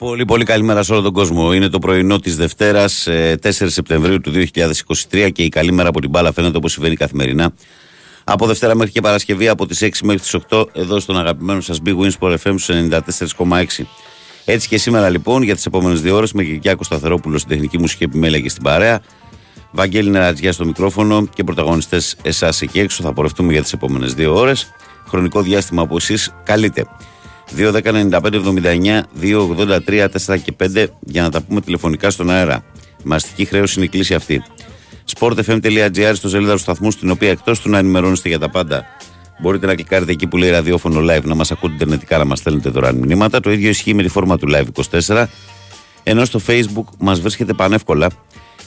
Πολύ πολύ καλημέρα σε όλο τον κόσμο. Είναι το πρωινό της Δευτέρας, 4 Σεπτεμβρίου του 2023 και η καλή μέρα από την μπάλα φαίνεται όπως συμβαίνει καθημερινά. Από Δευτέρα μέχρι και Παρασκευή, από τις 6 μέχρι τις 8, εδώ στον αγαπημένο σας Big Wins for FM στους 94,6. Έτσι και σήμερα λοιπόν για τις επόμενες δύο ώρες με Κυριάκος Σταθερόπουλο στην τεχνική μουσική επιμέλεια και στην παρέα. Βαγγέλη Νερατζιά στο μικρόφωνο και πρωταγωνιστές εσάς εκεί έξω. Θα πορευτούμε για τις επόμενες δύο ώρες. Χρονικό διάστημα που εσείς καλείτε. 2.195.79, 2.83, 4 και 5 για να τα πούμε τηλεφωνικά στον αέρα. Μαστική χρέωση είναι η κλίση αυτή. sportfm.gr στο σελίδα του σταθμού, στην οποία εκτός του να ενημερώνεστε για τα πάντα, μπορείτε να κλικάρετε εκεί που λέει ραδιόφωνο live, να μας ακούτε ιντερνετικά, να μας στέλνετε δωρεάν μηνύματα. Το ίδιο ισχύει με τη φόρμα του live 24. Ενώ στο facebook μας βρίσκεται πανεύκολα.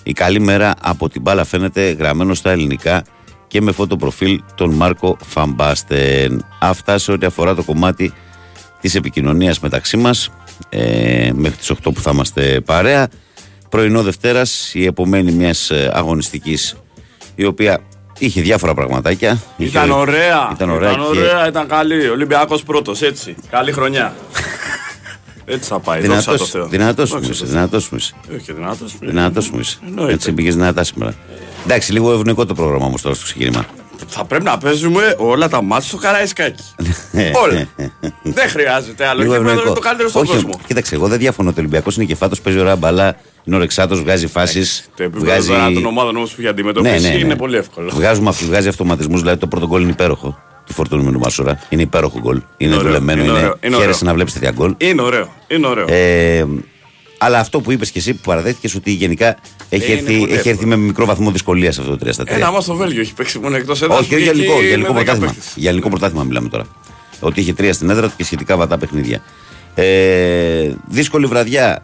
Η καλή μέρα από την μπάλα φαίνεται γραμμένο στα ελληνικά και με φωτοπροφίλ τον Μάρκο Φαμπάστεν. Αυτά σε ό,τι αφορά το κομμάτι της επικοινωνίας μεταξύ μας ε, μέχρι τις 8 που θα είμαστε παρέα. Πρωινό Δευτέρας, η επομένη μιας αγωνιστικής η οποία είχε διάφορα πραγματάκια. Ήταν είχε, ωραία. Ήταν ωραία, ήταν, ωραία, ήταν καλή. Ολυμπιακός πρώτος, έτσι. Καλή χρονιά. Έτσι θα πάει. Δυνατός, το Θεό. Δυνατός μου είσαι. Δυνατός μου είσαι. Όχι, δυνατός μου Δυνατός μου είσαι. Έτσι πήγες δυνατά σήμερα. Εντάξει, λίγο ευνοϊκό το πρόγραμμα όμως τώρα στο ξεκίνημα θα πρέπει να παίζουμε όλα τα μάτια στο Καραϊσκάκι. όλα. δεν χρειάζεται άλλο. Λίγο είναι το καλύτερο στον κόσμο. Κοίταξε, εγώ δεν διαφωνώ. Το Ολυμπιακός είναι και φάτος, παίζει ωραία μπαλά. Είναι ορεξάτο, βγάζει φάσεις. Το επίπεδο βγάζει... των ομάδων όμως που έχει αντιμετωπίσει ναι, ναι, ναι. είναι πολύ εύκολο. Βγάζουμε, βγάζει αυτοματισμούς, δηλαδή το πρώτο γκολ είναι υπέροχο. Τη φορτούνη με Μασούρα. Είναι υπέροχο γκολ. Είναι, δουλεμένο. Είναι, είναι, χαίρεσαι να βλέπεις τέτοια γκολ. Είναι ωραίο. Είναι ωραίο. Ε, αλλά αυτό που είπες και εσύ που παραδέχτηκες ότι γενικά έχει, έρθει, έχει έρθει με μικρό βαθμό δυσκολίας αυτό το 3 στα 3. Ένα μα στο Βέλγιο έχει παίξει μόνο εκτός έδρα. Όχι, για ελληνικό, για ελληνικό πρωτάθλημα. Για ελληνικό πρωτάθλημα μιλάμε τώρα. Ότι είχε τρία στην έδρα του και σχετικά βατά παιχνίδια. Ε, δύσκολη βραδιά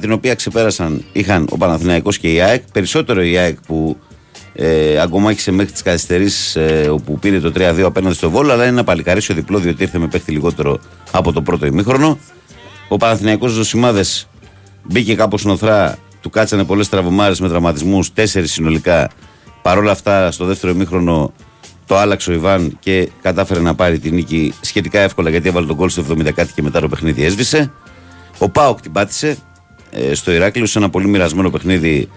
την οποία ξεπέρασαν είχαν ο Παναθηναϊκός και η ΑΕΚ. Περισσότερο η ΑΕΚ που ε, αγκομάχησε μέχρι τις καθυστερήσεις ε, όπου πήρε το 3-2 απέναντι στο Βόλο, αλλά είναι ένα παλικαρίσιο διπλό διότι ήρθε με παίχτη λιγότερο από το πρώτο ημίχρονο. Ο Παναθηναϊκός Ζωσιμάδες Μπήκε κάπως νοθρά, του κάτσανε πολλές τραυμάρες με τραυματισμούς, τέσσερις συνολικά. Παρ' όλα αυτά, στο δεύτερο ημίχρονο το άλλαξε ο Ιβάν και κατάφερε να πάρει την νίκη σχετικά εύκολα γιατί έβαλε τον κόλ στο 70 κάτι και μετά το παιχνίδι έσβησε. Ο Πάοκ την πάτησε ε, στο Ηράκλειο σε ένα πολύ μοιρασμένο παιχνίδι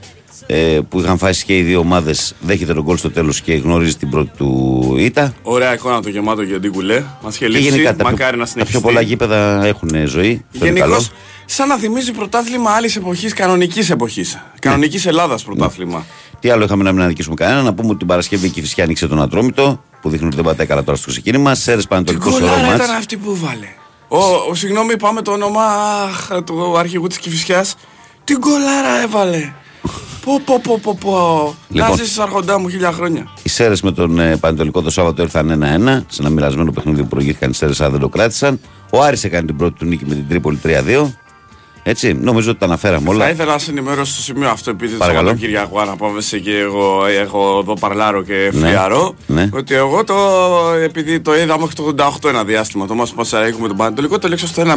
ε, που είχαν φάσει και οι δύο ομάδες. Δέχεται τον κόλ στο τέλος και γνωρίζει την πρώτη του ήττα. Ωραία εικόνα το γεμάτο για την κουλέ. Μας είχε λύσει. Μακάρι να συνεχίσει. πιο πολλά γήπεδα έχουν ζωή. Γενικώς, σαν να θυμίζει πρωτάθλημα άλλης εποχής, κανονικής εποχής. Κανονικής Ελλάδας πρωτάθλημα. Τι άλλο είχαμε να μην αδικήσουμε κανένα. Να πούμε ότι την Παρασκευή η Κυφυσιά άνοιξε τον Ατρόμητο που δείχνει ότι δεν πατάει καλά τώρα στο ξεκίνημα. Σέρες Πανατολικό Ρώμα. ήταν αυτή που βάλε. Ο, ο, συγγνώμη, πάμε το όνομα του αρχηγού της Κυφυσιάς. Την κολάρα έβαλε. Πω, πω, πω, πω, πω. Λοιπόν, να ζήσεις αρχοντά μου χίλια χρόνια. Οι Σέρες με τον ε, Πανετολικό το Σάββατο ήρθαν 1-1 σε ένα μοιρασμένο παιχνίδι που προηγήθηκαν οι Σέρες, αλλά δεν το κράτησαν. Ο Άρης έκανε την πρώτη του νίκη με την Τρίπολη 3-2. Έτσι, νομίζω ότι τα αναφέραμε όλα. Θα ήθελα να σε ενημερώσω στο σημείο αυτό, επειδή το Κυριακό αναπόβεσαι και εγώ έχω εδώ παρλάρο και ναι, φιαρό. Ναι. Ότι εγώ το, επειδή το είδα μέχρι το 88 ένα διάστημα, το μας πόσα έχουμε τον Πανετολικό, το λέξω στο 1-0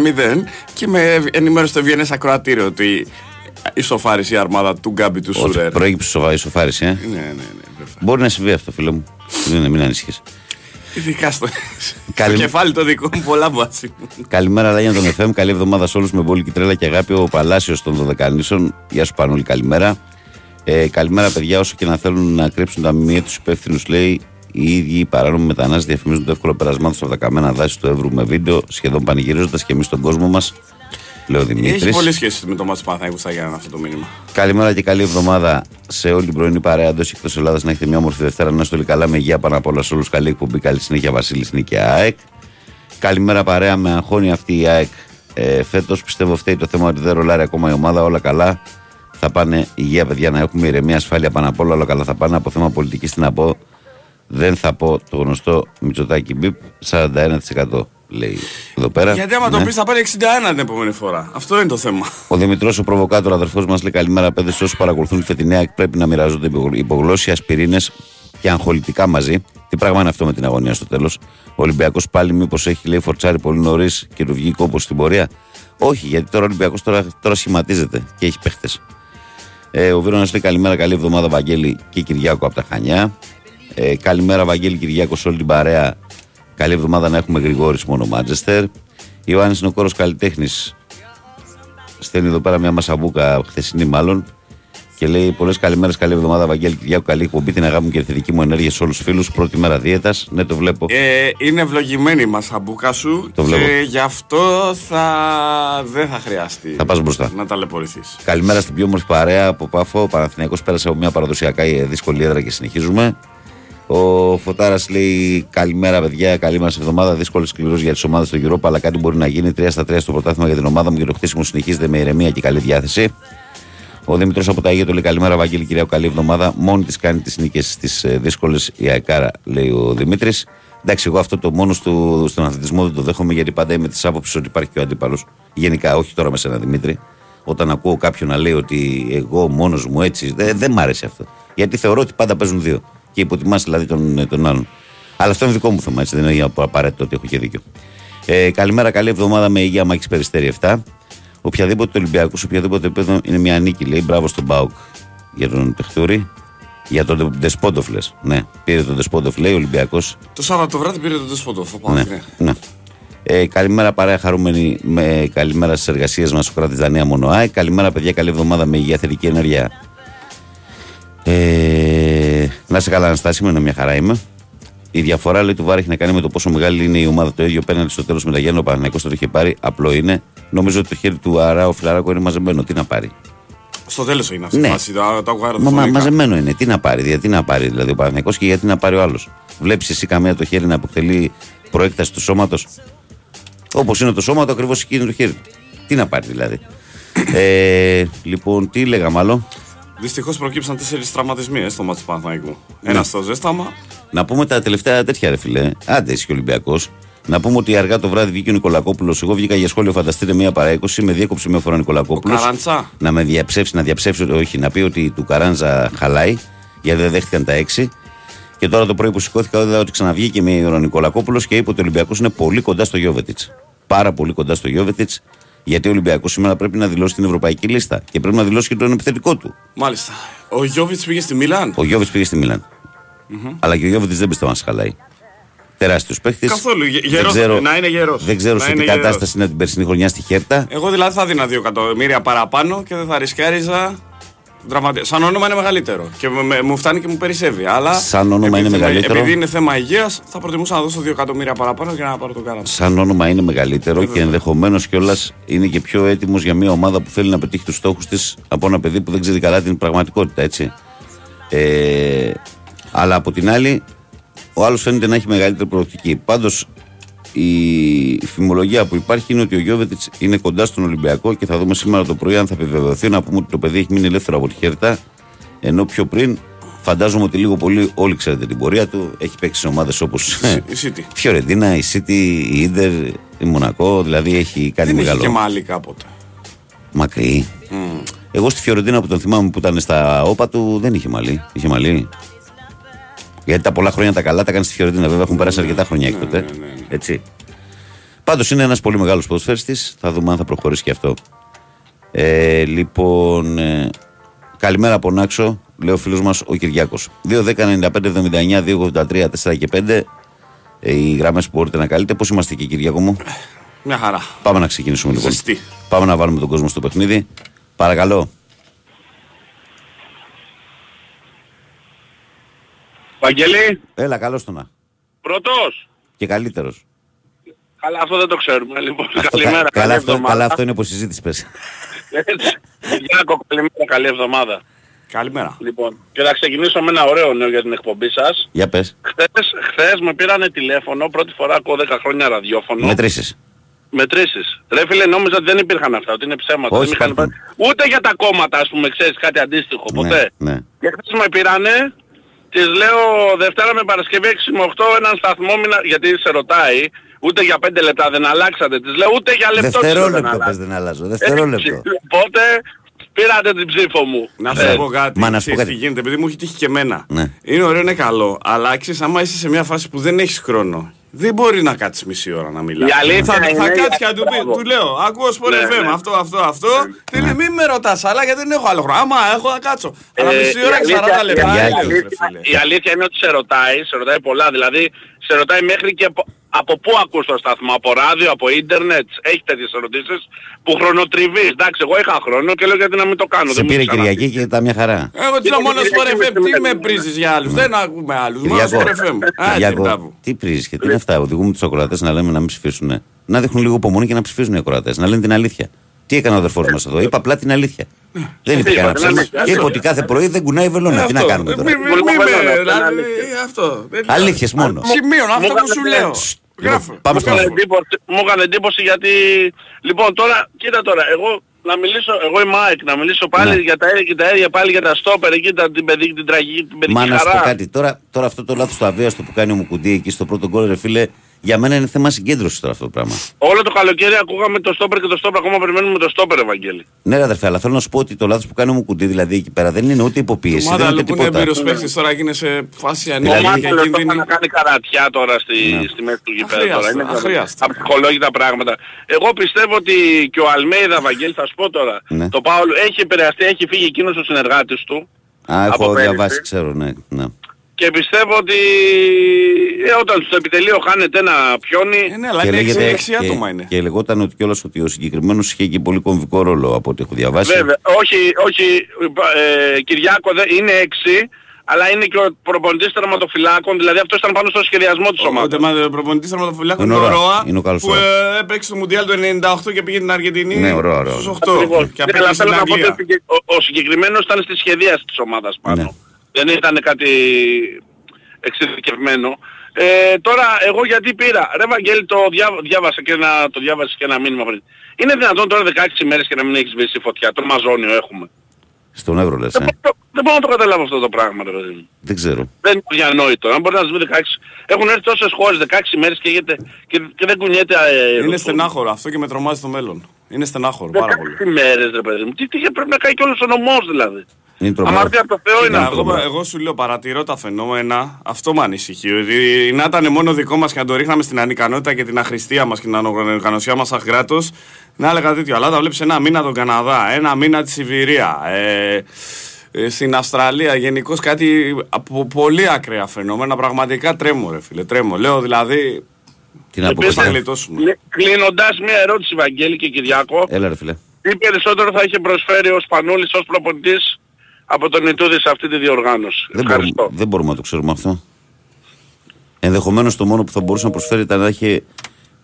και με ενημέρωσε το ευγενέ ακροατήριο ότι ισοφάρισε η αρμάδα του Γκάμπι του Σουρέρ. Προέκυψε ισοφάριση, ε. Ναι, ναι, ναι. Μπορεί να συμβεί αυτό, φίλο μου. Δεν μην ανησυχείς. Ειδικά στο, Καλη... στο κεφάλι το δικό μου, πολλά βάση. Καλημέρα, Λάγια τον FM. Καλή εβδομάδα σε όλους με πολύ τρέλα και αγάπη. Ο Παλάσιος των Δωδεκανήσων. Γεια σου, Πανούλη, καλημέρα. Ε, καλημέρα, παιδιά. Όσο και να θέλουν να κρύψουν τα μνημεία τους υπεύθυνους, λέει οι ίδιοι οι παράνομοι μετανάστες διαφημίζουν το εύκολο περασμά του από τα καμένα δάση του Εύρου με βίντεο, σχεδόν πανηγυρίζοντας και εμείς στον κόσμο μας λέει Δημήτρης. Έχει πολύ σχέση με το Μάτσο Παναθανικού Γιάννα αυτό το μήνυμα. Καλημέρα και καλή εβδομάδα σε όλη την πρωινή παρέα εντός εκτός Ελλάδας. Να έχετε μια όμορφη Δευτέρα. Να είστε όλοι καλά με υγεία πάνω απ' όλα σε όλους. Καλή εκπομπή. Καλή συνέχεια Βασίλης Νίκη ΑΕΚ. Καλημέρα παρέα με αγχώνει αυτή η ΑΕΚ. Ε, Φέτος πιστεύω φταίει το θέμα ότι δεν ρολάρει ακόμα η ομάδα. Όλα καλά. Θα πάνε υγεία, παιδιά, να έχουμε ηρεμία, ασφάλεια πάνω απ' όλα. Όλα καλά θα πάνε. Από θέμα πολιτικής τι να πω. Δεν θα πω το γνωστό Μητσοτάκι Μπίπ 41% λέει εδώ πέρα. Γιατί άμα ναι. το πεις θα πάρει 61 την επόμενη φορά. Αυτό είναι το θέμα. Ο Δημητρός, ο προβοκάτορ αδερφός μας, λέει καλημέρα. Πέδε όσοι παρακολουθούν τη φετινέα πρέπει να μοιράζονται υπογλώσσια, ασπιρίνες και αγχολητικά μαζί. Τι πράγμα είναι αυτό με την αγωνία στο τέλος. Ο Ολυμπιακός πάλι μήπως έχει λέει φορτσάρει πολύ νωρίς και του βγει κόπος στην πορεία. Όχι, γιατί τώρα ο Ολυμπιακός τώρα, τώρα σχηματίζεται και έχει παίχτες. Ε, ο Βίρονας λέει καλημέρα, καλή εβδομάδα Βαγγέλη και Κυριάκο από τα Χανιά. Ε, καλημέρα Βαγγέλη Κυριάκο σε όλη την παρέα Καλή εβδομάδα να έχουμε Γρηγόρης μόνο Μάντζεστερ. Ιωάννης είναι ο κόρος καλλιτέχνης. στέλνει εδώ πέρα μια μασαμπούκα, χθεσινή μάλλον. Και λέει πολλές καλημέρες, καλή εβδομάδα, Βαγγέλη Κυριάκου. Καλή εκπομπή, την αγάπη μου και τη θετική μου ενέργεια σε όλους τους φίλους. Πρώτη μέρα δίαιτας. Ναι, το βλέπω. Ε, είναι ευλογημένη η μασαμπούκα σου. Το βλέπω. Και γι' αυτό θα... δεν θα χρειαστεί θα πας μπροστά. να ταλαιπωρηθείς. Καλημέρα στην πιο όμορφη παρέα από Πάφο. Ο Παναθηναϊκός πέρασε από μια παραδοσιακά δύσκολη έδρα και συνεχίζουμε. Ο Φωτάρας λέει καλημέρα, παιδιά. Καλή μας εβδομάδα. Δύσκολο σκληρό για τις ομάδες στο Europa, αλλά κάτι μπορεί να γίνει. 3 στα 3 στο πρωτάθλημα για την ομάδα μου και το χτίσιμο συνεχίζεται με ηρεμία και καλή διάθεση. Ο Δημητρό από τα Αγία του λέει καλημέρα, Βαγγέλη κυρία, καλή εβδομάδα. Μόνη της κάνει τις νίκες στις ε, δύσκολες η Αεκάρα, λέει ο Δημήτρης. Εντάξει, εγώ αυτό το μόνος του στον αθλητισμό δεν το δέχομαι γιατί πάντα είμαι της άποψης ότι υπάρχει και ο αντίπαλος. Γενικά, όχι τώρα με σένα Δημήτρη. Όταν ακούω κάποιον να λέει ότι εγώ μόνος μου έτσι, δεν, δεν μ' άρεσε αυτό. Γιατί θεωρώ ότι πάντα παίζουν δύο και υποτιμάς δηλαδή τον, τον άλλον. Αλλά αυτό είναι δικό μου θέμα, έτσι δεν είναι απαραίτητο ότι έχω και δίκιο. Ε, καλημέρα, καλή εβδομάδα με υγεία Μάκης Περιστέρη 7. Οποιαδήποτε Ολυμπιακός, οποιαδήποτε επίπεδο είναι μια νίκη, λέει. Μπράβο στον Μπάουκ για τον Τεχτούρη. Για τον Ντεσπόντοφ λες. Ναι, πήρε τον Ντεσπόντοφ, λέει ο Ολυμπιακός. Το Σάββατο βράδυ πήρε τον Ντεσπόντοφ. Ναι, ναι. ναι. Ε, καλημέρα παρέα χαρούμενη με καλημέρα στις εργασίες μας ο κράτη Δανία Μονοάη. Καλημέρα παιδιά, καλή εβδομάδα με υγεία θετική ενέργεια ε, να σε καλά, Αναστάση, με μια χαρά είμαι. Η διαφορά λέει, του Βάρη έχει να κάνει με το πόσο μεγάλη είναι η ομάδα. Το ίδιο πέναντι στο τέλος με τα Γιάννη. Ο Παναγενικό το είχε πάρει. Απλό είναι. Νομίζω ότι το χέρι του Αρά ο Φιλαράκο είναι μαζεμένο. Τι να πάρει; Στο τέλος είναι αυτή ναι. η φάση. Τα, τα μα, μα, μαζεμένο είναι. Τι να πάρει. Γιατί να πάρει δηλαδή ο Παναγενικό και γιατί να πάρει ο άλλος; Βλέπεις εσύ καμία το χέρι να αποκτελεί προέκταση του σώματος; Όπως είναι το σώμα, το ακριβώς εκεί είναι το χέρι. Τι να πάρει δηλαδή; ε, λοιπόν, τι λέγαμε μάλλον. Δυστυχώς προκύψαν τέσσερις τραυματισμοί ε, στο μάτι του Παναθηναϊκού. Ένα ναι. στο ζέσταμα. Να πούμε τα τελευταία τέτοια, ρε φιλέ. Άντε, είσαι και Ολυμπιακός. Να πούμε ότι αργά το βράδυ βγήκε ο Νικολακόπουλος. Εγώ βγήκα για σχόλιο, φανταστείτε μία παρά 20. Με διέκοψε μία φορά ο Νικολακόπουλος. Καράντσα. Να με διαψεύσει, να διαψεύσει, όχι, να πει ότι του Καράντζα χαλάει, γιατί δεν δέχτηκαν τα 6. Και τώρα το πρωί που σηκώθηκα, είδα ότι ξαναβγήκε με ο Νικολακόπουλος και είπε ότι ο Ολυμπιακός είναι πολύ κοντά στο Γιώβετιτς. Πάρα πολύ κοντά στο Γιώβετιτς. Γιατί ο Ολυμπιακός σήμερα πρέπει να δηλώσει την ευρωπαϊκή λίστα και πρέπει να δηλώσει και τον επιθετικό του. Μάλιστα. Ο Γιώβιτς πήγε στη Μίλαν. Ο Γιώβιτς πήγε στη Μίλαν. Mm-hmm. Αλλά και ο Γιώβιτς δεν πιστεύω να χαλάει. Τεράστιος παίχτη. Καθόλου. Γερός, να είναι γερός. Δεν ξέρω σε τι κατάσταση είναι την περσινή χρονιά στη Χέρτα. Εγώ δηλαδή θα δίνα 2 εκατομμύρια παραπάνω και δεν θα ρισκάριζα Δραματι... Σαν όνομα είναι μεγαλύτερο. Και με, μου φτάνει και μου περισσεύει. Αλλά Σαν όνομα είναι μεγαλύτερο. Επειδή είναι θέμα υγείας, θα προτιμούσα να δώσω 2 εκατομμύρια παραπάνω για να πάρω τον κάρα. Σαν όνομα είναι μεγαλύτερο και ενδεχομένως κιόλας είναι και πιο έτοιμος για μια ομάδα που θέλει να πετύχει τους στόχους της από ένα παιδί που δεν ξέρει καλά την πραγματικότητα, έτσι. Ε, αλλά από την άλλη, ο άλλος φαίνεται να έχει μεγαλύτερη προοπτική. Πάντως η φημολογία που υπάρχει είναι ότι ο Γιώβετιτς είναι κοντά στον Ολυμπιακό και θα δούμε σήμερα το πρωί αν θα επιβεβαιωθεί. Να πούμε ότι το παιδί έχει μείνει ελεύθερο από τη Χέρτα. Ενώ πιο πριν φαντάζομαι ότι λίγο πολύ όλοι ξέρετε την πορεία του. Έχει παίξει σε ομάδες όπως η City. Φιωρεντίνα, η City, η Ιντερ, η Μονακό. Δηλαδή έχει κάνει Δεν μεγάλο. Είχε και μάλι κάποτε. Μακρύ. Mm. Εγώ στη Φιωρεντίνα που τον θυμάμαι που ήταν στα όπα του δεν είχε μαλλί. Είχε μαλλί. Γιατί τα πολλά χρόνια τα καλά τα κάνεις στη Φιωρεντίνα. Βέβαια έχουν περάσει αρκετά χρόνια ναι, έκτοτε. Ναι, ναι, ναι. Έτσι. Πάντως είναι ένας πολύ μεγάλος ποδοσφαίριστης. Θα δούμε αν θα προχωρήσει και αυτό. Ε, λοιπόν, ε, καλημέρα από Νάξο, λέει ο φίλος μας ο Κυριάκος. 2-10-95-79, 2-83, 4 και 5. Ε, οι γραμμές που μπορείτε να καλείτε. Πώς είμαστε εκεί, Κυριάκο μου; Μια χαρά. Πάμε να ξεκινήσουμε λοιπόν. Ζεστή. Πάμε να βάλουμε τον κόσμο στο παιχνίδι. Παρακαλώ. Βαγγελή. Έλα, καλώς το να. Πρώτος. Και καλύτερος. Αλλά αυτό δεν το ξέρουμε. Λοιπόν, αυτό, καλημέρα. Κα, καλά, αυτό, καλά, αυτό είναι υποσυζήτηση πες. Γιάκο, καλημέρα, καλή εβδομάδα. Καλημέρα. Λοιπόν, και θα ξεκινήσω με ένα ωραίο νέο για την εκπομπή σας. Για πες. Χθες, χθες με πήρανε τηλέφωνο, πρώτη φορά ακούω 10 χρόνια ραδιόφωνο. Μετρήσεις. Μετρήσεις. Ρε φίλε, νόμιζα ότι δεν υπήρχαν αυτά, ότι είναι ψέματα. Όχι, δεν είχαν... Ούτε για τα κόμματα, ας πούμε, ξέρεις, κάτι αντίστοιχο, ναι, ποτέ. Ναι. Και χθες με πήρανε, της λέω Δευτέρα με Παρασκευή 6 με 8 έναν σταθμό, γιατί σε ρωτάει, Ούτε για πέντε λεπτά δεν αλλάξατε. Τις λέω ούτε για λεπτό Δευτερόλεπτο πες δεν αλλάζω. Δευτερόλεπτο. Οπότε πήρατε την ψήφο μου. Να σου πω κάτι. Μα να σου πω κάτι. Τι γίνεται, επειδή μου έχει τύχει και εμένα. Ναι. Είναι ωραίο, είναι καλό. Αλλά ξέρεις, άμα είσαι σε μια φάση που δεν έχεις χρόνο, δεν μπορεί να κάτσεις μισή ώρα να μιλάει. Θα, θα κάτσει και να του πει, του λέω, ακούω σπορ ναι, FM, ναι. αυτό, αυτό, αυτό. Τι λέει, μην με ρωτάς, αλλά γιατί δεν έχω άλλο χρόνο. Άμα έχω να κάτσω. Αλλά ε, μισή ώρα και 40 λεπτά. Η αλήθεια είναι ότι σε ρωτάει, σε ρωτάει πολλά. Δηλαδή, σε ρωτάει μέχρι και από πού ακούς το σταθμό, από ράδιο, από ίντερνετ, έχεις τέτοιες ερωτήσεις που χρονοτριβείς. Εντάξει, εγώ είχα χρόνο και λέω γιατί να μην το κάνω. Σε πήρε Κυριακή και τα μια χαρά. Εγώ τι μόνος στο FM, τι με πρίζεις για άλλους, δεν ακούμε άλλους, μόνο στο FM. Τι πρίζεις και τι είναι αυτά, οδηγούμε τους ακροατές να λέμε να μην ψηφίσουν. Να δείχνουν λίγο υπομονή και να ψηφίσουν οι ακροατές, να λένε την αλήθεια. Τι έκανε ο αδερφός μας εδώ, είπα απλά την αλήθεια. Δεν είπε κανένα ψέμα. Είπε ότι κάθε πρωί δεν κουνάει βελόνα. Τι να κάνουμε τώρα; Δηλαδή, Αλήθειες μόνο. Σημείων αυτό που σου λέω. Γράφω. Πάμε στο Μου έκανε εντύπωση γιατί... Λοιπόν τώρα, κοίτα τώρα, εγώ να μιλήσω, εγώ είμαι ΑΕΚ, να μιλήσω πάλι ναι. για τα έργα και τα έργα πάλι για τα στόπερ εκεί, τα, την, παιδική, την τραγική, την παιδική Μα χαρά. να σου πω κάτι, τώρα, τώρα αυτό το λάθος το αβίαστο που κάνει ο Μουκουντή εκεί στο πρώτο γκολ, ρε φίλε, για μένα είναι θέμα συγκέντρωσης τώρα αυτό το πράγμα. Όλο το καλοκαίρι ακούγαμε το στόπερ και το στόπερ, ακόμα περιμένουμε το στόπερ, Ευαγγέλη. Ναι, ρε αδερφέ, αλλά θέλω να σου πω ότι το λάθος που κάνει ο Μουκουντή δηλαδή εκεί πέρα δεν είναι ούτε υποπίεση. Ομάδα δεν είναι τίποτα. Είναι εμπειρος παίχτης τώρα γίνει σε φάση ανήκει. Δηλαδή, και κίνδυνη. να κάνει καρατιά τώρα στη, ναι. στη μέση του γηπέδου. Τώρα. Είναι αψυχολόγητα πράγματα. Εγώ πιστεύω ότι και ο Αλμέιδα, Βαγγέλη, θα σου πω τώρα. Ναι. Το Πάολο έχει επηρεαστεί, έχει φύγει εκείνος ο συνεργάτης του. Α, έχω διαβάσει, ξέρω, ναι. Ναι και πιστεύω ότι ε, όταν στο επιτελείο χάνεται ένα πιόνι... Ε, ναι, αλλά και είναι λέγεται, 6 και, άτομα είναι. Και λεγόταν ότι κιόλας ότι ο συγκεκριμένος είχε και πολύ κομβικό ρόλο από ό,τι έχω διαβάσει. Βέβαια, όχι, όχι ε, Κυριάκο είναι 6, αλλά είναι και ο προπονητής τερματοφυλάκων, δηλαδή αυτός ήταν πάνω στο σχεδιασμό της ομάδας. Ο προπονητής τερματοφυλάκων είναι ο Ρώα, που ε, έπαιξε το Μουντιάλ του 98 και πήγε την Αργεντινή ναι, ωραία, στους 8. Και απέκλεισε την Αγγλία. Ο, ο συγκεκριμένος ήταν στη σχεδίαση της ομάδας πάνω. Ναι. Δεν ήταν κάτι εξειδικευμένο. Ε, τώρα εγώ γιατί πήρα. Ρε Βαγγέλη το διάβασα και ένα, το διάβασα και ένα μήνυμα πριν. Είναι δυνατόν τώρα 16 μέρες και να μην έχεις βρει φωτιά. Το μαζόνιο έχουμε. Στον Εύρο λες, δεν, ε; δεν μπορώ να το καταλάβω αυτό το πράγμα, ρε παιδί μου. Δεν ξέρω. Δεν είναι διανόητο. Αν μπορεί να σβήσει 16... Έχουν έρθει τόσες χώρες 16 μέρες και, και, και δεν κουνιέται... Ε, είναι στενάχωρο αυτό και με τρομάζει το μέλλον. Είναι στενάχωρο πάρα πολύ. 16 μέρες ρε παιδί μου. Τι, τι πρέπει να κάνει και όλος ο νομός δηλαδή. Αμαρτία από το Θεό είναι αυτό. Εγώ, σου λέω παρατηρώ τα φαινόμενα, αυτό με ανησυχεί. Ότι να ήταν μόνο δικό μας και να το ρίχναμε στην ανικανότητα και την αχρηστία μας και την ανοργανωσία μας σαν κράτος, να έλεγα τέτοιο. Αλλά τα βλέπεις ένα μήνα τον Καναδά, ένα μήνα τη Σιβηρία, ε, ε, στην Αυστραλία, γενικώς κάτι από πολύ ακραία φαινόμενα. Πραγματικά τρέμω, ρε φίλε, τρέμω. Λέω δηλαδή. Τι να πω, Κλείνοντας μια ερώτηση, Βαγγέλη και Κυριάκο. Έλα, ρε φίλε. Τι περισσότερο θα είχε προσφέρει ο Σπανούλης ως προπονητής από τον Ιτούδη σε αυτή τη διοργάνωση; Δεν, μπορούμε, δεν μπορούμε να το ξέρουμε αυτό. Ενδεχομένως το μόνο που θα μπορούσε να προσφέρει ήταν να έχει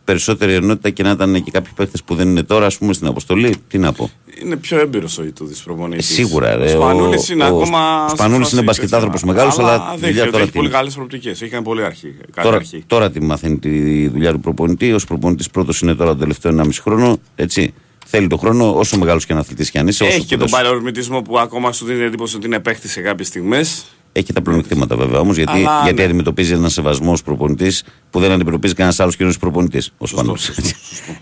περισσότερη ενότητα και να ήταν και κάποιοι παίχτε που δεν είναι τώρα, ας πούμε, στην αποστολή. Τι να πω. Είναι πιο έμπειρος ο Ιτούδης προπονητής. Ε, σίγουρα. Ρε, ο Σπανούλης είναι ο, ακόμα. Ο Σπανούλης είναι μπασκετάνθρωπο μεγάλος, αλλά. αλλά δουλειά τώρα έχει πολύ καλές προοπτικές. Έχει κάνει πολύ αρχή. Τώρα, αρχή. τώρα τη μαθαίνει τη δουλειά του προπονητή. Ω προπονητής πρώτος είναι τώρα το τελευταίο 1,5 χρόνο. Έτσι. Θέλει τον χρόνο, όσο μεγάλος και αν αθλητής κι αν είσαι. Έχει και τον παλαιορμητισμό που ακόμα σου δίνει εντύπωση ότι είναι παίχτης σε κάποιες στιγμές. Έχει τα πλεονεκτήματα βέβαια όμως, γιατί, Αλλά, γιατί ναι. αντιμετωπίζει ένα σεβασμό προπονητής που δεν αντιμετωπίζει κανένας άλλος κοινό προπονητής.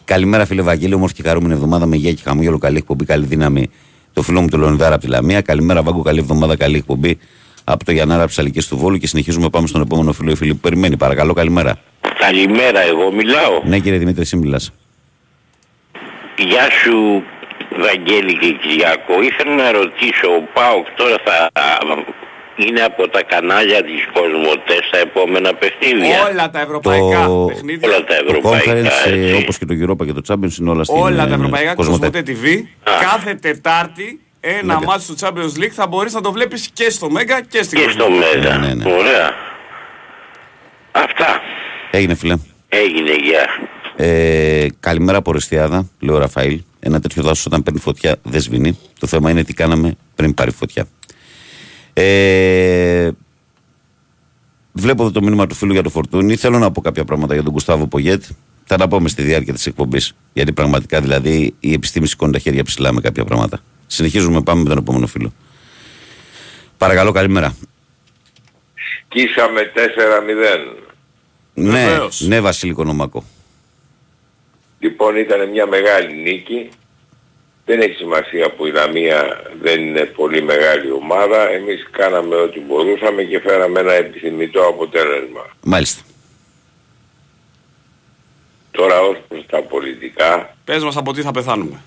Καλημέρα, φίλε Βαγγέλη, όμορφη και χαρούμενη εβδομάδα με υγεία και χαμόγελο. Καλή εκπομπή, καλή δύναμη. Το φίλο μου του Λονιδάρα από τη Λαμία. Καλημέρα, Βάγκο, καλή εβδομάδα, καλή εκπομπή από το Γιαννάρα από τις Αλικές του Βόλου και συνεχίζουμε. Πάμε στον επόμενο φίλο ή φίλη που περιμένει. Παρακαλώ, καλημέρα. Καλημέρα, εγώ μιλάω. Ναι, κύριε Δημήτρη, εσύ μιλάς. Γεια σου Βαγγέλη και Κυριακό. Ήθελα να ρωτήσω, ο ΠΑΟΚ τώρα θα είναι από τα κανάλια της Κοσμοτές στα επόμενα παιχνίδια. Όλα τα ευρωπαϊκά το... παιχνίδια. Όλα τα ευρωπαϊκά. Το conference, όπως και το Europa και το Champions είναι όλα στην Όλα τα ευρωπαϊκά Κοσμοτέ TV. Κάθε Τετάρτη ένα μάτι του Champions League θα μπορείς να το βλέπεις και στο Μέγα και στην Και στο Μέγα. Ναι, ναι, ναι. Ωραία. Αυτά. Έγινε φίλε. Έγινε, γεια. Ε, καλημέρα από Ρεστιάδα, λέει ο Ραφαήλ. Ένα τέτοιο δάσος όταν παίρνει φωτιά δεν σβήνει. Το θέμα είναι τι κάναμε πριν πάρει φωτιά. Ε, βλέπω εδώ το μήνυμα του φίλου για το Φορτούνι. Θέλω να πω κάποια πράγματα για τον Κουστάβο Πογέτ. Θα τα πούμε στη διάρκεια της εκπομπής. Γιατί πραγματικά δηλαδή η επιστήμη σηκώνει τα χέρια ψηλά με κάποια πράγματα. Συνεχίζουμε, πάμε με τον επόμενο φίλο. Παρακαλώ, καλημέρα. Κίσαμε 4-0. Ναι, ναι, Βασίλικο Νομάκο. Λοιπόν ήταν μια μεγάλη νίκη. Δεν έχει σημασία που η Λαμία δεν είναι πολύ μεγάλη ομάδα. Εμείς κάναμε ό,τι μπορούσαμε και φέραμε ένα επιθυμητό αποτέλεσμα. Μάλιστα. Τώρα ως προς τα πολιτικά... Πες μας από τι θα πεθάνουμε.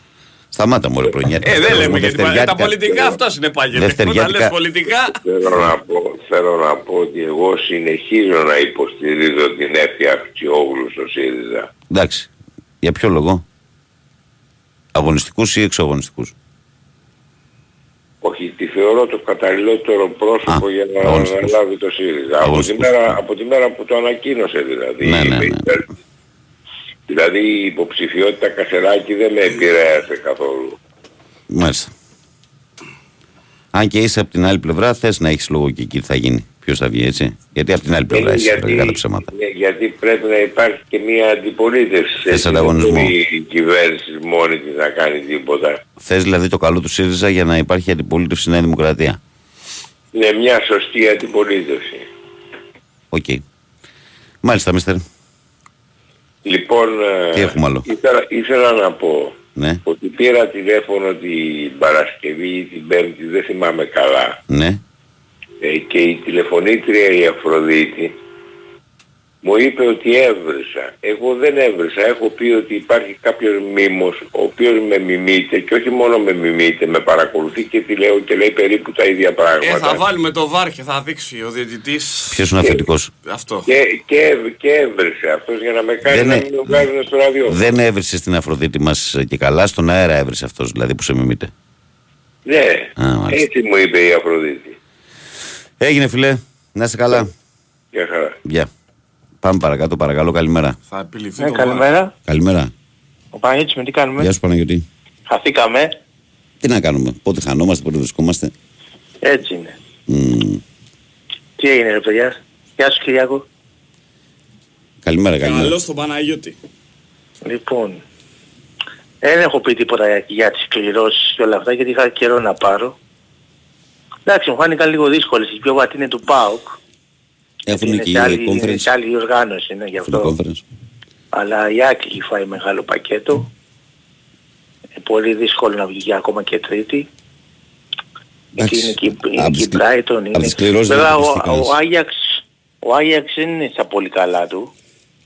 Σταμάτα μου, ρε Ε, δεν λέμε γιατί τα πολιτικά αυτό είναι πάγεται. Όταν λες πολιτικά... Θέλω να, πω, θέλω να πω ότι εγώ συνεχίζω να υποστηρίζω την έφτιαξη όγλου στο ΣΥΡΙΖΑ. Εντάξει. Για ποιο λόγο; Αγωνιστικούς ή εξωαγωνιστικούς; Όχι, τη θεωρώ το καταλληλότερο πρόσωπο Α, για να αναλάβει το ΣΥΡΙΖΑ. Από τη, μέρα, από τη μέρα που το ανακοίνωσε δηλαδή. Ναι, ναι, ναι. Δηλαδή η υποψηφιότητα Κασεράκη δεν με επηρέασε καθόλου. Μάλιστα. Αν και είσαι από την άλλη πλευρά, θες να έχεις λόγο και εκεί θα γίνει. Ποιος θα βγει έτσι; Γιατί από την άλλη πλευρά είσαι γιατί, κατά ψέματα. Ναι, γιατί πρέπει να υπάρχει και μια αντιπολίτευση. Θες ανταγωνισμό. Η κυβέρνηση μόνη της να κάνει τίποτα. Θες δηλαδή το καλό του ΣΥΡΙΖΑ για να υπάρχει αντιπολίτευση στη Νέα Δημοκρατία. Ναι, μια σωστή αντιπολίτευση. OK. Okay. Μάλιστα, Μίστερ. Λοιπόν, Τι έχουμε άλλο; Ήθελα, ήθελα να πω ναι. ότι πήρα τηλέφωνο την Παρασκευή ή την Πέμπτη, δεν θυμάμαι καλά. Ναι. Ε, και η τηλεφωνήτρια η Αφροδίτη μου είπε ότι έβρισα. Εγώ δεν έβρισα. Έχω πει ότι υπάρχει κάποιος μίμος ο οποίος με μιμείται και όχι μόνο με μιμείται, με παρακολουθεί και τι λέω και λέει περίπου τα ίδια πράγματα. Ε, θα βάλουμε το βάρ και θα δείξει ο διαιτητής. Ποιος είναι αφεντικός; Αυτό. Και, και, και έβρισε αυτός για να με κάνει δεν να μην βγάζουν στο ραδιό. Δεν έβρισε στην Αφροδίτη μας και καλά, στον αέρα έβρισε αυτός δηλαδή που σε μιμείται. Ναι, Α, έτσι μου είπε η Αφροδίτη. Έγινε φιλέ, να είσαι καλά. Γεια χαρά. Γεια. Πάμε παρακάτω, παρακαλώ, καλημέρα. Θα επιληφθεί ναι, καλημέρα. Καλημέρα. Ο Παναγιώτης με τι κάνουμε; Γεια σου Παναγιώτη. Χαθήκαμε. Τι να κάνουμε, πότε χανόμαστε, πότε βρισκόμαστε. Έτσι είναι. Mm. Τι έγινε ρε παιδιά; Γεια σου Κυριάκο. Καλημέρα, καλημέρα. Καλώς τον Παναγιώτη. Λοιπόν, δεν έχω πει τίποτα για τις κληρώσεις και όλα αυτά γιατί είχα καιρό να πάρω. Εντάξει, μου φάνηκαν λίγο δύσκολες. Η πιο βατή είναι του ΠΑΟΚ. Έχουν είναι και σε άλλη, conference. σε άλλη οργάνωση, είναι γι' αυτό. Αλλά η Άκη έχει φάει μεγάλο πακέτο. Είναι πολύ δύσκολο να βγει ακόμα και τρίτη. Γιατί είναι και, είναι και η Brighton. Είναι... Βέβαια ο, ο, Άγιαξ, ο Άγιαξ δεν είναι στα πολύ καλά του.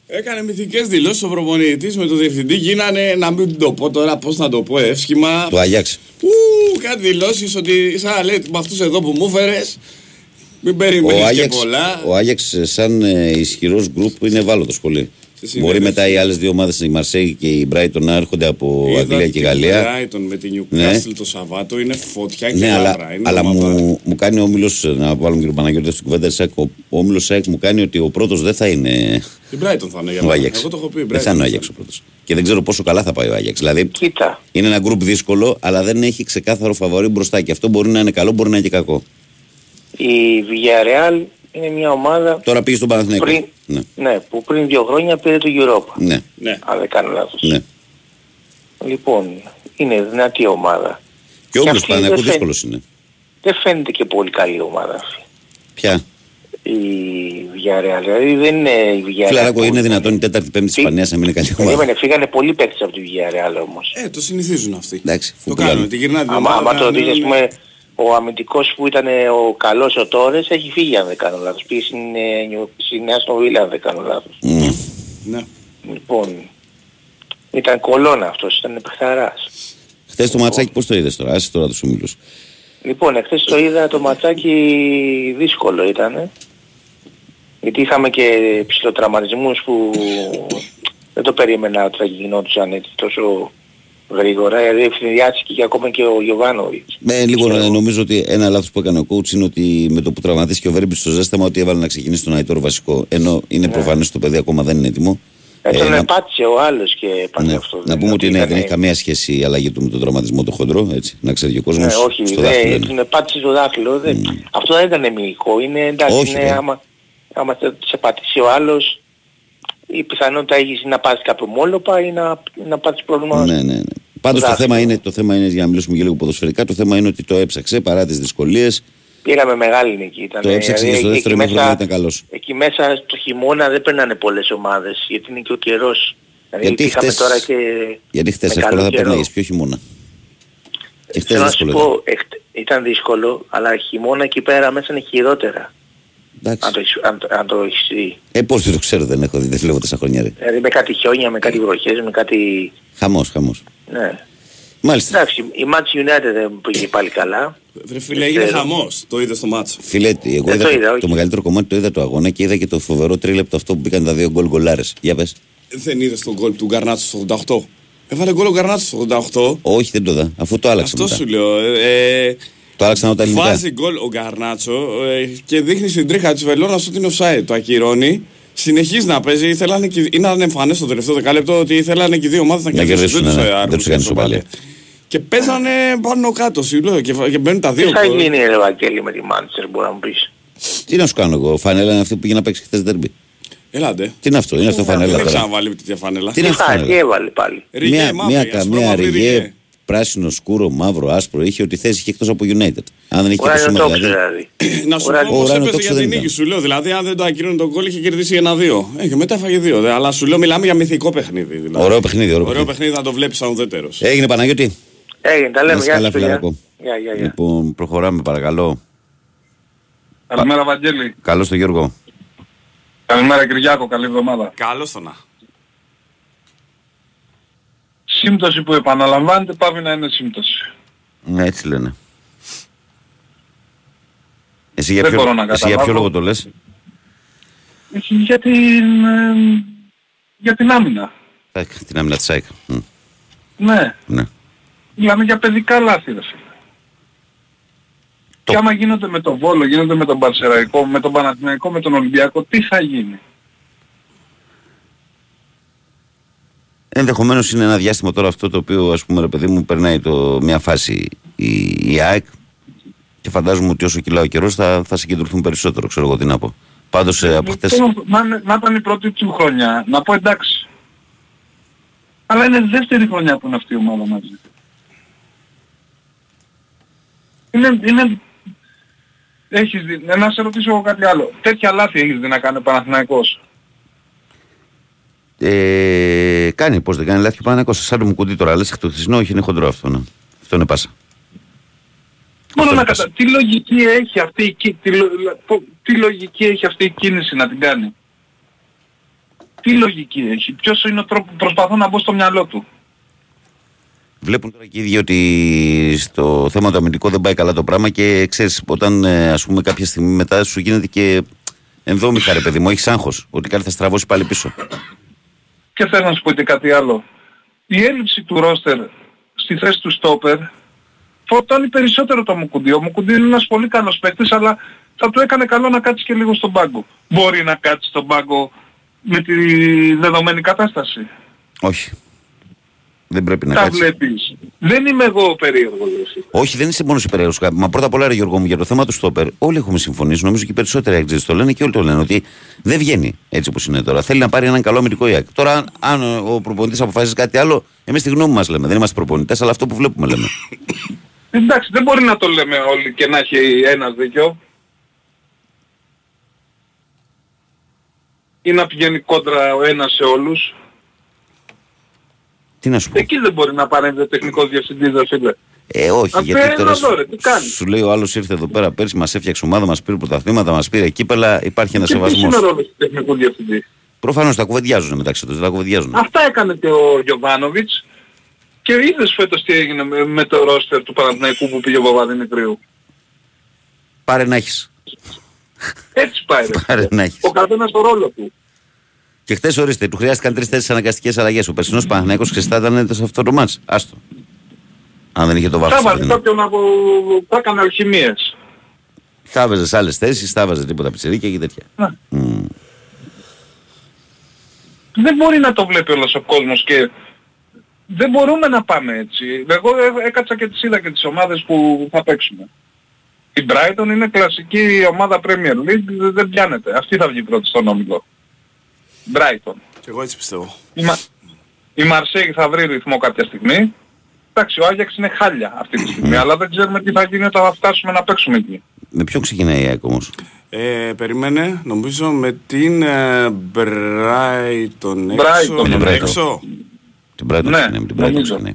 Έκανε μυθικές δηλώσεις ο προπονητής με τον διευθυντή. Γίνανε, να μην το πω τώρα πώς να το πω εύσχημα. Το Άγιαξ. Ου, κάτι δηλώσεις ότι σαν λέει με αυτούς εδώ που μου έφερες μην περιμένεις και πολλά. Ο Άγιαξ σαν ε, ισχυρός γκρουπ είναι ευάλωτος πολύ. Μπορεί μετά οι άλλες δύο ομάδες, η Μαρσέη και η Brighton, να έρχονται από Είδα Αγγλία και Γαλλία. Η Brighton με την Newcastle ναι. το Σαββάτο είναι φωτιά και ναι, αλλά, είναι αλλά μου, μου κάνει ο όμιλος, να βάλουμε και τον Παναγιώτη στην κουβέντα ο, ο όμιλος Σάιξ μου κάνει ότι ο πρώτος δεν θα είναι. Η Brighton θα είναι για μένα. Εγώ το έχω πει. Δεν θα είναι ο Άγιαξ ο πρώτος. Και δεν ξέρω πόσο καλά θα πάει ο Άγιαξ. Δηλαδή Κοίτα. είναι ένα γκρουπ δύσκολο, αλλά δεν έχει ξεκάθαρο φαβορή μπροστά. Και αυτό μπορεί να είναι καλό, μπορεί να είναι και κακό. Η Villarreal είναι μια ομάδα Τώρα πήγε στον Παναθηναϊκό. Πριν, ναι. ναι. που πριν δύο χρόνια πήρε το Europa. Ναι. ναι. Αν δεν κάνω λάθος. Ναι. Λοιπόν, είναι δυνατή ομάδα. Και όμως του Παναθηναϊκού δύσκολος είναι. Δεν φαίνεται και πολύ καλή ομάδα αυτή. Ποια; Η Villarreal, δηλαδή δεν είναι η Villarreal. Φιλαράκο, είναι δυνατόν η τέταρτη πέμπτη της Ισπανίας να μην είναι καλή ομάδα; Περίμενε, φύγανε πολλοί παίκτες από τη Villarreal όμως. Ε, το συνηθίζουν αυτοί. Εντάξει, το κάνουν, τη γυρνάνε. Άμα το δεις, ας πούμε, ο αμυντικός που ήταν ο καλός ο Τόρες έχει φύγει αν δεν κάνω λάθος. Πήγε στην, στην Νέα Στοβίλα αν δεν κάνω λάθος. Mm. Ναι. Λοιπόν, ήταν κολόνα αυτός, ήταν παιχταράς. Χθες το ματσάκι πώς το είδες τώρα, άσε τώρα τους ομίλους. Λοιπόν, εχθές το είδα το ματσάκι δύσκολο ήταν. Γιατί είχαμε και ψηλοτραματισμούς που δεν το περίμενα ότι θα γινόντουσαν έτσι τόσο γρήγορα, δηλαδή ευθυνδιάστηκε και ακόμα και ο Γιωβάνοβιτς. Ναι, λίγο και νομίζω ότι ένα λάθος που έκανε ο coach είναι ότι με το που τραυματίστηκε ο Βέρμπης στο ζέσταμα ότι έβαλε να ξεκινήσει τον Αϊτόρ βασικό. Ενώ είναι ναι. προφανές το παιδί ακόμα δεν είναι έτοιμο. Ε, τον ε, επάτησε ο άλλος και έπαθε ναι. αυτό. Να πούμε ότι ναι, δεν έχει καμία σχέση η αλλαγή του με τον τραυματισμό του χοντρό, έτσι, να ξέρει και ο κόσμος. Ναι, όχι, στο ναι, τον επάτησε το δάχτυλο. Mm. Αυτό δεν ήταν μυϊκό, είναι εντάξει, όχι, είναι, άμα, άμα σε πατήσει ο άλλος, η πιθανότητα έχεις να πάρεις κάποιο μόλοπα ή να, να πάρεις πρόβλημα. Ναι, ναι, ναι. Πάντως το θέμα, είναι, το θέμα είναι, για να μιλήσουμε και λίγο ποδοσφαιρικά, το θέμα είναι ότι το έψαξε παρά τις δυσκολίες. Πήραμε μεγάλη νίκη. Ήταν, το έψαξε δηλαδή, και στο δεύτερο ημίχρονο ήταν καλός. Εκεί μέσα το χειμώνα δεν περνάνε πολλές ομάδες, γιατί είναι και ο καιρός. Δηλαδή, γιατί χτες, τώρα και γιατί χθες εύκολα θα περνάγεις, πιο χειμώνα; Και χτες δύσκολο. Να σου πω, ήταν δύσκολο, αλλά χειμώνα εκεί πέρα μέσα είναι χειρότερα. Αν το, αν, αν το έχεις δει. Ε, πώς δεν το ξέρω, δεν έχω δει, δεν βλέπω τόσα χρόνια. Δηλαδή με κάτι χιόνια, με κάτι βροχές, με κάτι... Χαμός, χαμός. Ναι. Μάλιστα. Εντάξει, η Manchester United δεν πήγε πάλι καλά. Βρε φίλε, έγινε χαμός. Το είδες στο μάτσο. Φίλε, εγώ είδα, το, είδα, το, μεγαλύτερο κομμάτι το είδα το αγώνα και είδα και το φοβερό τρίλεπτο αυτό που μπήκαν τα δύο γκολ γκολάρες. Για πες. Δεν είδες τον γκολ του Γκαρνάτσο στο 88. Έβαλε γκολ ο Γκαρνάτσο στο 88. Όχι, δεν το είδα. Αφού το άλλαξε. Αυτό μετά. σου λέω. Ε, ε το άλλαξαν όταν ελληνικά. Βάζει γκολ ο Γκαρνάτσο ε, και δείχνει στην τρίχα της Βελόνας ότι είναι offside. Το ακυρώνει. Συνεχίζει να παίζει. Ήθελαν και, είναι ανεμφανές στο τελευταίο δεκάλεπτο ότι ήθελαν και οι δύο ομάδες να κερδίσουν. Ναι, ναι. Δεν τους έκανε Και παίζανε πάνω κάτω, σου και, και μπαίνουν τα δύο. Τι θα γίνει, ρε Βαγγέλη, με τη Μάντσερ, μπορεί να μου πεις; Τι να σου κάνω εγώ, φανέλα είναι αυτή που πήγε να παίξει χθες δέρμπι. Ελάτε. Τι είναι αυτό, είναι αυτό φανέλα. Δεν ξαναβάλει τέτοια φανέλα. Τι είναι αυτό. έβαλε πάλι. Μια, μια, μια ριγέ πράσινο, σκούρο, μαύρο, άσπρο. Είχε ό,τι θέση και εκτός από United. Αν δεν είχε και το δηλαδή. δηλαδή. Να σου πω πώ έπαιζε για την νίκη σου λέω. Δηλαδή, αν δεν το ακυρώνει τον κόλλη, είχε κερδίσει ένα-δύο. Ε, και μετά έφαγε δύο. Αλλά σου λέω, μιλάμε για μυθικό παιχνίδι. Δηλαδή. Ωραίο παιχνίδι. Ωραίο, ωραίο παιχνίδι, να το βλέπεις σαν ουδέτερος. Έγινε Παναγιώτη. Έγινε, τα λέμε. Γεια σα. Λοιπόν, προχωράμε παρακαλώ. Καλημέρα, Βαγγέλη. Καλώς τον Γιώργο. Καλημέρα, Κυριάκο. Καλή εβδομάδα. Καλώς τον να. Σύμπτωση που επαναλαμβάνεται πάβει να είναι σύμπτωση. Ναι, έτσι λένε. Εσύ για, ποιο, εσύ για ποιο λόγο το λες; Για την, ε, για την άμυνα. Ε, την άμυνα της ΑΕΚ. Ναι. ναι. Μιλάμε για παιδικά λάθη, ρε φίλε. Το... Και άμα γίνονται με τον Βόλο, γίνονται με τον Παρσεραϊκό, με τον Παναθηναϊκό, με τον Ολυμπιακό, τι θα γίνει; Ενδεχομένως είναι ένα διάστημα τώρα αυτό το οποίο ας πούμε ρε παιδί μου περνάει το, μια φάση η, η ΑΕΚ και φαντάζομαι ότι όσο κυλά ο καιρός θα, θα συγκεντρωθούν περισσότερο, ξέρω εγώ τι να πω. Πάντως ε, από χτες... Να, να ήταν η πρώτη του χρονιά, να πω εντάξει. Αλλά είναι δεύτερη χρονιά που είναι αυτή η ομάδα μαζί. Είναι, είναι... Έχεις δει, να σε ρωτήσω εγώ κάτι άλλο. Τέτοια λάθη έχεις δει να κάνει ο Παναθηναϊκός; Ε, κάνει, πώς δεν κάνει λάθη ο Παναθηναϊκός. Σαν το μου κουντί τώρα, λες εκ του θυσνό, όχι είναι χοντρό αυτό. Ναι. Αυτό είναι πάσα. Μόνο να κατα... Τι λογική έχει αυτή η... Τι, τι λογική έχει αυτή η κίνηση να την κάνει; Τι λογική έχει; Ποιος είναι ο τρόπος... Προσπαθώ να μπω στο μυαλό του; Βλέπουν τώρα και οι ίδιοι ότι στο θέμα το αμυντικό δεν πάει καλά το πράγμα και ξέρεις όταν ε, ας πούμε κάποια στιγμή μετά σου γίνεται και ενδόμηχα ρε παιδί μου, έχεις άγχος ότι κάτι θα στραβώσει πάλι πίσω. Και θέλω να σου πω και κάτι άλλο. Η έλλειψη του ρόστερ στη θέση του στόπερ φορτώνει περισσότερο το Μουκουντή. Ο Μουκουντή είναι ένας πολύ καλός παίκτης αλλά θα του έκανε καλό να κάτσει και λίγο στον πάγκο. Μπορεί να κάτσει στον πάγκο με τη δεδομένη κατάσταση. Όχι. Δεν πρέπει να Τα βλέπεις. Δεν είμαι εγώ περίεργος. Όχι, δεν είσαι μόνος περίεργος. Μα πρώτα απ' όλα, ρε Γιώργο μου, για το θέμα του στόπερ, όλοι έχουμε συμφωνήσει. Νομίζω και οι περισσότεροι έξι το λένε και όλοι το λένε ότι δεν βγαίνει έτσι όπως είναι τώρα. Θέλει να πάρει έναν καλό αμυντικό ΙΑΚ. Τώρα, αν ο προπονητής αποφασίζει κάτι άλλο, εμείς τη γνώμη μας λέμε. Δεν είμαστε προπονητές, αλλά αυτό που βλέπουμε λέμε. Εντάξει, δεν μπορεί να το λέμε όλοι και να έχει ένας δίκιο. Ή να πηγαίνει κόντρα ο ένας σε όλους. Τι να σου πω; Εκεί δεν μπορεί να παρέμβει ο τεχνικός διευθυντής, δεν φίλε. Ε, όχι, Απέ, γιατί τώρα σου, δώρε, τι κάνεις; σου λέει ο άλλος ήρθε εδώ πέρα πέρσι, μας έφτιαξε ομάδα, μας πήρε πρωταθλήματα, μας πήρε κύπελα, υπάρχει ένας σεβασμός. Και τι είναι ο ρόλος του τεχνικού διευθυντής; Προφανώς τα κουβεντιάζουν μεταξύ τους, τα κουβεντιάζουν. Αυτά έκανε και ο Γιωβάνοβιτς και είδες φέτος τι έγινε με, με το ρόστερ του Παναθηναϊκού που πήγε ο Παπαδημητρίου. Πάρε να έχεις. Έτσι πάει. Πάρε να έχεις. Ο καθένας το ρόλο του. Και χθες ορίστε, του χρειάστηκαν τρει-τέσσερι αναγκαστικές αλλαγές. Ο περσινός Παναγενικό χρηστά ήταν σε αυτό το μάτς. Άστο. Αν δεν είχε το βάθος. Θα βάλει κάποιον από. θα έκανε αλχημίες. Θα έβαζε άλλες θέσεις, θα έβαζε τίποτα πιτσερίκια και τέτοια. Mm. Δεν μπορεί να το βλέπει όλος ο κόσμος και δεν μπορούμε να πάμε έτσι. Εγώ έκατσα και τις είδα και τις ομάδες που θα παίξουμε. Η Brighton είναι κλασική ομάδα Premier League, δεν πιάνεται. Αυτή θα βγει πρώτη στον όμιλο. Brighton. Και εγώ έτσι πιστεύω. Η, Μα... η Marseille θα βρει ρυθμό κάποια στιγμή. Εντάξει, ο Άγιαξ είναι χάλια αυτή τη στιγμή, αλλά δεν ξέρουμε τι θα γίνει όταν θα φτάσουμε να παίξουμε εκεί. Με ποιο ξεκινάει η ΑΕΚ όμως; Ε, περίμενε, νομίζω με την ε, Brighton έξω. Brighton, έξω. Την Brighton, ναι, με την Brighton, ναι.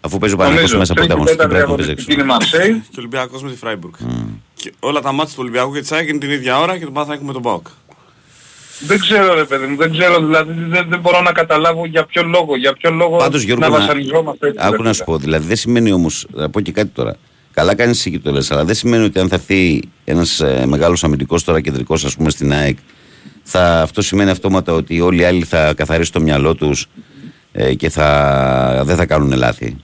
Αφού παίζει ο Παναγιώτης μέσα από τα την Brighton παίζει έξω. Είναι Marseille. Και ο Ολυμπιακός με τη Φράιμπουργκ. Mm. Και όλα τα μάτια του Ολυμπιακού και της ΑΕΚ είναι την ίδια ώρα και τον Πάθα έχουμε τον ΠΑΟΚ. Δεν ξέρω ρε παιδί μου, δεν ξέρω, δηλαδή δεν, δεν μπορώ να καταλάβω για ποιο λόγο, για ποιο λόγο Πάντως, Γιώργο, να βασανιζόμαστε έτσι. Άκου να σου πω, δηλαδή δεν σημαίνει όμως, να πω και κάτι τώρα, καλά κάνεις εσύ και το λες, αλλά δεν σημαίνει ότι αν θα έρθει ένας ε, μεγάλος αμυντικός τώρα κεντρικός ας πούμε στην ΑΕΚ, θα, αυτό σημαίνει αυτόματα ότι όλοι οι άλλοι θα καθαρίσουν το μυαλό τους ε, και θα, δεν θα κάνουν λάθη.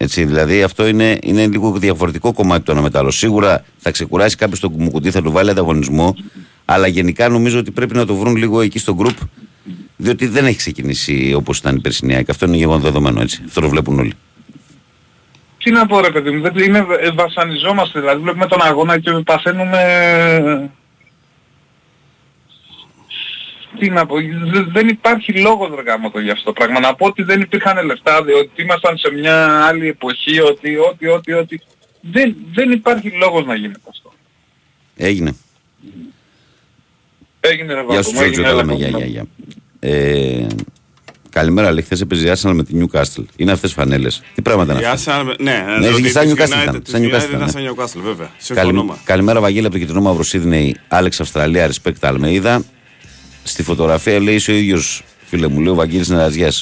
Έτσι, δηλαδή αυτό είναι, είναι λίγο διαφορετικό κομμάτι το ένα μετά άλλο. Σίγουρα θα ξεκουράσει κάποιος το κουμουκουτί, θα του βάλει ανταγωνισμό, αλλά γενικά νομίζω ότι πρέπει να το βρουν λίγο εκεί στο γκρουπ, διότι δεν έχει ξεκινήσει όπως ήταν η περσινή Αυτό είναι γεγονό δεδομένο έτσι. Αυτό το βλέπουν όλοι. Τι να πω ρε παιδί μου, είναι, βασανιζόμαστε, δηλαδή βλέπουμε τον αγώνα και παθαίνουμε τι να πω, δεν υπάρχει λόγος ρε το γι' αυτό το πράγμα. Να πω ότι δεν υπήρχαν λεφτά, ότι ήμασταν σε μια άλλη εποχή, ότι, ότι, ότι, ότι... Δεν, δεν υπάρχει λόγος να γίνεται αυτό. Έγινε. Έγινε ρε Γεια σου Τζόρτζο, καλά γεια, γεια, γεια. Ε, καλημέρα, λέει, χθες έπαιζε Arsenal με τη Newcastle. Είναι αυτές φανέλες. Τι πράγματα είναι αυτά; Ναι, ναι, ναι, σαν Newcastle ήταν. Σαν Newcastle βέβαια. Καλημέρα, Βαγγέλη από το κεντρικό Μαύρο Σίδνεϊ, Άλεξ Αυστραλία, Respect Αλμείδα. Στη φωτογραφία λέει ο ίδιος, φίλε μου, λέει ο Βαγγέλης Νεραζιά.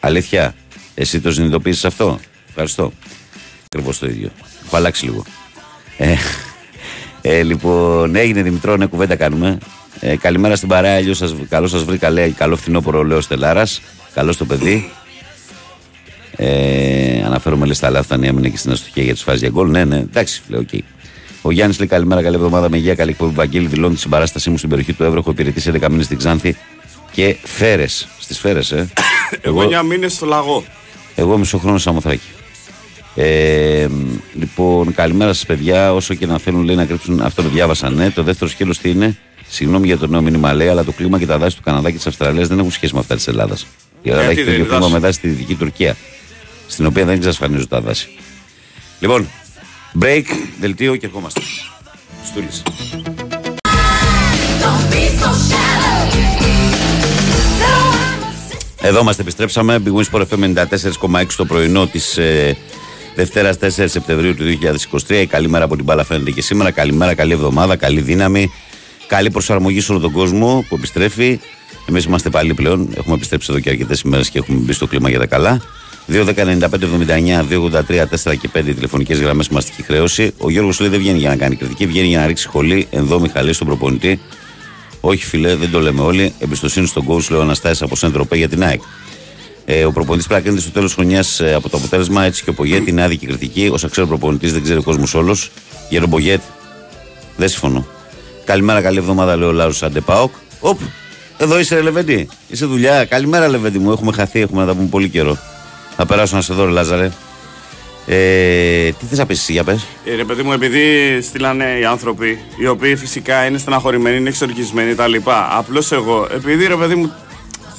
Αλήθεια, εσύ το συνειδητοποίησες αυτό; Ευχαριστώ. Ακριβώς το ίδιο. Έχω αλλάξει λίγο. Ε, ε, λοιπόν, έγινε Δημητρό, ναι, κουβέντα κάνουμε. Ε, καλημέρα στην παρέα, σας, καλό σας βρήκα, λέει, καλό φθινόπωρο, λέει ο Στελάρας. Καλό το παιδί. Ε, αναφέρομαι λες τα λάθη, έμεινε και στην αστοχία για τη φάση για γκολ. Ναι, ναι, εντάξει, λέω, OK. Okay. Ο Γιάννης λέει καλημέρα, καλή εβδομάδα με υγεία, καλή εκπομπή. Βαγγέλη δηλώνει τη συμπαράστασή μου στην περιοχή του Εύρω. Έχω υπηρετήσει 11 μήνες στην Ξάνθη και φέρες. Στις φέρες, ε. Εγώ 9 μήνες στο λαγό. Εγώ μισό χρόνο Σαμοθράκη. Ε, λοιπόν, καλημέρα σας, παιδιά. Όσο και να θέλουν λέει, να κρύψουν, αυτό το διάβασαν. Ναι. Το δεύτερο σκέλος τι είναι; Συγγνώμη για το νέο μήνυμα, λέει, αλλά το κλίμα και τα δάση του Καναδά και της Αυστραλίας δεν έχουν σχέση με αυτά της Ελλάδας. Η Ελλάδα έχει το ίδιο κλίμα με δάση στη δυτική Τουρκία. Στην οποία δεν εξασφανίζουν τα δάση. Λοιπόν, Break, δελτίο και ερχόμαστε. Στούλης. Εδώ είμαστε, επιστρέψαμε. Big Wings FM 94,6 το πρωινό της ε, Δευτέρας 4 Σεπτεμβρίου του 2023. Η καλή μέρα από την μπάλα φαίνεται και σήμερα. Καλημέρα, καλή εβδομάδα, καλή δύναμη. Καλή προσαρμογή σε όλο τον κόσμο που επιστρέφει. Εμείς είμαστε πάλι πλέον. Έχουμε επιστρέψει εδώ και αρκετές ημέρες και έχουμε μπει στο κλίμα για τα καλά. 2.195.79, 2.83, 4 και 5 τηλεφωνικές γραμμές μαστική χρέωση. Ο Γιώργος λέει δεν βγαίνει για να κάνει κριτική, βγαίνει για να ρίξει σχολή εδώ Μιχαλή στον προπονητή. Όχι φίλε, δεν το λέμε όλοι. Εμπιστοσύνη στον coach, λέει ο Αναστάσης από Σεν Τροπέ για την ΑΕΚ. Ε, ο προπονητής πρέπει να κρίνεται στο τέλος χρονιάς ε, από το αποτέλεσμα έτσι και ο Πογέτ είναι άδικη κριτική. Όσα ξέρει ο προπονητής δεν ξέρει ο κόσμος όλος. Για τον Πογέτ δεν συμφωνώ. Καλημέρα, καλή εβδομάδα, λέει ο Λάζαρος Άντε ΠΑΟΚ. Οπ, εδώ είσαι, Λεβέντι. Είσαι δουλειά. Καλημέρα, Λεβέντι μου. Έχουμε χαθεί, έχουμε να τα πούμε πολύ καιρό. Θα περάσω να σε δω, Λάζαρε. Ε, τι θες να πεις εσύ, για πες. Ε, ρε παιδί μου, επειδή στείλανε οι άνθρωποι, οι οποίοι φυσικά είναι στεναχωρημένοι, είναι εξοργισμένοι κτλ. Απλώς εγώ, επειδή ρε παιδί μου,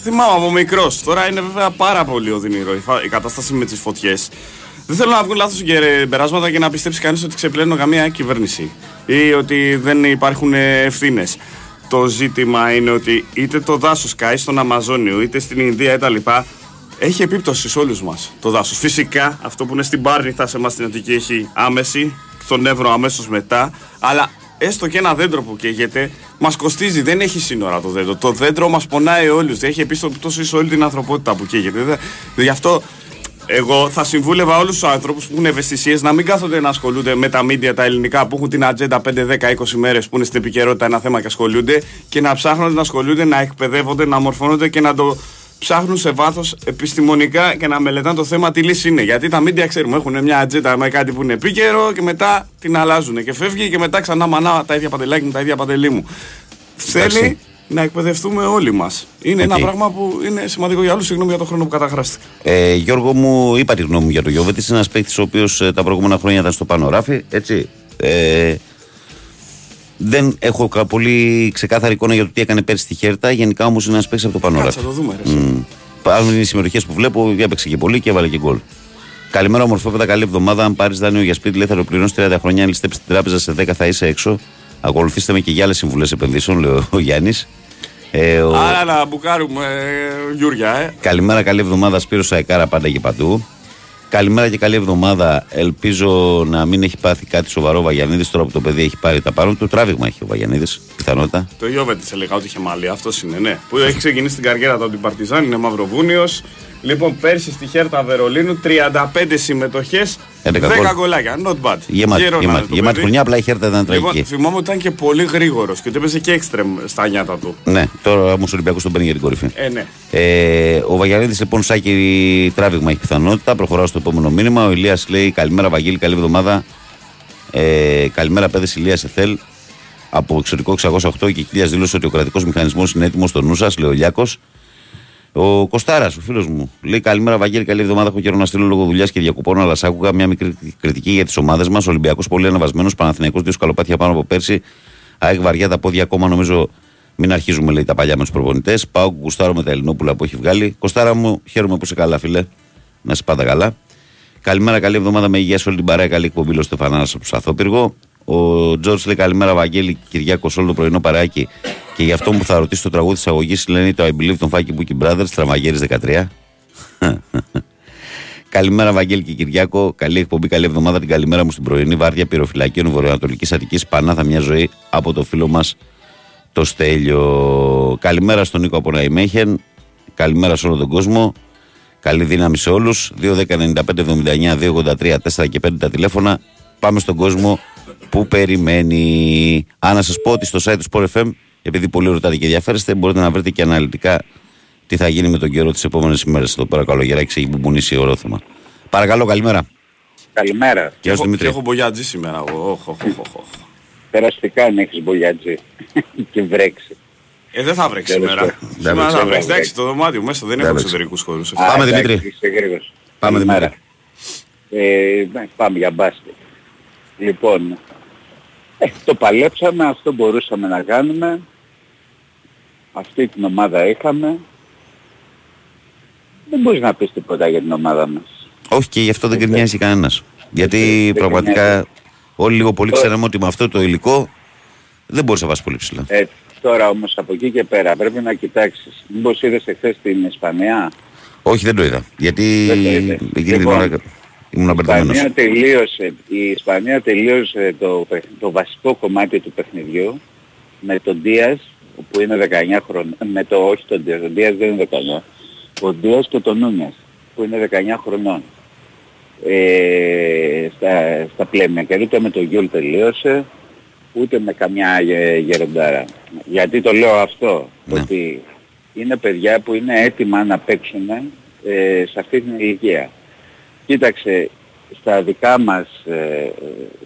θυμάμαι από μικρός. Τώρα είναι βέβαια πάρα πολύ οδυνηρό η κατάσταση με τις φωτιές. Δεν θέλω να βγουν λάθος περάσματα και να πιστέψει κανείς ότι ξεπλένω καμία κυβέρνηση ή ότι δεν υπάρχουν ευθύνες. Το ζήτημα είναι ότι είτε το δάσος καεί στον Αμαζόνιο είτε στην Ινδία κτλ έχει επίπτωση σε όλους μας το δάσος. Φυσικά αυτό που είναι στην Πάρνηθα σε εμά στην Αττική έχει άμεση, στον Εύρο αμέσως μετά. Αλλά έστω και ένα δέντρο που καίγεται, μας κοστίζει. Δεν έχει σύνορα το δέντρο. Το δέντρο μας πονάει όλους. Έχει επίπτωση σε όλη την ανθρωπότητα που καίγεται. Γι' αυτό εγώ θα συμβούλευα όλους τους άνθρωπους που έχουν ευαισθησίες να μην κάθονται να ασχολούνται με τα μίντια τα ελληνικά που έχουν την ατζέντα 5, 10, 20 μέρες που είναι στην επικαιρότητα ένα θέμα και ασχολούνται και να ψάχνονται να ασχολούνται, να εκπαιδεύονται, να μορφώνονται και να το ψάχνουν σε βάθος επιστημονικά και να μελετάνε το θέμα τι λύση είναι. Γιατί τα μίντια ξέρουμε έχουν μια ατζέντα με κάτι που είναι επίκαιρο και μετά την αλλάζουν και φεύγει και μετά ξανά μανά τα ίδια παντελάκια με τα ίδια παντελή μου. Θέλει να εκπαιδευτούμε όλοι μας. Είναι ένα πράγμα που είναι σημαντικό για άλλου. Συγγνώμη για τον χρόνο που καταχράστηκα. Ε, Γιώργο μου, είπα τη γνώμη μου για τον Γιώβετης. Είναι ένας παίκτης ο οποίος ε, τα προηγούμενα χρόνια ήταν στο πάνω ράφι. Έτσι. Ε, δεν έχω πολύ ξεκάθαρη εικόνα για το τι έκανε πέρσι στη Χέρτα. Γενικά όμως είναι ένας παίκτης από το πάνω Κάτσε, θα το δούμε. Mm. είναι οι συμμετοχές που βλέπω, έπαιξε και πολύ και έβαλε και γκολ. Καλημέρα, ομορφόπεδα. Καλή εβδομάδα. Αν πάρεις δάνειο για σπίτι, λέει θα το πληρώνεις 30 χρόνια. Αν ληστέψεις την τράπεζα σε 10 θα είσαι έξω. Ακολουθήστε με και για άλλες συμβουλές επενδύσεων, λέει ο Γιάννης. Ε, ο... Άρα να μπουκάρουμε, ε, Γιούρια, ε. Καλημέρα, καλή εβδομάδα. Σπύρος Σαϊκάρα πάντα και παντού. Καλημέρα και καλή εβδομάδα. Ελπίζω να μην έχει πάθει κάτι σοβαρό ο Βαγιανίδης τώρα που το παιδί έχει πάρει τα πάνω του. Τράβηγμα έχει ο Βαγιανίδης. πιθανότητα. Το Ιώβετ έλεγα ότι είχε μαλλί, αυτός είναι, ναι. Που έχει ξεκινήσει την καριέρα του από την Παρτιζάν, είναι Μαυροβούνιος. Λοιπόν, πέρσι στη Χέρτα Βερολίνου 35 συμμετοχές, 10 γκολάκια. Not bad. Γεμάτη, γεμάτη, χρονιά, απλά η Χέρτα ήταν λοιπόν, τραγική. Λοιπόν, θυμάμαι ότι ήταν και πολύ γρήγορος και ότι έπαιζε και έξτρεμ στα νιάτα του. Ναι, τώρα όμω ο Ολυμπιακός τον παίρνει για την κορυφή. Ε, ναι. ε, ο Βαγιανίδης λοιπόν σάκι τράβηγμα έχει πιθανότητα. Προχωράω στο επόμενο μήνυμα. Ο Ηλίας λέει Καλημέρα Βαγγέλη, καλή εβδομάδα. Ε, καλημέρα παιδες Ηλίας Εθέλ. Από εξωτερικό 608 και χιλιά δήλωσε ότι ο κρατικός μηχανισμός είναι έτοιμος στο νου σας, λέει ο Λιάκος. Ο Κοστάρας, ο φίλος μου, λέει καλημέρα Βαγγέλη, καλή εβδομάδα. Έχω καιρό να στείλω λόγω δουλειάς και διακοπών, αλλά σ' άκουγα μια μικρή κριτική για τις ομάδες μας. Ολυμπιακός πολύ αναβασμένος, Παναθηναϊκός δύο σκαλοπάτια πάνω από πέρσι. ΑΕΚ βαριά τα πόδια ακόμα, νομίζω μην αρχίζουμε λέει τα παλιά με τους προπονητές. Πάω κουστάρω με τα Ελληνόπουλα που έχει βγάλει. Κοστάρα μου, χαίρομαι που είσαι καλά, φίλε. Να σε πάντα καλά. Καλημέρα, καλή εβδομάδα με υγεία σε όλη την παρέα. Καλή εκπομπή, ο Στεφανάρα από Σαθόπυργο. Ο Τζόρτ λέει καλημέρα, Βαγγέλη Κυριάκος, όλο το πρωινό παράκι. Και γι' αυτό που θα ρωτήσει το τραγούδι της αγωγής, λένε το I believe των Φάκη Bookie Brothers, Τραυαγέρη 13. Καλημέρα, Βαγγέλη και Κυριάκο. Καλή εκπομπή, καλή εβδομάδα. Την καλημέρα μου στην πρωινή βάρδια πυροφυλακίων Βορειοανατολικής Αττικής. Πανάθα μια ζωή από το φίλο μας το Στέλιο. Καλημέρα στον Νίκο από Ναϊμέχεν. Καλημέρα σε όλο τον κόσμο. Καλή δύναμη σε όλους. 2.10.95.79, 2.83, 4 και 5 τα τηλέφωνα. Πάμε στον κόσμο που περιμένει. Αν να σας πω ότι στο site του Sport FM, επειδή πολύ ρωτάτε και ενδιαφέρεστε, μπορείτε να βρείτε και αναλυτικά τι θα γίνει με τον καιρό τις επόμενες ημέρες. Το παρακαλώ, Γεράκη, έχει μπουμπουνίσει ορόθεμα. Παρακαλώ, καλημέρα. Καλημέρα. Και έχω, και έχω μπογιάτζι σήμερα. Περαστικά αν έχεις μπογιάτζι και βρέξει. Ε, δεν θα βρέξει σήμερα. Σήμερα θα βρέξει. Εντάξει, το δωμάτιο μέσα δεν έχω εξωτερικούς χώρους. Πάμε Δημήτρη. Πάμε Δημήτρη. Ε, πάμε για μπάσκετ. Λοιπόν, ε, το παλέψαμε, αυτό μπορούσαμε να κάνουμε. Αυτή την ομάδα είχαμε. Δεν μπορείς να πεις τίποτα για την ομάδα μας. Όχι και γι' αυτό δεν κρινιάζει κανένας. Γιατί πραγματικά όλοι λίγο πολύ ξέραμε ότι με αυτό το υλικό δεν μπορείς να βάσεις πολύ ψηλά. Ε, τώρα όμως από εκεί και πέρα πρέπει να κοιτάξεις. Μήπως είδες εχθές την Ισπανία; Όχι δεν το είδα. Γιατί εκείνη την ώρα ήμουν απερταμένος. Η Ισπανία τελείωσε, η Ισπανία τελείωσε το, το βασικό κομμάτι του παιχνιδιού με τον Δίας που είναι 19 χρόνια, με το όχι τον Δίας, ο Δίας δεν είναι 19, ο Δίας και τον Νούνιας που είναι 19 χρονών. Ε, στα, στα πλέμια και ούτε με τον Γιούλ τελείωσε ούτε με καμιά γεροντάρα. Γιατί το λέω αυτό, ναι. ότι είναι παιδιά που είναι έτοιμα να παίξουν ε, σε αυτή την ηλικία. Κοίταξε, στα δικά μας, ε,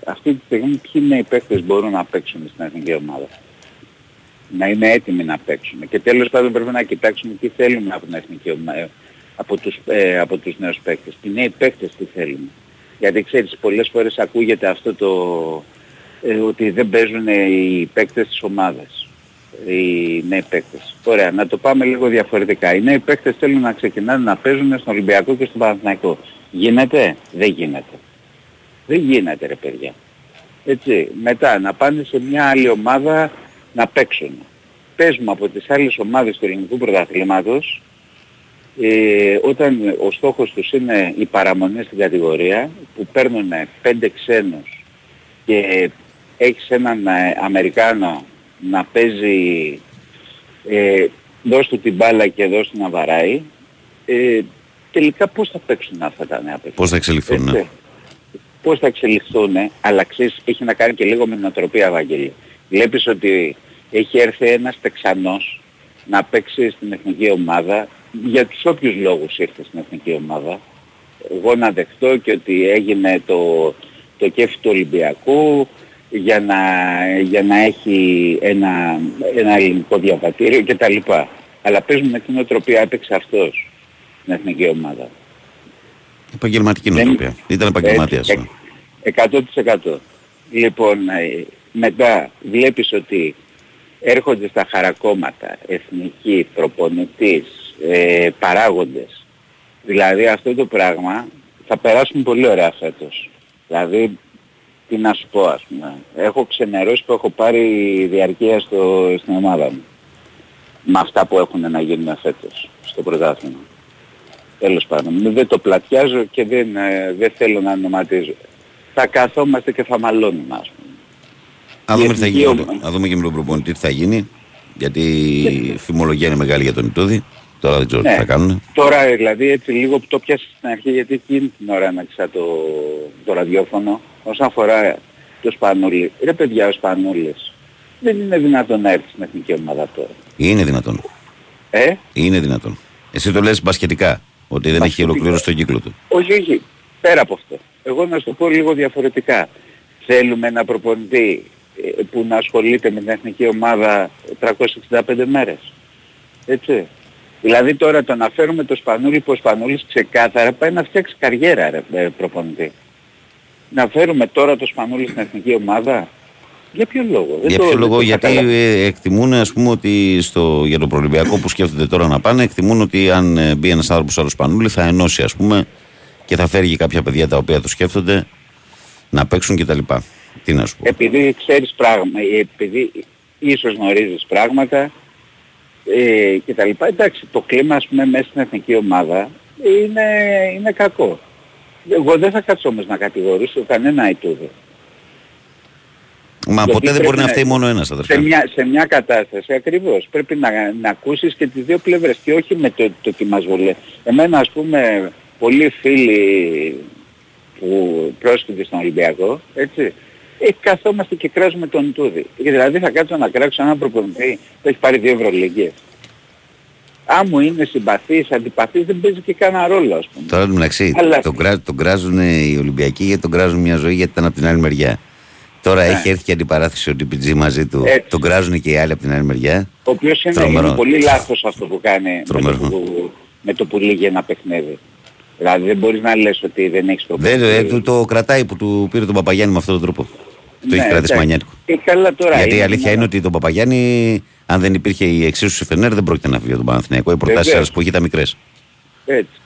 αυτή τη στιγμή ποιοι είναι οι παίκτες που μπορούν να παίξουν στην εθνική ομάδα. Να είναι έτοιμοι να παίξουν. Και τέλος πάντων πρέπει να κοιτάξουμε τι θέλουμε από την εθνική ομάδα, από τους, ε, από τους νέους παίκτες. Οι νέοι παίκτες τι θέλουμε. Γιατί ξέρεις πολλές φορές ακούγεται αυτό το ε, ότι δεν παίζουν οι παίκτες της ομάδας. Οι νέοι παίκτες. Ωραία, να το πάμε λίγο διαφορετικά. Οι νέοι παίκτες θέλουν να ξεκινάνε να παίζουν στον Ολυμπιακό και στον Παναθηναϊκό. Γίνεται; Δεν γίνεται. Δεν γίνεται ρε παιδιά. Έτσι, μετά να πάνε σε μια άλλη ομάδα να παίξουν. Παίζουμε από τις άλλες ομάδες του ελληνικού πρωταθλήματος ε, όταν ο στόχος τους είναι η παραμονή στην κατηγορία που παίρνουν πέντε ξένους και έχεις έναν ε, Αμερικάνο να παίζει ε, δώσ' του την μπάλα και δώσ' του να βαράει ε, τελικά πώς θα παίξουν αυτά τα νέα παιδιά; Πώς θα εξελιχθούν. Ναι. Πώς θα εξελιχθούν, αλλά ξέρεις, έχει να κάνει και λίγο με την οτροπία, Ευαγγελή. Βλέπεις ότι έχει έρθει ένας Τεξανός να παίξει στην εθνική ομάδα, για τους όποιους λόγους ήρθε στην εθνική ομάδα. Εγώ να δεχτώ και ότι έγινε το, το κέφι του Ολυμπιακού για να, για να έχει ένα, ένα ελληνικό διαβατήριο κτλ. Αλλά παίζουμε με την οτροπία έπαιξε αυτός στην εθνική ομάδα. Επαγγελματική νοοτροπία. Ήταν επαγγελματίας. 100%. Ναι. Λοιπόν, ε, μετά βλέπεις ότι έρχονται στα χαρακόμματα, εθνικοί, προπονητής, ε, παράγοντες. Δηλαδή αυτό το πράγμα θα περάσουν πολύ ωραία φέτος. Δηλαδή, τι να σου πω ας πούμε. Έχω ξενερώσει που έχω πάρει διαρκεία στο, στην ομάδα μου. Με αυτά που έχουν να γίνουν φέτος στο πρωτάθλημα. Τέλος πάντων. Δεν το πλατιάζω και δεν, ε, δεν θέλω να ονοματίζω. Θα καθόμαστε και θα μαλώνουμε ας πούμε. Α δούμε, θα γίνει, α δούμε και με τον προπονητή τι θα γίνει. Γιατί η φημολογία είναι μεγάλη για τον Ιτούδη. Τώρα δεν ξέρω ναι. τι θα κάνουν. Τώρα δηλαδή έτσι λίγο που το πιάσεις στην αρχή γιατί εκείνη την ώρα άνοιξα το, το ραδιόφωνο όσον αφορά το Σπανούλη. Ρε παιδιά ο Σπανούλης δεν είναι δυνατόν να έρθει στην εθνική ομάδα τώρα. Είναι δυνατόν. Ε; Είναι δυνατόν. Εσύ το λες μπασκετικά, ότι δεν έχει ολοκληρώσει τον κύκλο του. Όχι, όχι. Πέρα από αυτό. Εγώ να σου το πω λίγο διαφορετικά. Θέλουμε ένα προπονητή ε, που να ασχολείται με την εθνική ομάδα 365 μέρες. Έτσι. Δηλαδή τώρα το να φέρουμε το Σπανούλη που ο Σπανούλης ξεκάθαρα πάει να φτιάξει καριέρα ρε, ε, προπονητή. Να φέρουμε τώρα το Σπανούλη στην εθνική ομάδα. Για ποιο λόγο; Για ποιο λόγο, γιατί ε, εκτιμούν ας πούμε ότι στο, για το Προλυμπιακό που σκέφτονται τώρα να πάνε, εκτιμούν ότι αν ε, μπει ένας άνθρωπος άλλος Σπανούλη θα ενώσει ας πούμε και θα φέρει κάποια παιδιά τα οποία το σκέφτονται να παίξουν κτλ. Τι να σου πω. Επειδή ξέρεις πράγματα, επειδή ίσως γνωρίζεις πράγματα, ε, και τα λοιπά. Εντάξει, το κλίμα ας πούμε μέσα στην εθνική ομάδα είναι, είναι κακό. Εγώ δεν θα κάτσω όμως να κατηγορήσω κανένα Ιτούδη. Μα ποτέ δεν μπορεί να φταίει μόνο ένας αδερφέ. Σε μια, σε μια κατάσταση ακριβώς πρέπει να, να ακούσεις και τις δύο πλευρές και όχι με το, το τι μας βολεύει. Εμένα ας πούμε πολλοί φίλοι που πρόσκειται στον Ολυμπιακό, έτσι, ε, καθόμαστε και κράζουμε τον Τούδη. Δηλαδή θα κάτσω να κράξω έναν προπονητή που έχει πάρει δύο ευρωλίγες. Αν μου είναι συμπαθής, αντιπαθής, δεν παίζει και κανένα ρόλο, ας πούμε. Τώρα μεταξύ, Αλλά... τον, κρά, τον κράζουν οι Ολυμπιακοί γιατί τον κράζουν μια ζωή γιατί ήταν από την άλλη μεριά. Τώρα ναι. έχει έρθει και αντιπαράθεση ο DPG μαζί του. Έτσι. Τον κράζουν και οι άλλοι από την άλλη μεριά. Ο οποίος είναι, είναι πολύ λάθος αυτό που κάνει με το που, με το που λύγει ένα παιχνίδι. Δηλαδή δεν μπορείς να λες ότι δεν έχεις το Δεν, ε, το κρατάει που του πήρε τον Παπαγιάννη με αυτόν τον τρόπο. Το ναι, έχει κρατήσει μανιάτικο. Ε, καλά τώρα Γιατί η αλήθεια είναι ότι τον Παπαγιάννη, αν δεν υπήρχε η εξίσωση Φενέρ, δεν πρόκειται να φύγει τον Παναθηναϊκό. Οι προτάσεις που έχει ήταν μικρές.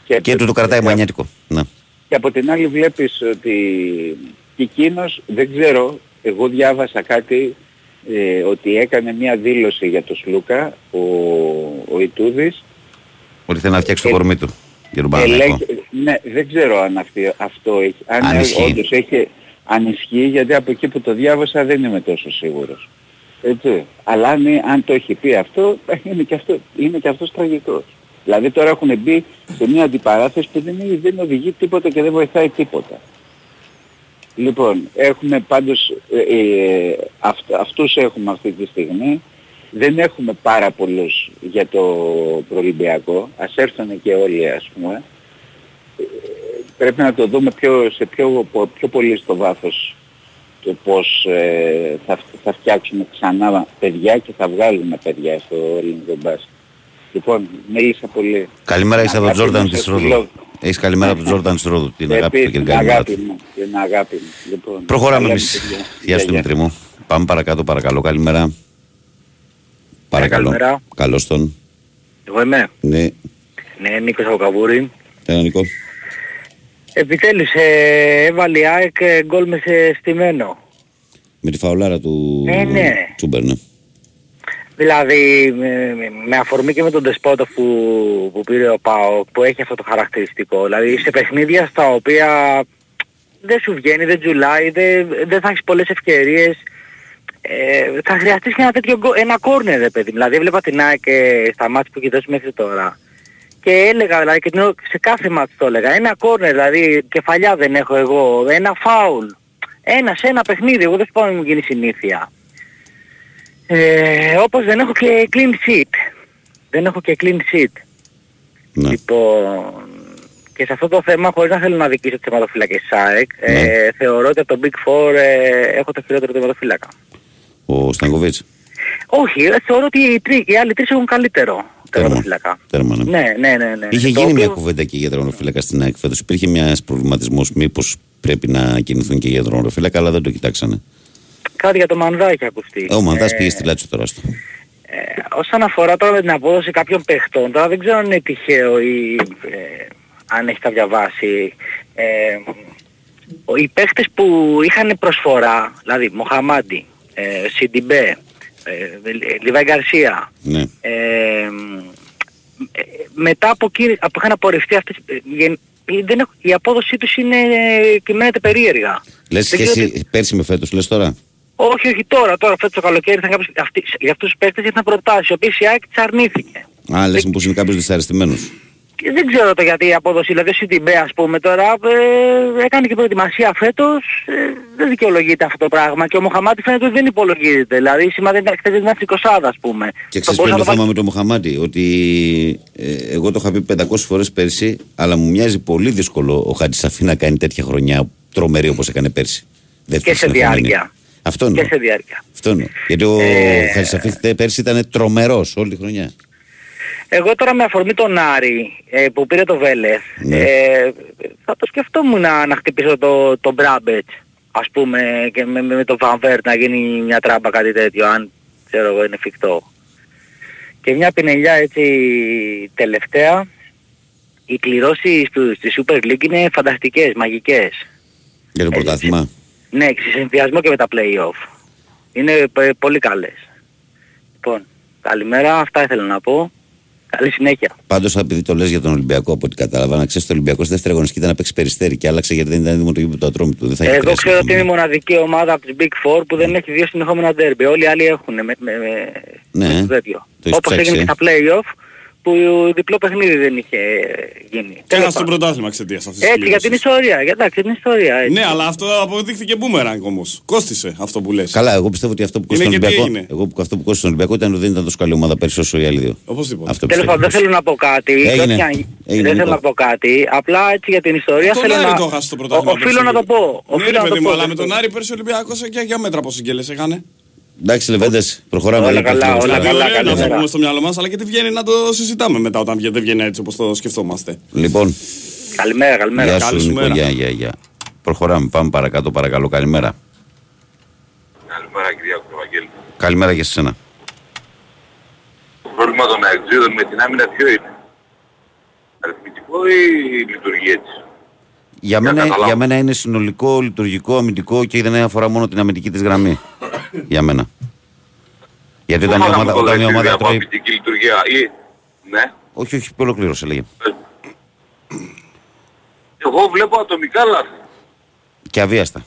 Και, και του το κρατάει μανιάτικο. Ναι. Και από την άλλη βλέπεις ότι και εκείνος, δεν ξέρω, εγώ διάβασα κάτι ε, ότι έκανε μια δήλωση για τον Σλούκα, ο, ο Ιτούδης. Ότι θέλει να φτιάξει το κορμί του. Για τον ε, ναι, δεν ξέρω αν αυτή, αυτό έχει. Αν, αν όντως έχει, αν ισχύει, γιατί από εκεί που το διάβασα δεν είμαι τόσο σίγουρος. Έτσι. Αλλά αν, αν το έχει πει αυτό, είναι και, αυτό, είναι και αυτός τραγικός. Δηλαδή τώρα έχουν μπει σε μια αντιπαράθεση που δεν, δεν οδηγεί τίποτα και δεν βοηθάει τίποτα. Λοιπόν, έχουμε πάντως, ε, ε, αυ, αυτούς έχουμε αυτή τη στιγμή. Δεν έχουμε πάρα πολλούς για το προολυμπιακό. Ας έρθουν και όλοι ας πούμε πρέπει να το δούμε πιο, σε πιο, πιο πολύ στο βάθος το πώς ε, θα, θα φτιάξουμε ξανά παιδιά και θα βγάλουμε παιδιά στο ελληνικό μπάσκετ. Λοιπόν, μίλησα πολύ. Καλημέρα είσαι από τον Τζόρνταν της Ρόδου. Έχεις καλημέρα από τον Τζόρνταν της Ρόδου. Την αγάπη του και την αγάπη μου. Την αγάπη μου. Λοιπόν, Προχωράμε εμείς. Γεια σου Δημήτρη μου. Πάμε παρακάτω παρακαλώ. Καλημέρα. Παρακαλώ. Καλώς τον. Εγώ είμαι. Ναι. Ναι, Νίκος από Καβούρη. Έλα Νίκο. Επιτέλους ε, έβαλε η ΑΕΚ ε, γκολ με στημένο. Με τη φαουλάρα του ε, ναι. Τσούμπερ, ναι. Δηλαδή με, με, αφορμή και με τον Τεσπότο που, που πήρε ο Πάο που έχει αυτό το χαρακτηριστικό. Δηλαδή σε παιχνίδια στα οποία δεν σου βγαίνει, δεν τζουλάει, δεν, δεν θα έχεις πολλές ευκαιρίες. Ε, θα χρειαστείς και ένα τέτοιο ένα κόρνερ, παιδί. Δηλαδή έβλεπα την ΑΕΚ στα μάτια που έχει δώσει μέχρι τώρα και έλεγα δηλαδή και σε κάθε μάτς το έλεγα ένα κόρνερ δηλαδή κεφαλιά δεν έχω εγώ ένα φάουλ ένα σε ένα παιχνίδι εγώ δεν σου να μου γίνει συνήθεια ε, όπως δεν έχω και clean sheet δεν έχω και clean sheet ναι. λοιπόν και σε αυτό το θέμα χωρίς να θέλω να δικήσω τις θεματοφύλακες ΣΑΕΚ ε, ναι. ε, θεωρώ ότι από το Big Four ε, έχω το χειρότερο θεματοφύλακα ο Σταγκοβίτς όχι, ε, θεωρώ ότι οι, τρί, οι άλλοι τρεις έχουν καλύτερο τερματοφύλακα. Τέρμα, ναι. ναι. Ναι, ναι, ναι, Είχε γίνει μια κουβέντα και για τερματοφύλακα στην ΑΕΚ φέτος. Υπήρχε μια προβληματισμός μήπως πρέπει να κινηθούν και για τερματοφύλακα, αλλά δεν το κοιτάξανε. Κάτι για το Μανδά έχει ακουστεί. Ο Μανδάς ε, πήγε στη Λάτσο τώρα στο. Ε, όσον αφορά τώρα την απόδοση κάποιων παιχτών, τώρα δεν ξέρω αν είναι τυχαίο ή ε, αν έχεις κάποια βάση. Ε, οι παίχτες που είχαν προσφορά, δηλαδή Μοχαμάντι, ε, Σιντιμπέ, ε, Λιβάη Γκαρσία. Ναι. Ε, μετά από, εκεί, από είχαν απορριφθεί αυτές, δεν η απόδοσή τους είναι, κυμαίνεται περίεργα. Λες και εσύ πέρσι με φέτος, λες τώρα; Όχι, όχι τώρα, τώρα φέτος το καλοκαίρι ήταν κάποιος, αυτοί, για αυτούς τους παίκτες ήταν προτάσεις, οι οποίες η ΑΕΚ τις αρνήθηκε. Α, λες πως είναι κάποιος δυσαρεστημένος. Και δεν ξέρω το γιατί η απόδοση, δηλαδή ο Σιντιμπέ ας πούμε τώρα ε, έκανε και προετοιμασία φέτος, ε, δεν δικαιολογείται αυτό το πράγμα και ο Μοχαμάτι φαίνεται ότι δεν υπολογίζεται, δηλαδή σήμερα δεν ήταν εκτελείς μια τρικοσάδα ας πούμε. Και ξέρεις ποιο είναι το θέμα με τον Μοχαμάτι, ότι ε, εγώ το είχα πει 500 φορές πέρσι, αλλά μου μοιάζει πολύ δύσκολο ο Χατζησαφή να κάνει τέτοια χρονιά τρομερή όπως έκανε πέρσι. Και σε διάρκεια. Αυτό είναι. Και σε διάρκεια. Αυτό είναι. Γιατί ο ε... Χατζησαφή πέρσι ήταν τρομερός όλη τη χρονιά. Εγώ τώρα με αφορμή τον Άρη ε, που πήρε το Βέλεθ ναι. ε, θα το σκεφτόμουν να, να χτυπήσω το, το Μπράμπετς ας πούμε και με, με, το Βανβέρτ να γίνει μια τράμπα κάτι τέτοιο αν ξέρω εγώ είναι εφικτό. Και μια πινελιά έτσι τελευταία οι κληρώσεις του, στη Super League είναι φανταστικές, μαγικές. Για το πρωτάθλημα. Ναι, σε συνδυασμό και με τα play-off. Είναι πολύ καλές. Λοιπόν, καλημέρα, αυτά ήθελα να πω. Καλή συνέχεια. Πάντως, επειδή το λες για τον Ολυμπιακό, από ό,τι κατάλαβα, να ξέρεις ότι ο Ολυμπιακό δεύτερη αγωνιστική ήταν να παίξει περιστέρι και άλλαξε γιατί δεν ήταν έτοιμο το γήπεδο του ατρόμου του. Δεν Εγώ ξέρω ότι είναι η μοναδική ομάδα από τις Big Four που δεν έχει δύο συνεχόμενα ντέρμπι. Όλοι οι άλλοι έχουν με, με, με, ναι, με τέτοιο. Όπως έγινε και στα playoff που διπλό παιχνίδι δεν είχε γίνει. Ένα στο πρωτάθλημα εξαιτίας αυτής της Έτσι, για την ιστορία. Για, εντάξει, την ιστορία. Έτσι. Ναι, αλλά αυτό αποδείχθηκε μπούμεραγκ όμως. Κόστησε αυτό που λες. Καλά, εγώ πιστεύω ότι αυτό που κόστησε τον Ολυμπιακό, εγώ που αυτό που κόστησε τον Ολυμπιακό ήταν ότι δεν ήταν τόσο καλή ομάδα πέρσι όσο οι άλλοι δύο. Οπωσδήποτε. Τέλος πάντων, δεν θέλω να πω κάτι. Έγινε. δεν θέλω να πω κάτι. Απλά έτσι για την ιστορία θέλω να... το χάσει το πρωτάθλημα. Οφείλω να το πω. Ναι, παιδί μου, αλλά με τον Άρη πέρσι ο Ολυμπιακός και για μέτρα πως συγκέλες έκανε. Εντάξει, Λεβέντε, προχωράμε. Όλα καλά, όλα καλά. καλά, να πούμε στο μυαλό μας, αλλά και τι βγαίνει να το συζητάμε μετά όταν δεν βγαίνει έτσι όπως το σκεφτόμαστε. Λοιπόν. Καλημέρα, καλημέρα. Γεια σου, Νίκο, γεια, γεια, γεια. Προχωράμε, πάμε παρακάτω, παρακαλώ. Καλημέρα. Καλημέρα, κυρία Κουβαγγέλη. Καλημέρα και σε σένα. Το πρόβλημα των αεξίδων με την άμυνα ποιο είναι; Αριθμητικό ή λειτουργεί έτσι; Για μένα, για μένα είναι συνολικό, λειτουργικό, αμυντικό και δεν αφορά μόνο την αμυντική της γραμμή για μένα. Γιατί όταν η ομάδα, όταν η ομάδα τρώει... λειτουργία ή... Ναι. Όχι, όχι, ολοκλήρωσε λέγε. Εγώ βλέπω ατομικά λάθη. Και αβίαστα.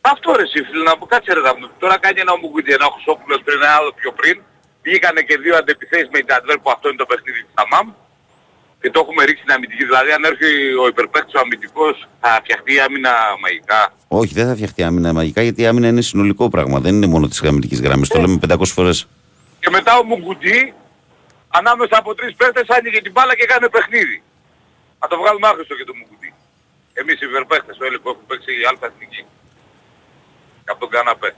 Αυτό ρε εσύ φίλε, να πω κάτσε ρε Τώρα κάνει ένα ομουγκούτι, ένα Χρυσόπουλος πριν, ένα άλλο πιο πριν. Βγήκανε και δύο αντεπιθέσεις με την Αντβέρ που αυτό είναι το παιχνίδι της ΑΜΑΜ και το έχουμε ρίξει στην αμυντική. Δηλαδή αν έρθει ο υπερπαίκτης ο αμυντικός θα φτιαχτεί η άμυνα μαγικά. Όχι, δεν θα φτιαχτεί η άμυνα μαγικά γιατί η άμυνα είναι συνολικό πράγμα. Δεν είναι μόνο της αμυντικής γραμμής. Το λέμε 500 φορές. Και μετά ο Μουγκουτζή ανάμεσα από τρεις παίκτες άνοιγε την μπάλα και έκανε παιχνίδι. Θα το βγάλουμε άχρηστο και το Μουγκουτζή. Εμείς οι υπερπαίκτες όλοι που έχουν παίξει η αλφα εθνική. Και από τον καναπέ.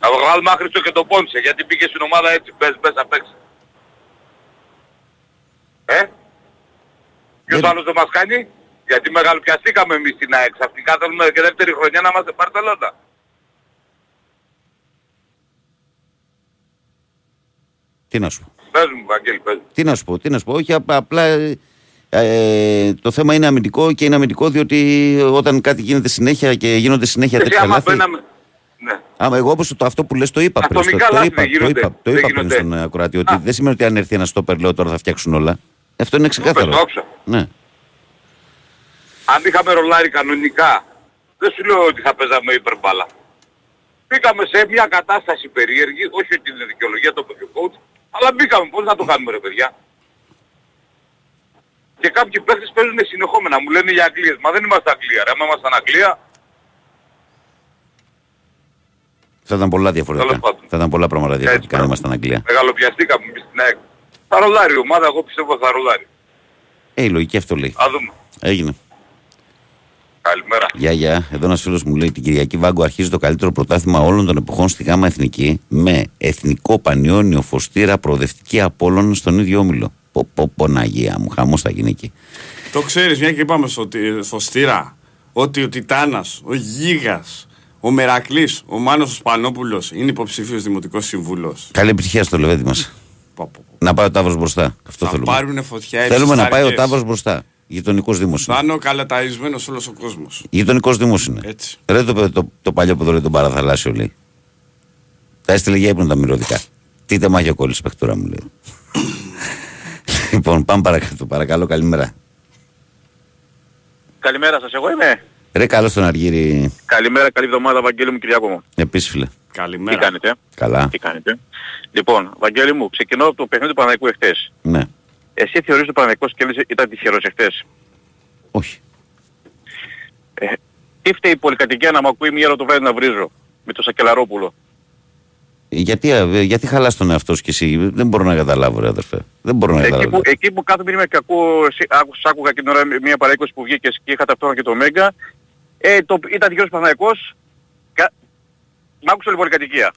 Θα βγάλουμε άχρηστο και το Πόνσε γιατί πήγε στην ομάδα έτσι πες πες να παίξει. Ε, Ποιος άλλος δεν μας κάνει; Γιατί μεγαλοπιαστήκαμε εμείς στην ΑΕΚ. Ξαφνικά θέλουμε και δεύτερη χρονιά να είμαστε Μπαρσελόνα. Τι να σου πω. Πες μου, Βαγγέλη, πες Τι να σου πω, τι να σου πω. Όχι, απλά ε, το θέμα είναι αμυντικό και είναι αμυντικό διότι όταν κάτι γίνεται συνέχεια και γίνονται συνέχεια τέτοια λάθη... Μπαίναμε... Ναι. Άμα εγώ όπως το, αυτό που λες το είπα πριν, το, το, είπα, το είπα, το είπα πριν στον ακροατή, ότι δεν σημαίνει ότι αν έρθει ένα στόπερ λέω τώρα θα φτιάξουν όλα. Αυτό είναι ξεκάθαρο. Το ναι. Αν είχαμε ρολάρει κανονικά, δεν σου λέω ότι θα παίζαμε υπερμπάλα. Μπήκαμε σε μια κατάσταση περίεργη, όχι ότι είναι δικαιολογία το παιδί coach, αλλά μπήκαμε πώς να το κάνουμε ρε παιδιά; Και κάποιοι παίχτες παίζουν συνεχόμενα, μου λένε για Αγγλίες. Μα δεν είμαστε Αγγλία ρε, άμα ήμασταν Αγγλία... Θα ήταν πολλά διαφορετικά. Θα ήταν πολλά πράγματα διαφορετικά αν ήμασταν Αγγλία. Μεγαλοπιαστήκαμε εμείς στην ΑΕΚ. Θα ρολάρει η ομάδα, εγώ πιστεύω θα ρολάρει. Ε, η λογική αυτό λέει. Α δούμε. Έγινε. Καλημέρα. Γεια, γεια. Εδώ ένας φίλος μου λέει την Κυριακή Βάγκο αρχίζει το καλύτερο πρωτάθλημα όλων των εποχών στη ΓΑΜΑ Εθνική με εθνικό πανιόνιο φωστήρα προοδευτική Απόλλων στον ίδιο όμιλο. Πω, πω, πω, μου, χαμός θα γίνει εκεί. Το ξέρεις, μια και είπαμε στο φωστήρα, ότι ο Τιτάνας, ο Γίγας, ο Μερακλής, ο Μάνος Σπανόπουλος είναι υποψήφιος δημοτικός σύμβουλο. Καλή επιτυχία στο λεβέντι μας. Να πάει ο Ταύρος μπροστά. Αυτό θα θέλουμε. Πάρουν φωτιά θέλουμε να πάει ο Ταύρος μπροστά. Γειτονικός Δήμος. Θα είναι ο καλαταϊσμένος όλος ο κόσμος. Γειτονικός Δήμος είναι. Έτσι. Ρε το, το, το, παλιό που τον παραθαλάσσιο λέει. Τα έστειλε για ύπνο τα μυρωδικά. Τι τε μάγιο κόλλη παιχτούρα μου λέει. λοιπόν, πάμε παρακάτω. Παρακαλώ, καλημέρα. Καλημέρα σας, εγώ είμαι. Ρε καλό στον Αργύρι. Καλημέρα, καλή εβδομάδα, Βαγγέλη μου, Κυριάκο μου. Επίσης φίλε. Καλημέρα. Τι κάνετε; Καλά. Τι κάνετε; Λοιπόν, Βαγγέλη μου, ξεκινώ από το παιχνίδι του Παναγικού εχθές. Ναι. Εσύ θεωρείς ότι ο Παναγικός κέρδισε ήταν τυχερός εχθές; Όχι. Ε, τι φταίει η πολυκατοικία να μου ακούει μία ώρα το βράδυ να βρίζω με το Σακελαρόπουλο; Γιατί, ε, γιατί χαλάς τον εαυτό σου κι εσύ, δεν μπορώ να καταλάβω ρε αδερφέ. Δεν μπορώ να Εκεί καταλάβω. που, εκεί που κάθομαι είμαι και ακούω, εσύ- άκου- σ' άκουγα και την ώρα μία παραίκωση που βγήκε και είχα ταυτόχρονα και το Μέγκα. Ε, το, ήταν τυχερός Παναγικός. Κα... Μ' άκουσε όλη η πολυκατοικία.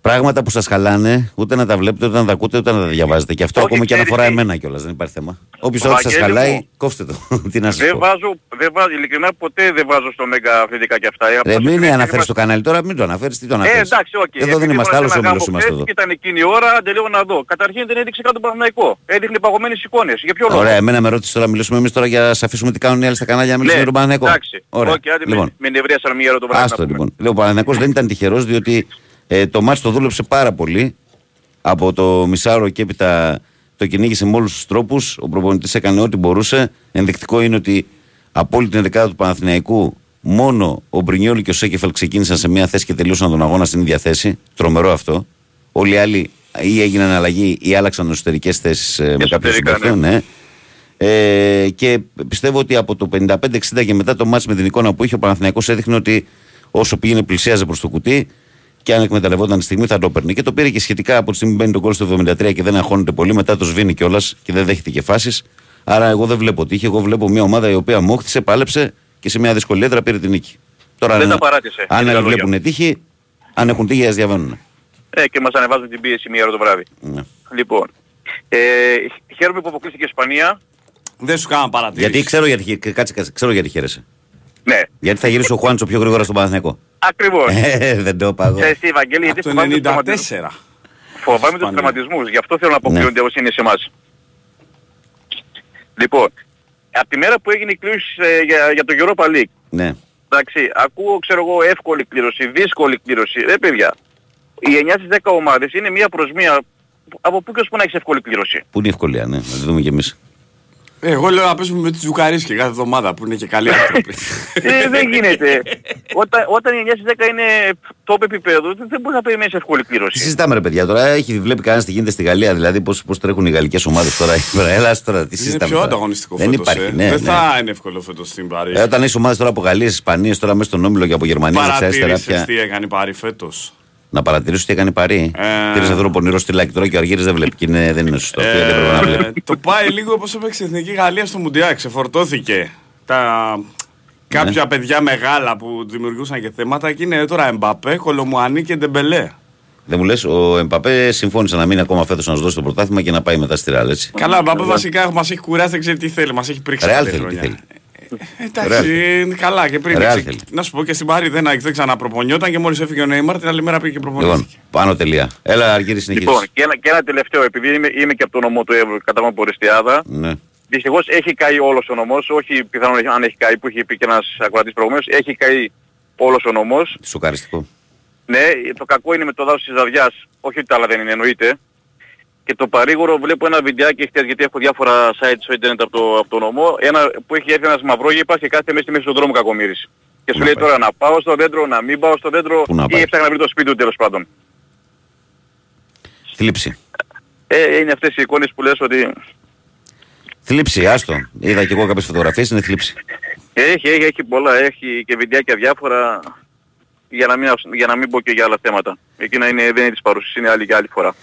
Πράγματα που σας χαλάνε, ούτε να τα βλέπετε, ούτε να τα ακούτε, ούτε να τα διαβάζετε. Και αυτό Όχι, ακόμα και ξέρεις αναφορά τι. εμένα κιόλας, δεν υπάρχει θέμα. Όποιος ό,τι σας Βαγγέλη χαλάει, μου. κόφτε το. Τι να σας Δεν πω. βάζω, δεν βάζω, ειλικρινά ποτέ δεν βάζω στο Μέγκα αφεντικά και αυτά. Ε, Ρε, απλώς μην επειδή αναφέρεις είμαστε- το κανάλι τώρα, μην το αναφέρεις, τι το Ε, αναφέρεις. εντάξει, οκ. Εδώ δεν Επειδή είμαστε, ήμασταν άλλος ένα όμιλος γάμο είμαστε χθες εδώ. Και ήταν εκείνη η ώρα, άντε λίγο να δω. Καταρχήν δεν έδειξε καν τον Παναθηναϊκό. Έδειχνε παγωμένες εικόνες. Για ποιο λόγο; Ωραία, εμένα με ρώτησες τώρα να μιλήσουμε εμείς τώρα για να σας αφήσουμε τι κάνουν οι άλλοι στα κανάλια να μιλήσουμε Ναι, για τον Παναθηναϊκό. εντάξει. Ωραία. Οκ, άντε λοιπόν, με, με νευρίασαν μία ώρα το βράδυ. άστο να πούμε. λοιπόν. Λέω, ο Παναθηναϊκός δεν ήταν τυχερός διότι ε, το μάτς το δούλεψε πάρα πολύ. Από το μισάωρο και έπειτα το κυνήγησε με όλους τους τρόπους. Ο προπονητής έκανε ό,τι μπορούσε. Ενδεικτικό είναι ότι από όλη την δεκάδα του Παναθηναϊκού μόνο ο Μπρινιόλη και ο Σέκεφελ ξεκίνησαν σε μια θέση και τελείωσαν τον αγώνα στην ίδια θέση. Τρομερό αυτό. Όλοι οι άλλοι ή έγιναν αλλαγή ή άλλαξαν εσωτερικές θέσεις με κάποιο Εσωτερικά, συμπαθείο. ναι. Ναι. Ε, και πιστεύω ότι από το 55-60 και μετά το μάτς με την εικόνα που είχε ο Παναθηναϊκός έδειχνε ότι όσο πήγαινε πλησίαζε προς το κουτί και αν εκμεταλλευόταν τη στιγμή θα το παίρνει. Και το πήρε και σχετικά από τη στιγμή που μπαίνει το κόλ στο 73 και δεν αγχώνεται πολύ, μετά το σβήνει κιόλας και δεν δέχεται και φάσεις. Άρα εγώ δεν βλέπω τύχη. Εγώ βλέπω μια ομάδα η οποία μόχτησε, πάλεψε και σε μια δυσκολία έδρα πήρε την νίκη. Τώρα, Δεν αν- τα παράτησε, Αν με άλλοι λίγα βλέπουν τύχη, αν έχουν τύχη, ας διαβαίνουν. Ε, και μας ανεβάζουν την πίεση μία ώρα το βράδυ. Ναι. Λοιπόν, ε, χαίρομαι που αποκλείστηκε η Ισπανία. Δεν σου κάνω παρατήρηση. Γιατί ξέρω γιατί, κάτσε, κάτσε, ξέρω γιατί χαίρεσαι. Ναι, Γιατί θα γυρίσει ο Χουάντσο πιο γρήγορα στον Παναθηναϊκό; ακριβώς. Ε, δεν το είπα εγώ. Ξέρεις τι, Βαγγέλη, γιατί Από το φοβάμαι τους τραυματισμούς. 94. Φοβάμαι τους Ισπανία. τραυματισμούς, γι' αυτό θέλω να αποκλείονται Ναι. όσοι είναι σε εμάς. Λοιπόν, από τη μέρα που έγινε η κλήρωση ε, για, για το Europa League, Ναι. εντάξει, ακούω, ξέρω εγώ, εύκολη κλήρωση, δύσκολη κλήρωση. Ρε παιδιά, οι 9 στις 10 ομάδες είναι μία προς μία. Από πού και ως πού να έχεις εύκολη κλήρωση; Πού είναι η ευκολία, ναι, να τη δούμε κι εμείς. Ε, Εγώ λέω να παίζουμε με τους Τζουκαρίσκε κάθε εβδομάδα που είναι και καλοί άνθρωποι. ε, δεν γίνεται. όταν, όταν οι 9 στις 10 είναι top επίπεδο, δεν, δεν μπορεί να περιμένεις εύκολη Τι κλήρωση. συζητάμε, ρε παιδιά, τώρα έχει βλέπει κανένας τι γίνεται στη Γαλλία, δηλαδή πώς πώς τρέχουν οι γαλλικές ομάδες τώρα. εκεί πέρα. Έλα τώρα, τι είναι συζητάμε. πιο τώρα. ανταγωνιστικό Δεν φέτος, υπάρχει, ε. ναι. Δεν ναι. θα είναι εύκολο φέτος στην Παρή. Ε, όταν έχεις ομάδες τώρα από Γαλλίε, Ισπανίε, τώρα μέσα στον Όμιλο και από Γερμανία, δεξιά αριστερά Παρατήρησες πια. τι έκανε η Παρί φέτος. Να παρατηρήσω τι έκανε Παρί. Ε. Πήρε εδώ το πονηρό στυλάκι τώρα και ο Αργύρης δεν βλέπει. Και είναι, δεν είναι σωστό. Αυτό δεν πρέπει να βλέπει. Ε, το πάει λίγο όπως έπαιξε η Εθνική Γαλλία στο Μουντιάλ. Ξεφορτώθηκε τα... Κάποια Ναι. παιδιά μεγάλα που δημιουργούσαν και θέματα και είναι τώρα Εμπαπέ, Κολομουανί και Ντεμπελέ. Δεν μου λες, ο Εμπαπέ συμφώνησε να μείνει ακόμα φέτος να σου δώσει το πρωτάθλημα και να πάει μετά στη Ρεάλ, έτσι. Καλά, ο Εμπαπέ βασικά μας έχει κουράσει, δεν ξέρει τι θέλει, μας έχει πρίξει. Ρεάλ πέντε θέλει, τι χρόνια. θέλει. Ε, Εντάξει, είναι καλά και πριν. Ρεάλ ξε- θέλει. Να σου πω και στην Πάρη δεν, δεν ξαναπροπονιόταν και μόλις έφυγε ο Νέιμαρ την άλλη μέρα πήγε και Λοιπόν, προπονήθηκε. πάνω τελεία. Έλα, Αργύρι, συνεχίζεις. Λοιπόν, και ένα, και ένα τελευταίο, επειδή είμαι, είμαι και από το νομό του Εύρου, κατά μου Ποριστιάδα, Ναι. δυστυχώς έχει καεί όλος ο νομός, όχι πιθανόν αν έχει καεί που είχε πει και ένας ακροατής προηγουμένως, έχει καεί όλος ο νομός. Σοκαριστικό. Ναι, το κακό είναι με το δάσος της Ζαδιάς, όχι ότι τα άλλα δεν είναι εννοείται. Και το παρήγορο βλέπω ένα βιντεάκι χτες, γιατί έχω διάφορα sites στο ίντερνετ από το, από το νομό, ένα που έχει έρθει ένας μαυρόγεπας και κάθεται μέσα στη μέση του δρόμου κακομύρης. Και σου Να λέει πάει. τώρα να πάω στο δέντρο, να μην πάω στο δέντρο Πού να ή πάει. έψαχνα να βρει το σπίτι του τέλος πάντων. Θλίψη. Ε, είναι αυτές οι εικόνες που λες ότι Θλίψη, άστο. Είδα και εγώ κάποιες φωτογραφίες, είναι θλίψη. έχει, έχει, έχει πολλά, έχει και βιντεάκια διάφορα για να μην, για να μην πω και για άλλα θέματα. Εκείνα είναι, δεν είναι της παρούσης, είναι άλλη για άλλη φορά.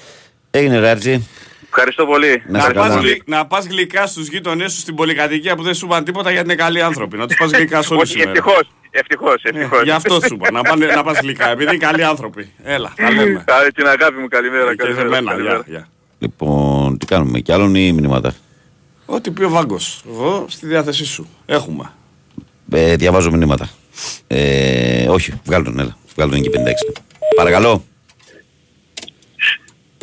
Έγινε Ράτζι. Ευχαριστώ πολύ. Να Να σε πας, καλά. γλυ- να πας γλυκά στους γείτονές σου στην πολυκατοικία που δεν σου είπαν τίποτα γιατί είναι καλοί άνθρωποι. Να τους πας γλυκά σε όλη Όχι, σήμερα. ευτυχώς, ευτυχώς, Ε, ευτυχώς. Γι' αυτό σου είπα, να, πάνε, να πας γλυκά, επειδή είναι καλοί άνθρωποι. Έλα, τα λέμε. Κάνε την αγάπη μου, καλημέρα. Και σε καλημέρα, μένα, καλημέρα. γεια, γεια. Λοιπόν, τι κάνουμε, κι άλλον ή μηνύματα; Ό,τι πει ο Βάγκος. Εγώ στη διάθεσή σου. Έχουμε. Ε, διαβάζω μηνύματα. Ε, όχι, βγάλω τον, έλα. Βγάλω τον εκεί 56. Παρακαλώ.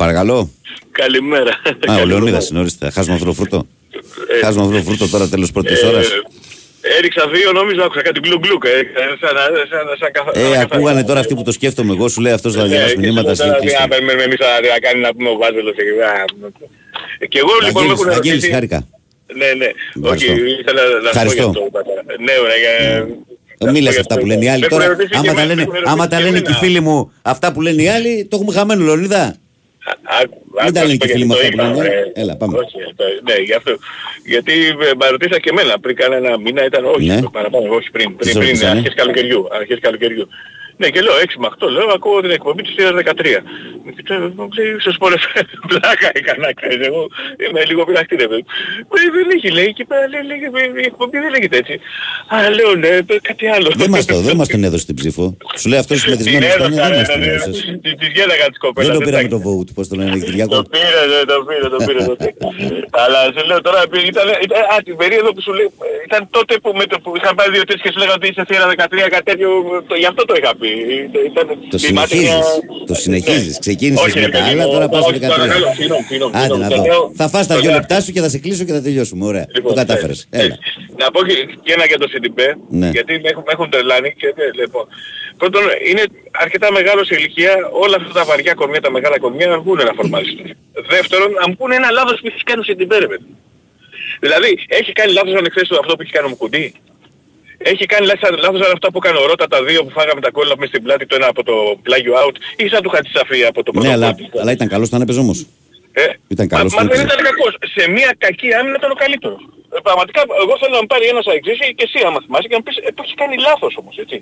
Παρακαλώ. Καλημέρα. Α, ο Λεωνίδας είναι, ορίστε. Χάσουμε αυτό το φρούτο. Χάσουμε αυτό το φρούτο τώρα τέλος πρώτης ώρας. Ε, Έριξα δύο, νόμιζα άκουσα κάτι γκλουκ γκλουκ. ε, Σαν, να- σαν, σαν, καθα- Ε, σαν ακούγανε τώρα αυτοί που το σκέφτομαι εγώ, σου λέει αυτός θα Ε, διαβάσει και μηνύματα τώρα στην τι να κλειστή. περιμένουμε εμείς να να κάνει να πούμε ο Βάζελος. και- α, Και εγώ λοιπόν με Βαγγέλης, έχουν Βαγγέλης, ερωτήσει... χάρηκα. Ναι, ναι. Όχι, ήθελα να πω για αυτό. Ναι, ωραία. Μην λες αυτά που λένε οι άλλοι τώρα. Άμα τα λένε, άμα τα λένε και οι φίλοι μου αυτά που λένε οι άλλοι, το έχουμε χαμένο Λεωνίδα. Μην τα λένε και οι φίλοι μου αυτά που λένε. Έλα, πάμε. Ναι, γι' αυτό. Γιατί με ρωτήσα και εμένα πριν κανένα μήνα ήταν όχι, ναι. παραπάνω, όχι πριν, πριν, πριν, αρχές καλοκαιριού, αρχές καλοκαιριού. Ναι, και λέω 6 με 8, λέω, ακούω την εκπομπή του 2013. Μου λέει, ίσως πολλές πλάκα έκανα, ξέρεις, εγώ είμαι λίγο πειραχτή, ρε παιδί. Δεν έχει, λέει, και πέρα λέει, η εκπομπή δεν λέγεται έτσι. Α, λέω, ναι, κάτι άλλο. Δεν μας το, δεν μας τον έδωσε την ψήφο. Σου λέει αυτός συμμετισμένος δεν μας τον έδωσες. Της γέλαγα της κοπέλας. Δεν το πήραμε το vote, πώς το λένε, Κυριάκο. Το πήρε, το πήρε, το πήρε. Αλλά σε λέω τώρα, ήταν, α, την περίοδο που σου λέει, ήταν τότε που, με το, που είχαν πάει δύο-τρεις και σου λέγανε ότι είσαι θύρα 13, κάτι τέτοιο, γι' αυτό το είχα πει. Το συνεχίζεις, το συνεχίζεις. Ξεκίνησες με τα άλλα, τώρα πας στο 13. Άντε να δω. Θα φας τα δυο λεπτά σου και θα σε κλείσω και θα τελειώσουμε. Ωραία. Το λοιπόν, κατάφερες. Έλα. Να πω και ένα για το CDP, ναι. γιατί με έχουν τρελάνει και λοιπόν. Πρώτον, είναι αρκετά μεγάλο σε ηλικία, όλα αυτά τα βαριά κορμιά, τα μεγάλα κορμιά να βγουν ένα φορμάλιστο. Δεύτερον, αν πούνε ένα λάθος που έχεις κάνει ο CDP, ρε Δηλαδή, έχει κάνει λάθος αν εκθέσει αυτό που έχει κάνει ο Μουκουντή; Έχει κάνει λάθος αλλά αυτά που έκανε ο Ρώτα τα δύο που φάγαμε τα κόλλα μέσα στην πλάτη, το ένα από το πλάγιο out ή σαν του Χατσαφή από το πρώτο. Ναι, αλλά, αλλά ήταν καλός όταν έπαιζε όμως. Ε, ήταν καλός. Μα, μα δεν ήταν κακός. Σε μια κακή άμυνα ήταν ο καλύτερος. Ε, πραγματικά εγώ θέλω να μου πάρει ένας αεξής και εσύ άμα θυμάσαι και να πεις ε, που έχει κάνει λάθος όμως, έτσι.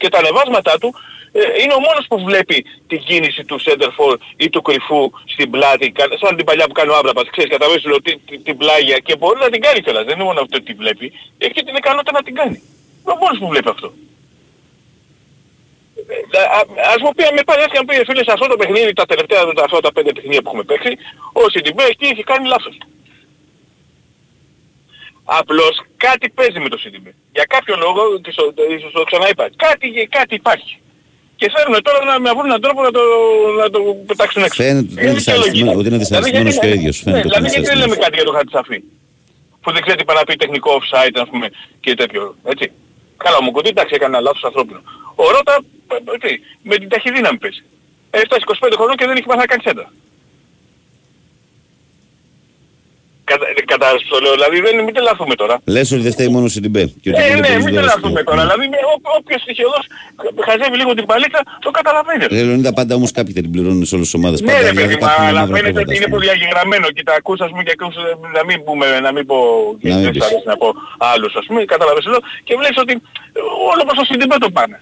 Και τα ανεβάσματά του ε, είναι ο μόνος που βλέπει την κίνηση του Σέντερφορ ή του κρυφού στην πλάτη, σαν την παλιά που κάνει ο Άμπραπας, ξέρεις, καταλαβαίνεις την, την πλάγια και μπορεί να την κάνει κιόλας, δεν είναι μόνο αυτό ότι βλέπει, έχει και την ικανότητα να την κάνει. Ο μόνος που βλέπει αυτό; Ε, ας μου πει, με πάρει έτσι να πει φίλε σε αυτό το παιχνίδι, τα τελευταία αυτά τα πέντε παιχνίδια που έχουμε παίξει, ο Σιντιμπέ εκεί έχει κάνει λάθος. Απλώς κάτι παίζει με το Σιντιμπέ. Για κάποιο λόγο, και στο, το ξαναείπα, κάτι, κάτι υπάρχει. Και θέλουν τώρα να με βρουν έναν τρόπο να το, να το πετάξουν έξω. Φαίνεται ότι είναι δυσαρεστημένος δηλαδή, και ο ίδιος. Ναι, δηλαδή γιατί δεν λέμε κάτι για το Χατσαφή. Που δεν ξέρει τι να πει τεχνικό offside ας πούμε και τέτοιο. Έτσι. Καλά μου κοντή, εντάξει έκανε ένα λάθος ανθρώπινο. Ο Ρώτα, τι, με την ταχυδύναμη παίζει. Έφτασε 25 χρονών και δεν έχει μάθει να κάνει σέντα. Κατάλαβες το λέω, δηλαδή δεν, μην τελαθούμε τώρα. Λες ότι δεν φταίει μόνο στην ΤΥΜΠΕ. Ε, ναι, μην τελαθούμε τώρα. Δηλαδή όποιος στοιχειοδός χαζεύει λίγο την παλίτσα, το καταλαβαίνει. Ρε Λεωνίδα πάντα όμως κάποιοι δεν την πληρώνουν σε όλες τις ομάδες. Ναι ρε παιδί, μα αλλά φαίνεται ότι είναι προδιαγεγραμμένο και τα ακούς ας πούμε και ακούς να μην πούμε, να μην πω και δεν να πω άλλους ας πούμε, καταλαβαίνεις εδώ και βλέπεις ότι όλο προς το στην το πάνε.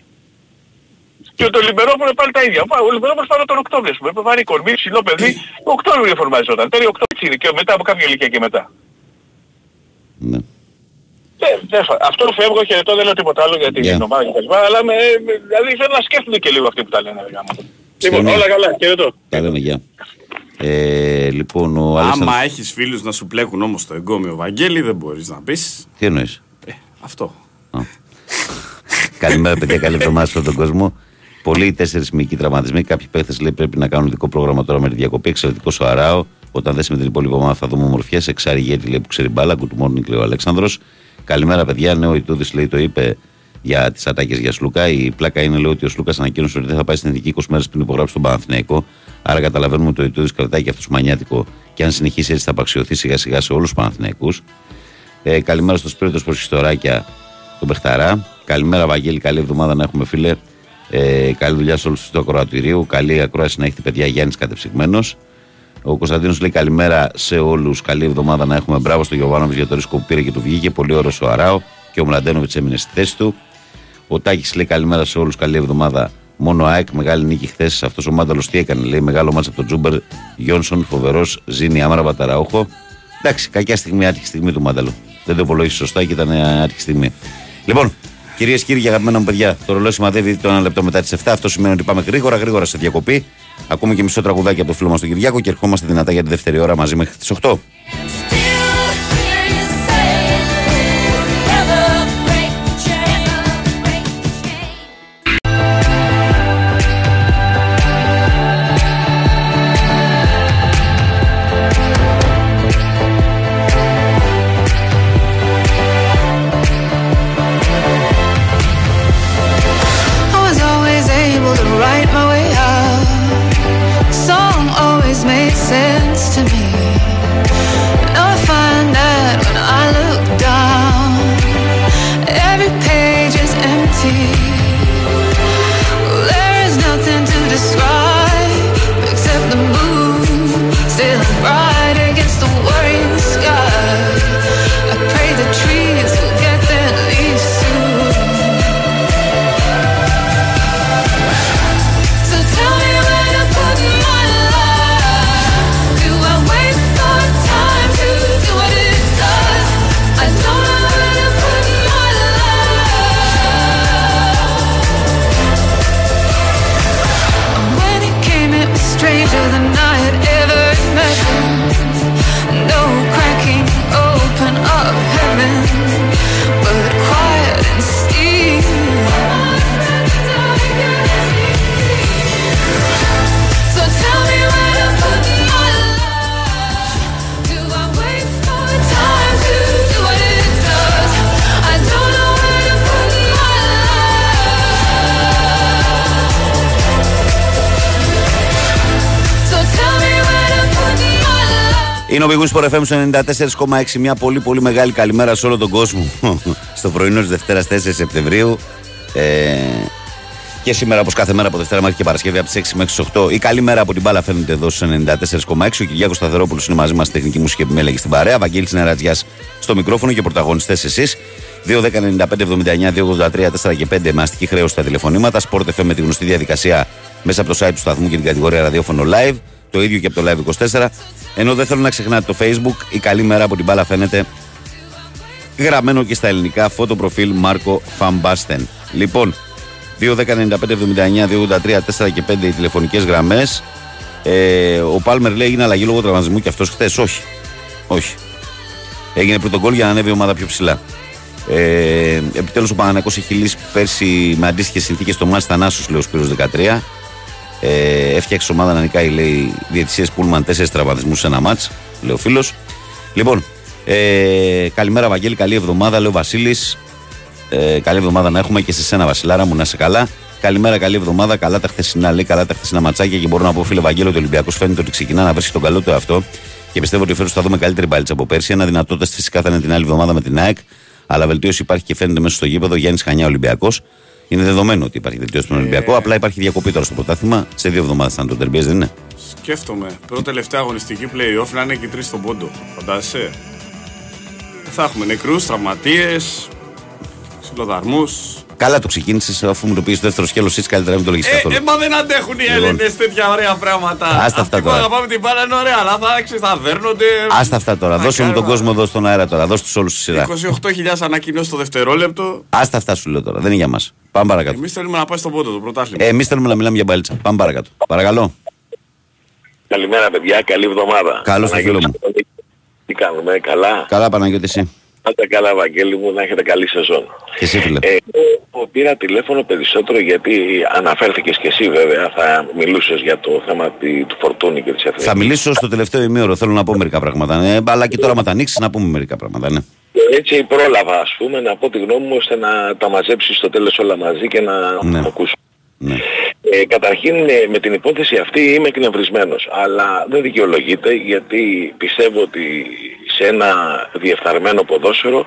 Και το Λιμπερόπουλο πάλι τα ίδια. Ο Λιμπερόπουλος πάλι τον Οκτώβριο, ας πούμε. Βαρύ κορμί, ψηλό παιδί. Ο Οκτώβριο όταν. Τέλειο Οκτώβριο είναι και μετά από κάποια ηλικία και μετά. Ναι. Ε, αυτό φεύγω και δεν λέω τίποτα άλλο για την yeah. ομάδα και τα λοιπά, αλλά με, δηλαδή θέλω να σκέφτονται και λίγο αυτοί που τα λένε. Λοιπόν, όλα καλά, χαιρετώ. Τα λέμε, γεια. Ε, λοιπόν, ο Άμα έχεις φίλους να σου πλέκουν όμως το εγκόμιο Βαγγέλη δεν μπορείς να πεις. Τι εννοείς; Ε, αυτό. Καλημέρα παιδιά, καλή εβδομάδα σε όλο τον κόσμο. Πολλοί τέσσερις μυϊκοί τραυματισμοί. Κάποιοι παίχτες λέει πρέπει να κάνουν δικό πρόγραμμα τώρα με τη διακοπή. Εξαιρετικό ο Αράο. Όταν δέσει με την υπόλοιπη ομάδα θα δούμε ομορφιές. Εξάρι ηγέτη λέει που ξέρει μπάλα. Good morning λέει ο Αλέξανδρος. Καλημέρα παιδιά. Νέο Ιτούδης λέει το είπε για τις ατάκες για Σλούκα. Η πλάκα είναι λέει ότι ο Σλούκας ανακοίνωσε ότι δεν θα πάει στην εθνική 20 μέρες πριν υπογράψει τον Παναθηναϊκό. Άρα καταλαβαίνουμε ότι ο Ιτούδης κρατάει και αυτό μανιάτικο και αν συνεχίσει έτσι θα απαξιωθεί σιγά σιγά σε όλους τους Παναθηναϊκούς. Ε, καλημέρα στο Σπίρτο προ ιστοράκια τον Πεχταρά. Καλημέρα Βαγγέλη, καλή εβδομάδα να έχουμε φίλε. Ε, καλή δουλειά σε όλους του ακροατηρίου. Καλή ακρόαση να έχετε, παιδιά. Γιάννης κατεψυγμένος. Ο Κωνσταντίνος λέει καλημέρα σε όλους. Καλή εβδομάδα να έχουμε. Μπράβο στο Γιωβάνοβι για το ρίσκο που πήρε και του βγήκε. Πολύ ωραίος ο Αράο και ο Μλαντένοβιτς έμεινε στη θέση του. Ο Τάκης λέει καλημέρα σε όλους. Καλή εβδομάδα. Μόνο ΑΕΚ, μεγάλη νίκη χθες. Αυτός ο Μάνταλος τι έκανε, λέει μεγάλο μάτσα από τον Τζούμπερ. Γιόνσον, φοβερός, Ζήνη, Άμαρα, Βαταραούχο. Εντάξει, κακιά στιγμή, άτυχη στιγμή του Μάνταλου. Δεν το υπολόγισε σωστά και ήταν άτυχη στιγμή. Λοιπόν, Κυρίες και κύριοι, αγαπημένα μου παιδιά, το ρολόι σημαδεύει το ένα λεπτό μετά τις 7. Αυτό σημαίνει ότι πάμε γρήγορα, γρήγορα σε διακοπή. Ακούμε και μισό τραγουδάκι από το φίλο μας τον Κυριάκο και ερχόμαστε δυνατά για τη δεύτερη ώρα μαζί μέχρι τις 8. Είναι ο Big Sport FM 94,6. Μια πολύ πολύ μεγάλη καλημέρα σε όλο τον κόσμο. Στο πρωινό της Δευτέρας 4 Σεπτεμβρίου. Ε, και σήμερα, όπως κάθε μέρα από Δευτέρα μέχρι και Παρασκευή, από τις 6 μέχρι τις 8. Η καλή μέρα από την μπάλα φαίνεται εδώ στους 94,6. Ο Κυριάκος Σταθερόπουλος είναι μαζί μας στη τεχνική μουσική επιμέλεγη στην παρέα. Βαγγέλης Νερατζιάς στο μικρόφωνο και πρωταγωνιστές εσείς. 2.195.79.283.4 και 5 με αστική χρέωση στα τηλεφωνήματα. Sport FM με τη γνωστή διαδικασία μέσα από το site του σταθμού και την κατηγορία ραδιόφωνο live. Το ίδιο και από το live 24. Ενώ δεν θέλω να ξεχνάτε το facebook. Η καλή μέρα από την μπάλα φαίνεται γραμμένο και στα ελληνικά φωτοπροφίλ Μάρκο Φαμπάστεν. Λοιπόν, 2.195.79.283.4 και 5 οι τηλεφωνικές γραμμές. Ε, ο Πάλμερ λέει έγινε αλλαγή λόγω τραυματισμού και αυτός χθες. Όχι. Όχι. Έγινε πριν τον κόλ για να ανέβει η ομάδα πιο ψηλά. Ε, Επιτέλους ο Παναναναϊκός έχει λύσει πέρσι με αντίστοιχες συνθήκες το Μάστα Θανάσου, λέει ο Σπύρος 13. Ε, έφτιαξε ομάδα να νικάει, λέει, διαιτησίες Πούλμαν, τέσσερις τραυματισμούς σε ένα μάτς, λέει ο φίλος. Λοιπόν, ε, καλημέρα, Βαγγέλη, καλή εβδομάδα, λέει ο Βασίλης. Ε, καλή εβδομάδα να έχουμε και σε σένα, Βασιλάρα μου, να είσαι καλά. Καλημέρα, καλή εβδομάδα. Καλά τα χθεσινά, λέει, καλά τα χθεσινά ματσάκια. Και μπορώ να πω, φίλε Βαγγέλη, ότι ο Ολυμπιακός φαίνεται ότι ξεκινά να βρίσκει τον καλό του αυτό. Και πιστεύω ότι φέτος θα δούμε καλύτερη μπάλιτσα από πέρσι. Ένα δυνατότητα φυσικά θα είναι την άλλη εβδομάδα με την ΑΕΚ. Αλλά βελτίωση υπάρχει και φαίνεται μέσα στο γήπεδο Γιάννης Χανιά Ολυμπιακός. Είναι δεδομένο ότι υπάρχει βελτίωση στον Ολυμπιακό. Ε... Απλά υπάρχει διακοπή τώρα στο πρωτάθλημα. Σε δύο εβδομάδες θα είναι το τερμπιέ, δεν είναι; Σκέφτομαι. Πρώτη τελευταία αγωνιστική playoff να είναι και τρεις στον πόντο. Φαντάζεσαι. Θα έχουμε νεκρούς, τραυματίες, ξυλοδαρμούς. Καλά το ξεκίνησες αφού μου το πεις στο δεύτερο σκέλος, εσύ καλύτερα να μην το λέγεις αυτό. Ε, μα δεν αντέχουν οι λοιπόν. Έλληνες τέτοια ωραία πράγματα. Άστα αυτά τώρα. αγαπάμε την μπάλα είναι ωραία, αλλά θα, ξέρεις, θα δέρνονται. Άστα αυτά τώρα. Δώσε μου τον κόσμο εδώ στον αέρα τώρα. Δώσε τους όλους στη σειρά. 28.000 ανακοινώσεις το δευτερόλεπτο. Άστα αυτά σου λέω τώρα. Δεν είναι για μας. Πάμε παρακάτω. Εμείς θέλουμε να πάει στον πόντο το πρωτάθλημα. Ε, Εμείς θέλουμε να μιλάμε για μπαλίτσα. Πάμε παρακάτω. Παρακαλώ. Καλημέρα, παιδιά. Καλή εβδομάδα. Καλώς το φίλο μου. Τι κάνουμε, καλά; Καλά, Παναγιώτη, εσύ. Πάτε καλά, Βαγγέλη μου, να έχετε καλή σεζόν. Και εσύ, φίλε. Ε, πήρα τηλέφωνο περισσότερο γιατί αναφέρθηκες και εσύ βέβαια, θα μιλούσες για το θέμα του Φορτούνη και της Εθνικής. Θα μιλήσω στο τελευταίο ημίωρο, θέλω να πω μερικά πράγματα. Ναι, αλλά και τώρα με τα ανοίξεις να πούμε μερικά πράγματα, ναι. Έτσι πρόλαβα, ας πούμε, να πω τη γνώμη μου ώστε να τα μαζέψεις στο τέλος όλα μαζί και να ναι. ακούσω. Ναι. Ε, καταρχήν ε, με την υπόθεση αυτή είμαι εκνευρισμένος, αλλά δεν δικαιολογείται γιατί πιστεύω ότι σε ένα διεφθαρμένο ποδόσφαιρο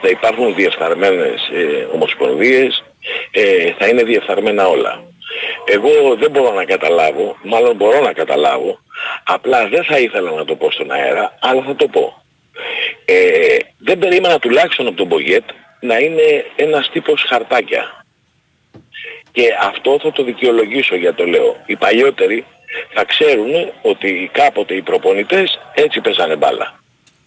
θα υπάρχουν διεφθαρμένες ε, ομοσπονδίες, ε, θα είναι διεφθαρμένα όλα. Εγώ δεν μπορώ να καταλάβω, μάλλον μπορώ να καταλάβω, απλά δεν θα ήθελα να το πω στον αέρα, αλλά θα το πω. Ε, δεν περίμενα τουλάχιστον από τον Μπογιέτ να είναι ένας τύπος χαρτάκια. Και αυτό θα το δικαιολογήσω για το λέω. Οι παλιότεροι θα ξέρουν ότι κάποτε οι προπονητές έτσι παίζανε μπάλα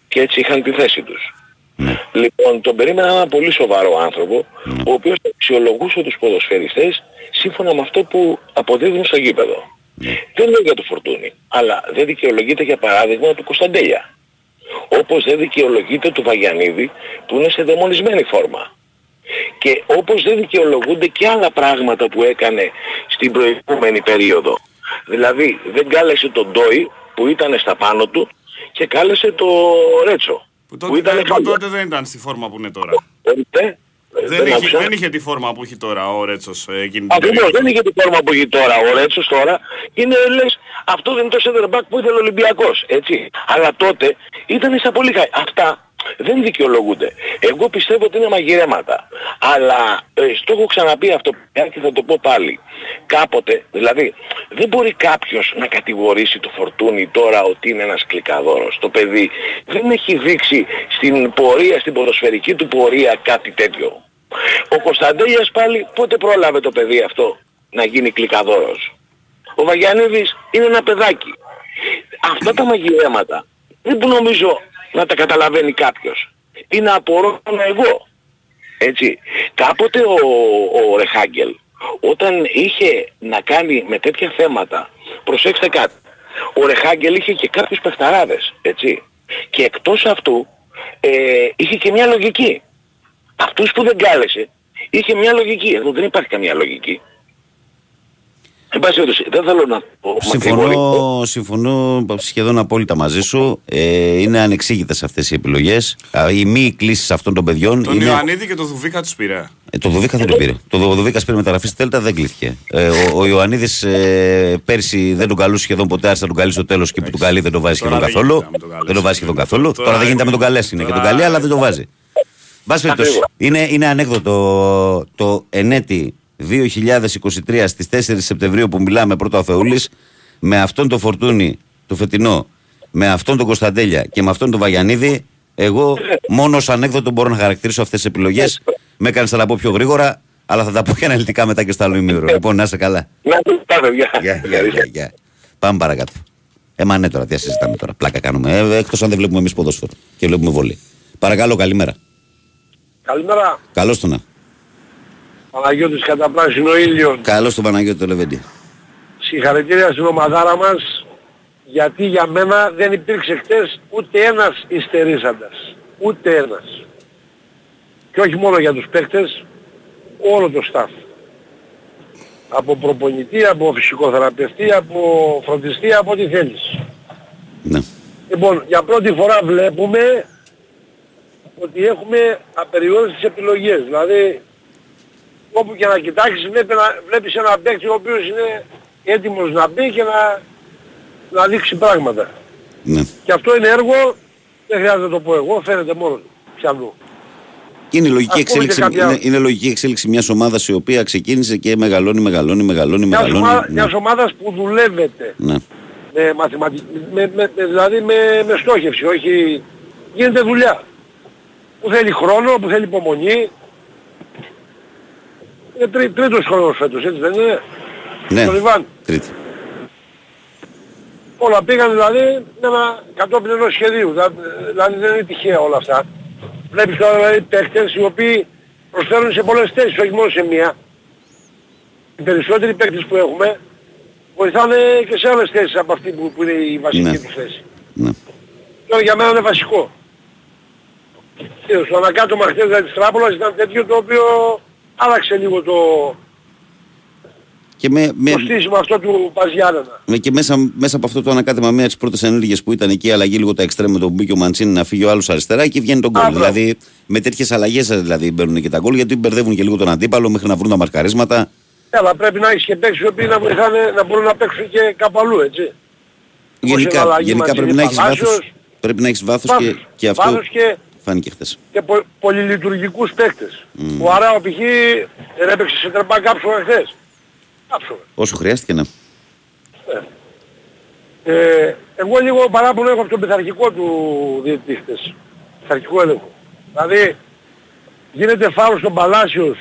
και έτσι είχαν τη θέση τους. Ναι. Λοιπόν, τον περίμενα ένα πολύ σοβαρό άνθρωπο, ναι. ο οποίος αξιολογούσε τους ποδοσφαιριστές σύμφωνα με αυτό που αποδίδουν στο γήπεδο. Ναι. Δεν λέω για το Φορτούνι, αλλά δεν δικαιολογείται για παράδειγμα του Κωνσταντέλια. Όπως δεν δικαιολογείται του Βαγιανίδη που είναι σε δαιμονισμένη φόρμα. Και όπως δεν δικαιολογούνται και άλλα πράγματα που έκανε στην προηγούμενη περίοδο. Δηλαδή δεν κάλεσε τον Ντόι που ήταν στα πάνω του και κάλεσε το Ρέτσο. Που τότε, που ήταν δεν, τότε δεν ήταν στη φόρμα που είναι τώρα. Ε, δεν, είχε, δεν είχε τη φόρμα που έχει τώρα ο Ρέτσος ε, εκείνη την Ακριβώς, δεν είχε τη φόρμα που έχει τώρα ο Ρέτσος τώρα. Είναι λες, αυτό δεν είναι το center back που ήθελε ο Ολυμπιακός, έτσι. Αλλά τότε ήταν στα πολύ χα... Αυτά δεν δικαιολογούνται. Εγώ πιστεύω ότι είναι μαγειρέματα. Αλλά ε, στο έχω ξαναπεί αυτό και θα το πω πάλι. Κάποτε, δηλαδή, δεν μπορεί κάποιος να κατηγορήσει το φορτούνι τώρα ότι είναι ένας κλικαδόρος. Το παιδί δεν έχει δείξει στην πορεία, στην ποδοσφαιρική του πορεία κάτι τέτοιο. Ο Κωνσταντέλιας πάλι πότε πρόλαβε το παιδί αυτό να γίνει κλικαδόρος; Ο Βαγιανίδης είναι ένα παιδάκι. Αυτά τα μαγειρέματα δεν νομίζω να τα καταλαβαίνει κάποιος. Είναι απορώ εγώ. Έτσι. Κάποτε ο, ο Ρεχάγκελ όταν είχε να κάνει με τέτοια θέματα, προσέξτε κάτι, ο Ρεχάγκελ είχε και κάποιους παιχταράδες, έτσι. Και εκτός αυτού ε, είχε και μια λογική. Αυτούς που δεν κάλεσε είχε μια λογική. Εδώ δεν υπάρχει καμία λογική. Εν πάση δεν θέλω να πω. Συμφωνώ, συμφωνώ σχεδόν απόλυτα μαζί σου. Ε, είναι ανεξήγητες αυτές οι επιλογές. Οι μη κλήσεις αυτών των παιδιών. Τον είναι... Ιωαννίδη και τον Δουβίκα τους πήρε. Ε, το Δουβίκα δεν το πήρε. Το Δουβίκας πήρε μεταγραφή στη Τέλτα, δεν κλείθηκε. Ε, ο ο Ιωαννίδης ε, πέρσι δεν τον καλούσε σχεδόν ποτέ, άρχισε να τον καλεί στο τέλος και που τον καλεί δεν τον βάζει σχεδόν καθόλου. Δεν τον βάζει σχεδόν καθόλου. Τώρα δεν γίνεται με τον καλέ είναι και τον καλεί, αλλά δεν τον βάζει. Είναι, είναι ανέκδοτο το ενέτη 2023 στις 4 Σεπτεμβρίου που μιλάμε πρώτα ο Θεούλης με αυτόν το Φορτούνι το φετινό με αυτόν τον Κωνσταντέλια και με αυτόν τον Βαγιανίδη εγώ μόνο ως ανέκδοτο μπορώ να χαρακτηρίσω αυτές τις επιλογές με έκανες να τα πω πιο γρήγορα αλλά θα τα πω και αναλυτικά μετά και στο άλλο ημίωρο λοιπόν να είσαι καλά γεια Πάμε παρακάτω. Ε, μα ναι τώρα, τι συζητάμε τώρα. Πλάκα κάνουμε. Ε, εκτός αν δεν βλέπουμε εμείς ποδόσφαιρο και βλέπουμε βολή. Παρακαλώ, καλημέρα. Καλημέρα. Καλώς το να. Παναγιώτης κατά πράσινο ήλιος. Καλώς τον Παναγιώτη το Λεβέντι. Συγχαρητήρια στην ομαδάρα μας γιατί για μένα δεν υπήρξε χτες ούτε ένας ιστερήσαντας. Ούτε ένας. Και όχι μόνο για τους παίκτες, όλο το staff. Από προπονητή, από φυσικοθεραπευτή, από φροντιστή, από ό,τι θέλεις. Ναι. Λοιπόν, για πρώτη φορά βλέπουμε ότι έχουμε απεριόριστες επιλογές. Δηλαδή όπου και να κοιτάξεις βλέπεις, βλέπεις ένα παίκτη ο οποίος είναι έτοιμος να μπει και να, να δείξει πράγματα. Ναι. Και αυτό είναι έργο, δεν χρειάζεται να το πω εγώ, φαίνεται μόνο του. Πιανού. Είναι λογική, εξέλιξη, κάποια... είναι, είναι λογική εξέλιξη μιας ομάδας η οποία ξεκίνησε και μεγαλώνει, μεγαλώνει, μεγαλώνει, μιας μεγαλώνει. Ομάδα, ναι. Μιας ομάδας που δουλεύεται. Ναι. Με μαθηματική, με, με, δηλαδή με, με στόχευση, όχι γίνεται δουλειά. Που θέλει χρόνο, που θέλει υπομονή, είναι τρί, τρίτος χρόνος φέτος, έτσι δεν είναι; Ναι, το Λιβάν. τρίτη. Όλα πήγαν δηλαδή με ένα κατόπιν ενός σχεδίου. Δηλαδή δεν είναι τυχαία όλα αυτά. Βλέπεις τώρα δηλαδή παίκτες οι οποίοι προσφέρουν σε πολλές θέσεις, όχι μόνο σε μία. Οι περισσότεροι παίκτες που έχουμε βοηθάνε και σε άλλες θέσεις από αυτή που, που είναι η βασική ναι. τους θέση. Ναι. Τώρα για μένα είναι βασικό. Στο ανακάτωμα χθες δηλαδή της Τράπολας ήταν τέτοιο το οποίο άλλαξε λίγο το, και με, με, το στήσιμο αυτό του Παζιάννα. Με και μέσα, μέσα από αυτό το ανακάτεμα μία από τις πρώτες ενέργειες που ήταν εκεί η αλλαγή λίγο τα εξτρέμ με τον Μπίκιο Μαντσίνη να φύγει ο άλλος αριστερά και βγαίνει τον γκολ. Δηλαδή με τέτοιες αλλαγές δηλαδή μπαίνουν και τα γκολ γιατί μπερδεύουν και λίγο τον αντίπαλο μέχρι να βρουν τα μαρκαρίσματα. αλλά πρέπει να έχεις και παίξεις οι οποίοι να, βοηθάνε, να μπορούν να παίξουν και κάπου αλλού έτσι. Γενικά, γενικά πρέπει, να έχεις βάθος, πρέπει να έχεις βάθος, και, και αυτό... Βάθος και Φάνηκε χθες. Και πο, πολυλειτουργικούς παίκτες. Mm. Ο Αράο π.χ. δεν έπαιξε σε τρεμπά κάψονα χθες. Κάψονα. Όσο χρειάστηκε να. Ε. Ε, εγώ λίγο παράπονο έχω από τον πειθαρχικό του διαιτητή χθες. Πειθαρχικό έλεγχο. Δηλαδή γίνεται φάουλ στον Παλάσιος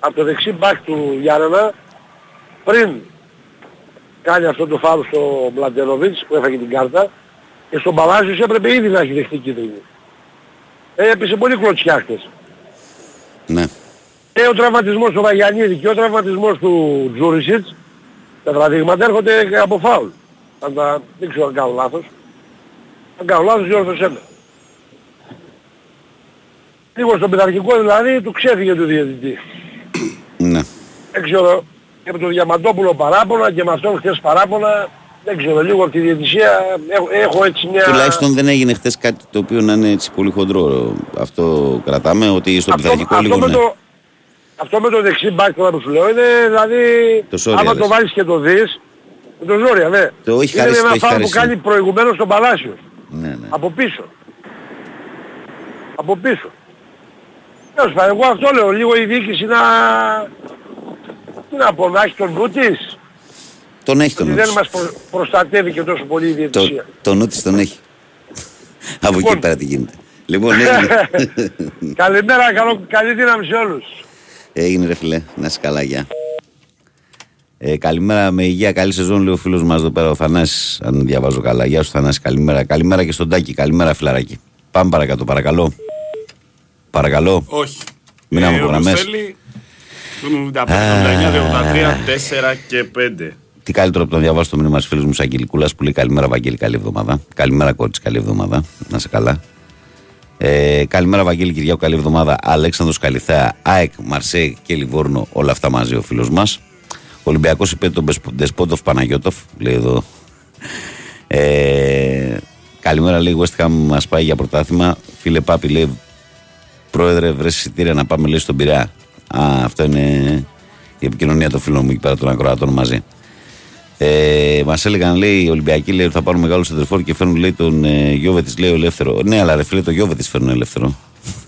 από το δεξί μπακ του Γιάννενα πριν κάνει αυτό το φάουλ στο Μπλαντενοβίτς που έφαγε την κάρτα και στον Παλάσιος έπρεπε ήδη να έχει δεχτεί κίτρινη. Ε, έπεσε πολύ κλωτσιά χτες. Ναι. Και ο τραυματισμός του Βαγιανίδη και ο τραυματισμός του Τζούρισιτς, τα παραδείγματα έρχονται από φάουλ. Αν τα, δεν ξέρω αν κάνω λάθος. Αν κάνω λάθος διόρθωσέ με. Λίγο στον πειθαρχικό δηλαδή του ξέφυγε του διαιτητή. Ναι. Δεν ξέρω και με τον Διαμαντόπουλο παράπονα και με αυτόν χθες παράπονα δεν ξέρω, λίγο από τη διαιτησία έχω, έχω έτσι μια... Τουλάχιστον δεν έγινε χθες κάτι το οποίο να είναι έτσι πολύ χοντρό. Αυτό κρατάμε, ότι στο πειθαρχικό λίγο αυτό ναι. Με το, αυτό με το δεξί μπακ τώρα που σου λέω είναι δηλαδή... Το sorry, άμα το βάλεις και το δεις, με το ζόρια, ναι. Το έχει είναι χαρίσει, ένα το έχει φάουλ που χαρίσει. κάνει προηγουμένως στον Παλάσιο. Ναι, ναι. Από πίσω. Από πίσω. Τέλος πάντων, εγώ αυτό λέω, λίγο η διοίκηση να... Τι να πω, να έχει τον νου της. Τον έχει τον νου δεν μας προ... προστατεύει και τόσο πολύ η διαιτησία. Το, τον νου της τον έχει. Από εκεί λοιπόν. πέρα τι γίνεται. Λοιπόν, Καλημέρα, καλό, καλή δύναμη σε όλους. Έγινε ρε φιλέ, να είσαι καλά, γεια. Ε, καλημέρα με υγεία, καλή σεζόν, λέει ο φίλος μας εδώ πέρα ο Θανάσης, αν διαβάζω καλά. Γεια σου Θανάση, καλημέρα. Καλημέρα και στον Τάκη, καλημέρα φιλαράκι. Πάμε παρακάτω, παρακαλώ. Παρακαλώ. Όχι. Μην ε, γραμμές. Θέλει, 75, 83, 4 και 5. Τι καλύτερο από το να διαβάσω το μήνυμα τη φίλη μου Αγγελικούλα που λέει Καλημέρα, Βαγγέλη, καλή εβδομάδα. Καλημέρα, κόρη, καλή εβδομάδα. Να σε καλά. Ε, καλημέρα, Βαγγέλη Κυριάκου, καλή εβδομάδα. Αλέξανδρος Καλιθέα, ΑΕΚ, Μαρσέη και Λιβόρνο, όλα αυτά μαζί ο φίλος μας. Ολυμπιακός είπε τον Δεσπότοφ Παναγιώτοφ, λέει εδώ. Ε, καλημέρα, λέει West Ham μας πάει για πρωτάθλημα. Φίλε Πάπη, λέει Πρόεδρε, βρες εισιτήρια να πάμε, λέει στον Πειραιά. Α, αυτό είναι η επικοινωνία των φίλων μου εκεί πέρα των ακροατών μαζί. Ε, Μας έλεγαν, λέει, οι Ολυμπιακοί λέει, θα πάρουν μεγάλο σεντερφόρ και φέρνουν λέει, τον ε, Γιώβε τη, λέει, ελεύθερο. Ναι, αλλά ρε φίλε, το Γιώβε τη φέρνουν ελεύθερο.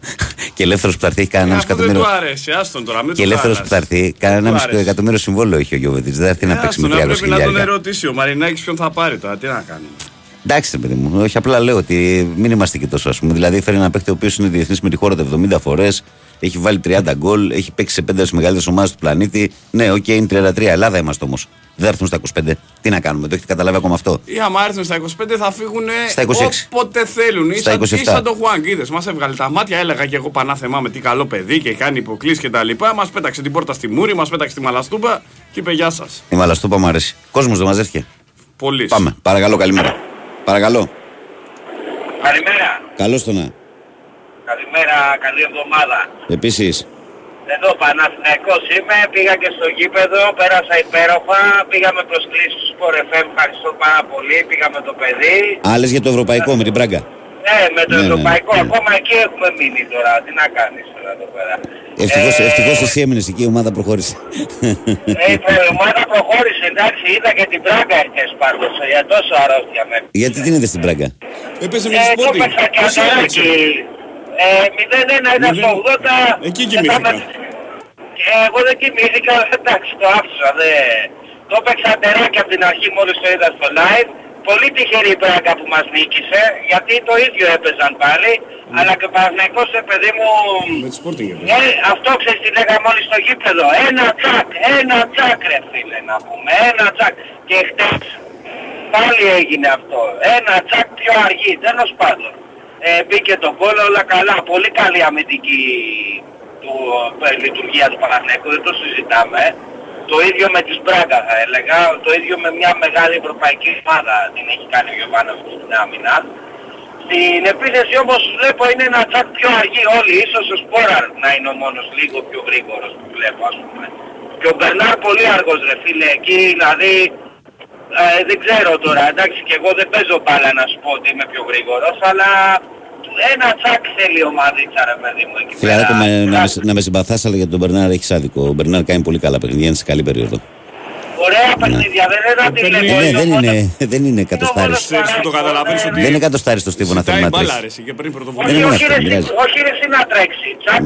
και ελεύθερος που θα έρθει έχει κανένα μισό εκατομμύριο. Δεν του αρέσει, άστον τώρα. Μην και ελεύθερος που θα έρθει, κανένα μισό εκατομμύριο συμβόλαιο έχει ο Γιώβε τη. Δεν θα έρθει να παίξει με 300 Πρέπει να τον ερωτήσει ο Μαρινάκης ποιον θα πάρει τώρα, τι να κάνει. Εντάξει, παιδί μου. Όχι, απλά λέω ότι μην είμαστε και τόσο ας πούμε. Δηλαδή, φέρει ένα παίκτη ο οποίος είναι διεθνής με τη χώρα 70 φορές, έχει βάλει 30 γκολ, έχει παίξει σε 5 από τις μεγαλύτερες ομάδες του πλανήτη. Ναι, OK, okay, είναι 33. Ελλάδα είμαστε όμως. Δεν θα έρθουν στα 25. Τι να κάνουμε, το έχετε καταλάβει ακόμα αυτό; Ή άμα έρθουν στα 25 θα φύγουν στα 26. όποτε θέλουν. Ή στα 27. Ή σαν το Χουάνγκ, είδες. Μας έβγαλε τα μάτια, έλεγα και εγώ πανάθεμά με, τι καλό παιδί και κάνει υποκλίσεις και τα λοιπά. Μας πέταξε την πόρτα στη μούρη, μας πέταξε τη Μαλαστούπα και είπε Γεια σας. Η Μαλαστούπα μου αρέσει. Κόσμος δεν μαζεύτηκε. Πολύ. Πάμε. Παρακαλώ, καλημέρα. Παρακαλώ. Καλημέρα. Καλώς το να. Καλημέρα, καλή εβδομάδα. Επίσης. Εδώ Παναθηναϊκός είμαι, πήγα και στο γήπεδο, πέρασα υπέροχα, πήγαμε προσκλήσεις του Sport FM, ευχαριστώ πάρα πολύ, πήγα με το παιδί. Άλλες για το ευρωπαϊκό με την πράγκα. Ναι, με το ναι, ναι. ευρωπαϊκό, ναι. ακόμα εκεί έχουμε μείνει τώρα, τι να κάνεις τώρα εδώ πέρα. Ευτυχώς, ε, ευτυχώς εσύ έμεινες εκεί, η ομάδα προχώρησε. Ε, η ομάδα προχώρησε, εντάξει, είδα και την πράγκα εχθές πάντως, για τόσο αρρώστια με. Γιατί την είδες την πράγκα; Έπαιζε με τη Σπόρτη. Πώς έπαιξε. Ε, 0-1 ήταν στο 80. Εκεί κοιμήθηκα. Και εγώ δεν κοιμήθηκα, εντάξει το άφησα. Δε... Το έπαιξα τεράκι από την αρχή μόλις το είδα στο live. Πολύ τυχερή η πράγκα που μας νίκησε, γιατί το ίδιο έπαιζαν πάλι. Mm. Αλλά και ο Παναθηναϊκός, παιδί μου... Με τη Sporting ε, αυτό ξέρεις τι λέγαμε όλοι στο γήπεδο. Ένα τσακ, ένα τσακ ρε φίλε να πούμε. Ένα τσακ. Και χτες πάλι έγινε αυτό. Ένα τσακ πιο αργή, τέλος πάντων ε, μπήκε το γκολ, όλα καλά. Πολύ καλή αμυντική του, ε, λειτουργία του Παναθηναϊκού, δεν το συζητάμε. Το ίδιο με τη Μπράγκα θα έλεγα, το ίδιο με μια μεγάλη ευρωπαϊκή ομάδα την έχει κάνει ο Γιωβάνος στην άμυνα. Στην επίθεση όμως βλέπω είναι ένα τσακ πιο αργή όλοι, ίσως ο Σπόραρ να είναι ο μόνος λίγο πιο γρήγορος που βλέπω ας πούμε. Και ο Μπερνάρ πολύ αργός ρε φίλε, εκεί δηλαδή ε, δεν ξέρω τώρα, εντάξει και εγώ δεν παίζω μπάλα να σου πω ότι είμαι πιο γρήγορος, αλλά ένα τσακ θέλει η ομαδίτσα ρε παιδί μου εκεί πέρα. με, να, με, να με συμπαθάς αλλά για τον Μπερνάρ έχεις άδικο. Ο Μπερνάρ κάνει πολύ καλά παιχνίδια, είναι σε καλή περίοδο. Ωραία ναι. παιχνίδια, δεν είναι ότι βλέπω. Ναι, δεν είναι, δεν είναι κατοστάριστο. Δεν είναι κατοστάριστο Στίβο να θέλει να τρέξει. Δεν είναι αυτό, Όχι ρε να τρέξει. Τσακ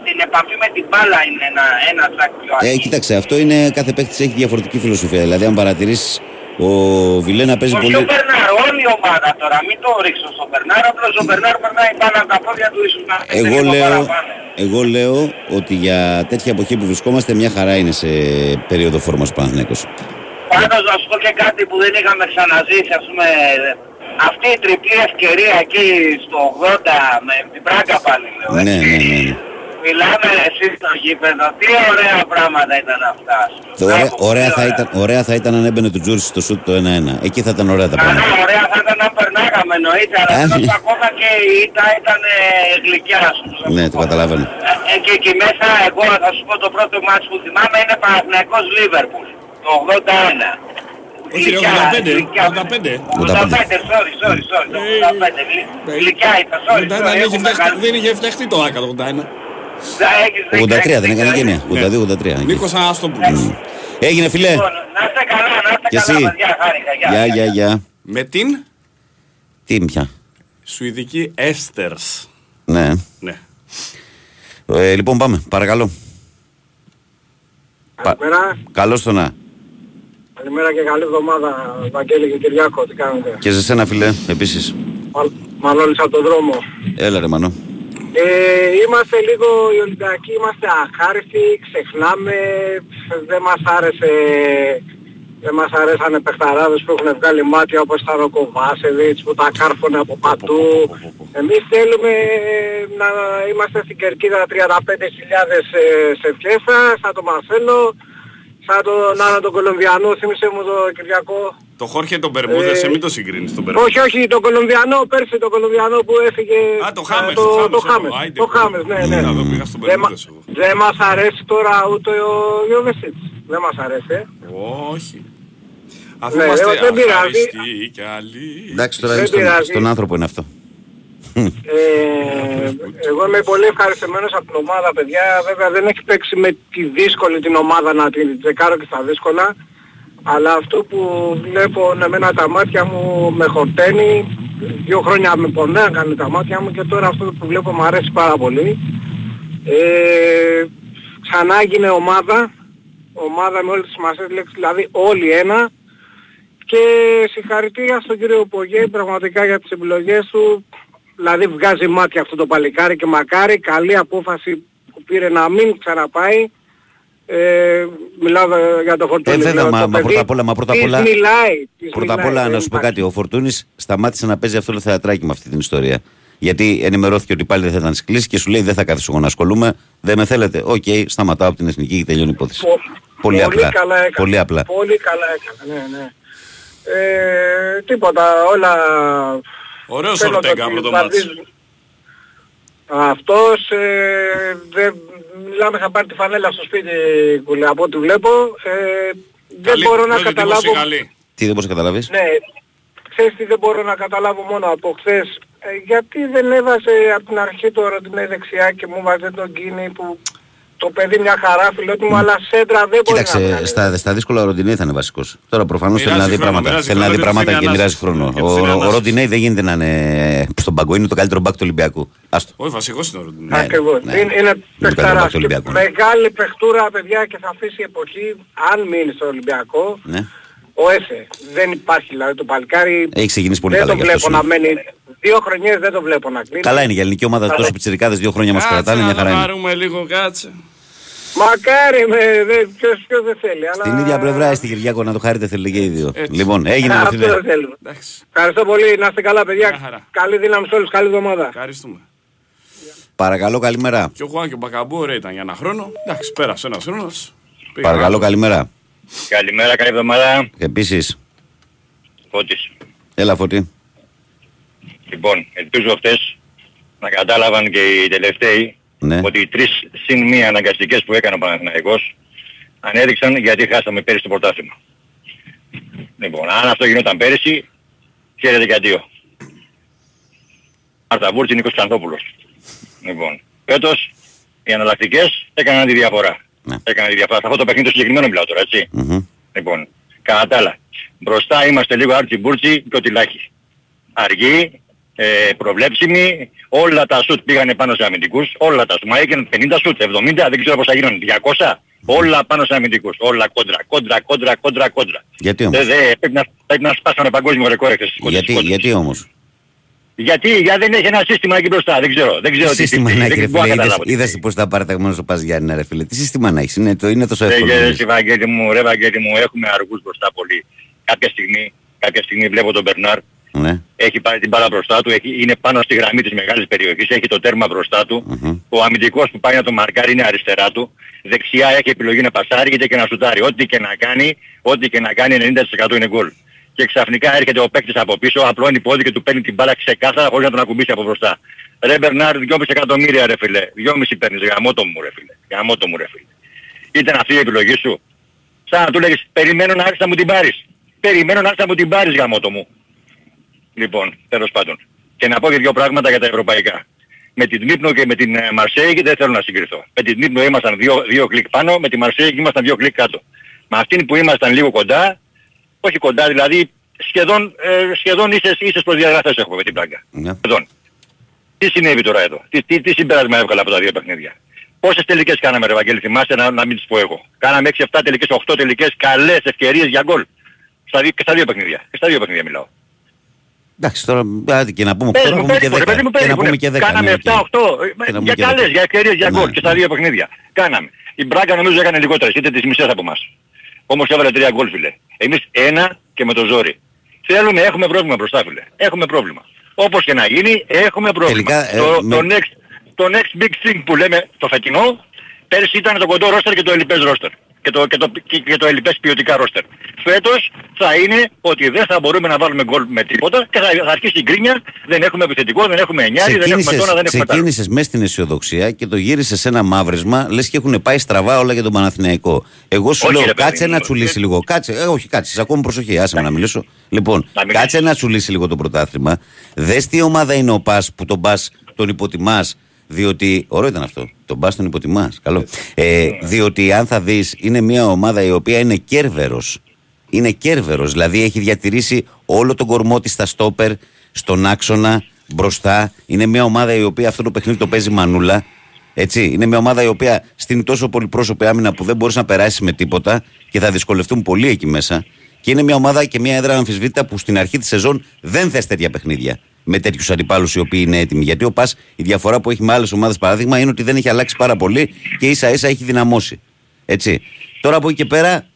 στην επαφή με την μπάλα είναι ένα τσακ πιο Ε, κοίταξε, αυτό είναι κάθε παίχτης έχει διαφορετική φιλοσοφία. Δηλαδή αν παρατηρήσεις ο Βιλένα παίζει πολύ... Ο Μπερνάρ, όλη η ομάδα τώρα, μην το ρίξω στον Μπερνάρ, απλώς ο Μπερνάρ περνάει πάνω από τα πόδια του ίσως να εγώ λέω, εγώ λέω ότι για τέτοια εποχή που βρισκόμαστε μια χαρά είναι σε περίοδο φόρμας ο Παναθηναίκος. Πάντως να σου πω και κάτι που δεν είχαμε ξαναζήσει, ας πούμε, αυτή η τριπλή ευκαιρία εκεί στο 80 με την πράγκα πάλι λέω. Ναι, ναι, ναι, ναι. Μιλάμε εσύ στο γήπεδο, τι ωραία πράγματα ήταν αυτά. Ωραία, ωραία, θα ήταν, ωραία θα ήταν αν έμπαινε το Τζούρι στο σούτ το 1-1. Εκεί θα ήταν ωραία τα πράγματα. Ναι, ωραία θα ήταν αν περνάγαμε εννοείται, αλλά ακόμα και η ήττα ήταν γλυκιά σου. Ναι, το καταλαβαίνω. Ε, ε, και εκεί μέσα εγώ θα σου πω το πρώτο μάτς που θυμάμαι είναι Παναθηναϊκός Λίβερπουλ, το 81. Όχι, 85, 85. 85, sorry, sorry, sorry. 85, γλυκιά ήταν, sorry. Δεν είχε φτιαχτεί το ΆΚΑ το 81. 83 δεν έκανε γενιά. 82-83. Νίκος Αναστόπουλος. Έγινε φιλέ. Λοιπόν, να είστε καλά, να είστε καλά. Γεια, γεια, γεια. Με την... Τι πια. Σουηδική Έστερς. Ναι. ναι. Ε, λοιπόν πάμε, παρακαλώ. Καλημέρα. Καλώς το να. Καλημέρα και καλή εβδομάδα, Βαγγέλη και Κυριάκο, τι κάνετε; Και σε σένα φίλε, επίσης. Μανώλης από τον δρόμο. Έλα ρε Μανώ. Ε, είμαστε λίγο οι Ολυμπιακοί, είμαστε αχάριστοι, ξεχνάμε, δεν μας άρεσε δεν μας αρέσανε παιχταράδες που έχουν βγάλει μάτια όπως τα Ροκοβάσεβιτς που τα κάρφωνε από παντού. Εμείς θέλουμε να είμαστε στην κερκίδα 35.000 σε φιέστα, σαν τον Μαρσέλο, σαν τον Άρα τον Κολομβιανό, θύμισε μου το Κυριακό. Το Χόρχε τον Μπερμούδες, ε, μην το συγκρίνεις τον Μπερμούδες. Όχι, όχι, τον Κολομβιανό, πέρσι τον Κολομβιανό που έφυγε... Α, το Χάμες, το, το, Χάμες. Το Χάμες, ναι, ναι. Δεν μας αρέσει τώρα ούτε ο Ιωβεσίτς. Δεν μας αρέσει. Ε. Όχι. Αφού ναι, είμαστε δεν πειράζει. και άλλοι. Εντάξει τώρα στον, στον άνθρωπο είναι αυτό. Ε, εγώ είμαι πολύ ευχαριστημένος από την ομάδα παιδιά. Βέβαια δεν έχει παίξει με τη δύσκολη την ομάδα να την τσεκάρω και στα δύσκολα. Αλλά αυτό που βλέπω εμένα τα μάτια μου με χορταίνει. Δύο χρόνια με πονέα κάνει τα μάτια μου και τώρα αυτό που βλέπω μου αρέσει πάρα πολύ. Ε, ξανά έγινε ομάδα. Ομάδα με όλες τις σημασίες λέξεις, δηλαδή όλοι ένα. Και συγχαρητήρια στον κύριο Πογέ πραγματικά για τις επιλογές του. Δηλαδή βγάζει μάτια αυτό το παλικάρι και μακάρι καλή απόφαση που πήρε να μην ξαναπάει. Ε, μιλάω για το Φορτούνη. Ε, βέβαια, μα, μα, πρώτα απ' όλα, μα πρώτα απ' όλα, μιλάει, πρώτα απ' όλα να σου πω κάτι. Ο Φορτούνης σταμάτησε να παίζει αυτό το θεατράκι με αυτή την ιστορία. Γιατί ενημερώθηκε ότι πάλι δεν θα ήταν στις κλήσεις και σου λέει δεν θα κάθεσαι εγώ να ασχολούμαι. Δεν με θέλετε. OK, okay, σταματάω από την εθνική και τελειώνει η υπόθεση. Πολύ, πολύ, απλά. Καλά έκανε. Πολύ απλά. Πολύ καλά έκανε. Ναι, ναι. Ε, τίποτα, όλα... Ωραίος Ορτέγκα το ματς. Αυτός, ε, δεν, μιλάμε θα πάρει τη φανέλα στο σπίτι κουλέ, από ό,τι βλέπω. Ε, δεν μπορώ να καταλάβω... Τι δεν μπορείς να καταλάβεις; Ναι, ξέρεις τι δεν μπορώ να καταλάβω μόνο από χθες. Ε, γιατί δεν έβαζε από την αρχή το ροντινέ δεξιά και μου βάζε τον κίνη που το παιδί μια χαρά φιλότιμο, αλλά σέντρα δεν μπορεί Κοίταξε, να στα, στα δύσκολα ο Ροντινέι θα είναι βασικός. Τώρα προφανώς θέλει να δει πράγματα, θέλει να δει πράγματα και μοιράζει χρόνο. Ο, ο Ροντινέι δεν γίνεται να είναι στον παγκό, είναι το καλύτερο μπακ του Ολυμπιακού. Άστο. Όχι, βασικός είναι ο Ροντινέι. Ακριβώς. Ναι. Είναι, είναι παιχταράς. Μεγάλη παιχτούρα, παιδιά, και θα αφήσει εποχή, αν μείνει στο Ολυμπιακό. Ναι. Ο Έσε. Δεν υπάρχει δηλαδή το παλικάρι. Έχει ξεκινήσει πολύ δεν καλά. Δεν το βλέπω να μένει. Δύο χρονιές δεν το βλέπω να κλείνει. Καλά είναι για ελληνική ομάδα τόσο πιτσιρικάδες δύο χρόνια μας κρατάνε μια χαρά είναι. Να λίγο κάτσε. Μακάρι με, δε, ποιος, ποιος δεν θέλει. Αλλά... Στην ίδια πλευρά στη Κυριάκο να το χάρετε θέλει και οι δύο. Έτσι. Λοιπόν, έγινε αυτό. Αυτό θέλουμε. Ευχαριστώ πολύ, να είστε καλά παιδιά. Καλή δύναμη σε όλους, καλή εβδομάδα. Ευχαριστούμε. Παρακαλώ, καλημέρα. Και ο Χουάν και ο Μπακαμπού ωραία ήταν για ένα χρόνο. Εντάξει, πέρασε ένας χρόνος. Παρακαλώ, καλημέρα. Καλημέρα, καλή εβδομάδα. Επίσης. Φώτης. Έλα, Φώτη. Λοιπόν, ελπίζω αυτές να κατάλαβαν και οι τελευταίοι ναι. ότι οι τρεις συν μία αναγκαστικές που έκανε ο Παναθηναϊκός ανέδειξαν γιατί χάσαμε πέρυσι το πρωτάθλημα. Λοιπόν, αν αυτό γινόταν πέρυσι, χαίρετε και αντίο. Αρταβούρτς Νίκος Ξανθόπουλος. Λοιπόν, φέτος οι αναλλακτικές έκαναν τη διαφορά. Ναι. Έκαναν τη διαφορά. Σε αυτό το παιχνίδι το συγκεκριμένο μιλάω τώρα, έτσι. Mm-hmm. Λοιπόν, κατά τα άλλα, μπροστά είμαστε λίγο άρτσι μπούρτσι και ο λάχει. Αργή, ε, προβλέψιμη, όλα τα σουτ πήγανε πάνω σε αμυντικούς, όλα τα σουτ. Μα έγιναν 50 σουτ, 70, δεν ξέρω πόσα γίνανε, 200. Όλα πάνω σε αμυντικούς, όλα κόντρα, κόντρα, κόντρα, κόντρα, κόντρα. Γιατί όμως; Δε, πρέπει, να, πρέπει να σπάσανε παγκόσμιο ρεκόρ Γιατί, γιατί όμως; Γιατί, γιατί δεν έχει ένα σύστημα εκεί μπροστά, δεν ξέρω. Δεν ξέρω τι σύστημα να έχει, ρε φίλε. Είδες, είδες πώς τα παραταγμένος ο Πας Γιάννη, ρε φίλε. Τι σύστημα να έχεις, είναι, το, είναι τόσο εύκολο. Ρε Βαγγέλη μου, ρε Βαγγέλη μου, έχουμε αργούς μπροστά πολύ. Κάποια στιγμή, κάποια στιγμή βλέπω τον Μπερνάρ ναι. Έχει πάρει την μπάλα μπροστά του, έχει, είναι πάνω στη γραμμή της μεγάλης περιοχής, έχει το τέρμα μπροστά του. Mm-hmm. Ο αμυντικός που πάει να το μαρκάρει είναι αριστερά του. Δεξιά έχει επιλογή να πασάρει είτε και να σουτάρει. Ό,τι και να κάνει, ό,τι και να κάνει 90% είναι γκολ. Και ξαφνικά έρχεται ο παίκτης από πίσω, απλώνει πόδι και του παίρνει την μπάλα ξεκάθαρα χωρίς να τον ακουμπήσει από μπροστά. Ρε Μπερνάρ, 2,5 εκατομμύρια ρε φίλε. 2,5 παίρνεις, γαμότο μου ρε φίλε. Γαμότο μου ρε φίλε. Ήταν αυτή η επιλογή σου. Σαν να του λέγεις, περιμένω να έρθεις να μου την πάρεις. Περιμένω να έρθεις να μου την πάρεις γαμότο μου. Λοιπόν, τέλος πάντων. Και να πω και δύο πράγματα για τα ευρωπαϊκά. Με την Νύπνο και με την ε, Μαρσέη δεν θέλω να συγκριθώ. Με την Νύπνο ήμασταν δύο, δύο κλικ πάνω, με τη Μαρσέη ήμασταν δύο κλικ κάτω. Με αυτήν που ήμασταν λίγο κοντά, όχι κοντά δηλαδή, σχεδόν, ε, σχεδόν ίσες, ίσες προδιαγραφές έχουμε με την πλάκα. Ναι. Σχεδόν. Τι συνέβη τώρα εδώ; Τι, τι, τι συμπέρασμα έβγαλα από τα δύο παιχνίδια; Πόσες τελικές κάναμε ρε Βαγγέλη, θυμάσαι να, να μην τις πω εγώ; Κάναμε 6-7 τελικές, 8 τελικές, καλές ευκαιρίες για γκολ. Στα, και στα δύο παιχνίδια. Και στα δύο παιχνίδια μιλάω. Εντάξει, τώρα άντε, και να πούμε, πες, τώρα, πες, και 10. Και να πούμε και 10. Κάναμε 7-8 για καλές, για ευκαιρίες, για γκολ ναι. και στα δύο παιχνίδια. Κάναμε. Η Μπράγκα νομίζω έκανε λιγότερες, είτε τις μισές από εμάς. Όμως έβαλε τρία γκολ φίλε. Εμείς ένα και με το ζόρι. Θέλουμε, έχουμε πρόβλημα μπροστά φίλε. Έχουμε πρόβλημα. Όπως και να γίνει, έχουμε πρόβλημα. Τελικά, το, ε, με... το, next, το next big thing που λέμε το φετινό, πέρσι ήταν το κοντό ρόστερ και το ελληπές ρόστερ και το, και το, και το ελληπές ποιοτικά ρόστερ. Φέτος θα είναι ότι δεν θα μπορούμε να βάλουμε γκολ με τίποτα και θα, θα αρχίσει η γκρίνια, δεν έχουμε επιθετικό, δεν έχουμε εννιάρι, δεν έχουμε τόνα, δεν έχουμε Ξεκίνησες μέσα στην αισιοδοξία και το γύρισες σε ένα μαύρισμα, λες και έχουν πάει στραβά όλα για τον Παναθηναϊκό. Εγώ σου όχι, λέω, ρε, κάτσε να τσουλήσει λίγο. Κάτσε, ε, όχι, κάτσε, ακόμα προσοχή, άσε με να μιλήσω. Λοιπόν, να κάτσε να τσουλήσει λίγο το πρωτάθλημα. Δες τι ομάδα είναι ο Πας που τον Πας τον υποτιμάς διότι. Ωραίο ήταν αυτό. Τον πα τον υποτιμάς. Καλό. Ε, διότι αν θα δεις, είναι μια ομάδα η οποία είναι κέρβερος. Είναι κέρβερος. Δηλαδή έχει διατηρήσει όλο τον κορμό της στα στόπερ, στον άξονα, μπροστά. Είναι μια ομάδα η οποία αυτό το παιχνίδι το παίζει μανούλα. Έτσι. Είναι μια ομάδα η οποία στην τόσο πολυπρόσωπη άμυνα που δεν μπορείς να περάσεις με τίποτα και θα δυσκολευτούν πολύ εκεί μέσα. Και είναι μια ομάδα και μια έδρα αμφισβήτητα που στην αρχή της σεζόν δεν θες τέτοια παιχνίδια με τέτοιους αντιπάλους οι οποίοι είναι έτοιμοι. Γιατί ο Πας, η διαφορά που έχει με άλλες ομάδες, παράδειγμα, είναι ότι δεν έχει αλλάξει πάρα πολύ και ίσα ίσα έχει δυναμώσει. Έτσι. Τώρα από εκεί και πέρα,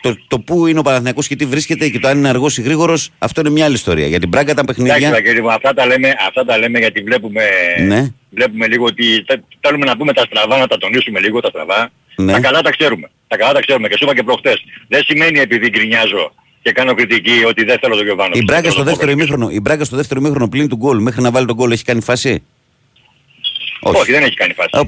το, το πού είναι ο Παναθηναϊκός και τι βρίσκεται και το αν είναι αργός ή γρήγορος, αυτό είναι μια άλλη ιστορία. Για την πράγκα τα παιχνίδια. Εντάξει, αυτά, τα λέμε, αυτά τα λέμε γιατί βλέπουμε, ναι. βλέπουμε λίγο ότι θέλουμε να πούμε τα στραβά, να τα τονίσουμε λίγο τα στραβά. Ναι. Τα καλά τα ξέρουμε. Τα καλά τα ξέρουμε και σου είπα και προχτές. Δεν σημαίνει επειδή γκρινιάζω και κάνω κριτική ότι δεν θέλω τον Γιωβάνο. Η Μπράγκα στο, δεύτερο ημίχρονο, η Μπράγκα στο δεύτερο ημίχρονο πλήν του γκολ μέχρι να βάλει τον γκολ έχει κάνει φάση; Όχι. Όχι, δεν έχει κάνει φάση. Ο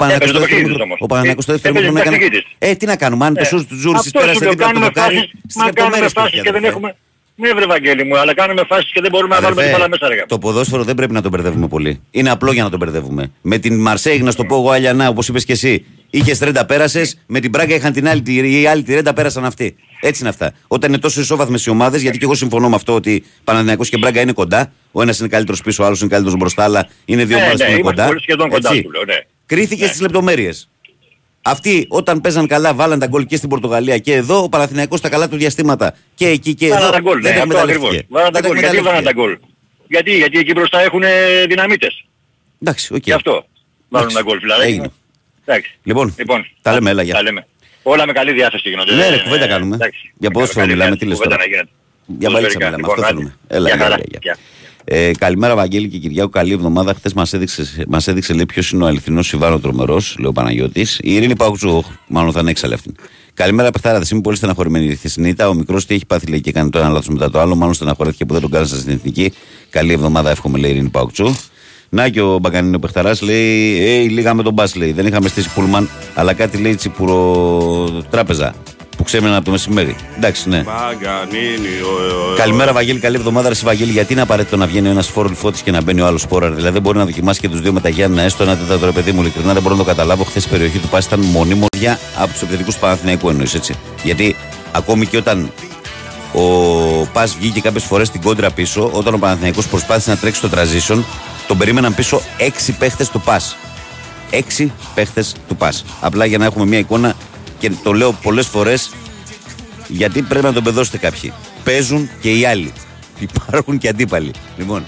Παναγιώτης στο δεύτερο ημίχρονο έκανε... Ε, τι να κάνουμε, αν το σούζ του Τζούρις πέρασε δίπλα από το δοκάρι, στις λεπτομέρειες και δεν έχουμε... Ναι, βρε Βαγγέλη μου, αλλά κάνουμε φάσεις και δεν μπορούμε να βάλουμε την μέσα. Ρε. Το ποδόσφαιρο δεν πρέπει να το μπερδεύουμε πολύ. Είναι απλό για να το μπερδεύουμε. Με την Μαρσέγ, να στο πω εγώ Αλιανά, όπως είπες και εσύ, είχες 30 πέρασες, με την Πράγκα είχαν την άλλη, οι άλλοι 30 πέρασαν αυτοί. Έτσι είναι αυτά. Όταν είναι τόσο ισόβαθμες οι ομάδες, γιατί και εγώ συμφωνώ με αυτό ότι Παναδημιακό και Μπράγκα είναι κοντά. Ο ένας είναι καλύτερος πίσω, ο άλλος είναι καλύτερος μπροστά, αλλά είναι δύο ναι, ομάδες ναι, που είναι κοντά. κοντά σου, λέω, ναι. Κρίθηκες ναι. στις λεπτομέρειες. Αυτοί όταν παίζαν καλά βάλαν τα γκολ και στην Πορτογαλία και εδώ ο Παναθηναϊκός τα καλά του διαστήματα και εκεί και εδώ τα γκολ, δεν ναι, αυτό ακριβώς. Βάλαν τα γκολ. Γιατί βάλαν τα γκολ; Γιατί, γιατί εκεί μπροστά έχουν δυναμίτες. Εντάξει, οκ. Γι' αυτό βάλουν τα γκολ δηλαδή. Λοιπόν, λοιπόν, τα λέμε, έλα, τα λέμε. Όλα με καλή διάθεση γίνονται. Ναι, ρε, κουβέντα κάνουμε. Για ποδόσφαιρο μιλάμε, τι λες τώρα. Για μπαλίτσα μιλάμε, αυτό λοιπόν, θέλουμε. Έλα, έλα, ε, καλημέρα, Βαγγέλη και Κυριάκο. Καλή εβδομάδα. Χθες μας έδειξε, μας έδειξε λέει, ποιος είναι ο αληθινός Ιβάνο Τρομερός, λέει ο Παναγιώτης. Η Ειρήνη Παουτσού, μάλλον θα είναι έξαλλη αυτή. Καλημέρα, Πεχτάρα. Είμαι πολύ στεναχωρημένη. Η Θεσσινήτα, ο μικρός τι έχει πάθει λέει, και κάνει το ένα λάθος μετά το άλλο. Μάλλον στεναχωρέθηκε που δεν τον κάλεσα στην εθνική. Καλή εβδομάδα, εύχομαι, λέει η Ειρήνη Παουτσού. Να και ο Μπαγκανίνο Πεχταράς λέει: Ε, λίγα με τον Μπα λέει. Δεν είχαμε στήσει πουλμαν, αλλά κάτι λέει τσιπουρο τράπεζα που ξέμεναν από το μεσημέρι. Εντάξει, ναι. Καλημέρα, Βαγγέλη. Καλή εβδομάδα, Ρε Βαγγέλη. Γιατί είναι απαραίτητο να βγαίνει ένας φόρο φώτης και να μπαίνει ο άλλος σπόρα. Δηλαδή δεν μπορεί να δοκιμάσει και τους δύο με τα Γιάννα, έστω ένα τέταρτο ρε παιδί μου. Ειλικρινά δεν μπορώ να το καταλάβω. Χθες η περιοχή του Πάσης ήταν μονίμωρια από τους επιθετικούς Παναθηναϊκού εννοείς έτσι. Γιατί ακόμη και όταν ο Πα βγήκε κάποιες φορές στην κόντρα πίσω, όταν ο Παναθηναϊκός προσπάθησε να τρέξει το transition, τον περίμεναν πίσω έξι παίχτες του Πα. Έξι παίχτες του Πα. Απλά για να έχουμε μια εικόνα και το λέω πολλές φορές γιατί πρέπει να τον πεδώσετε κάποιοι. Παίζουν και οι άλλοι. Υπάρχουν και αντίπαλοι. Λοιπόν,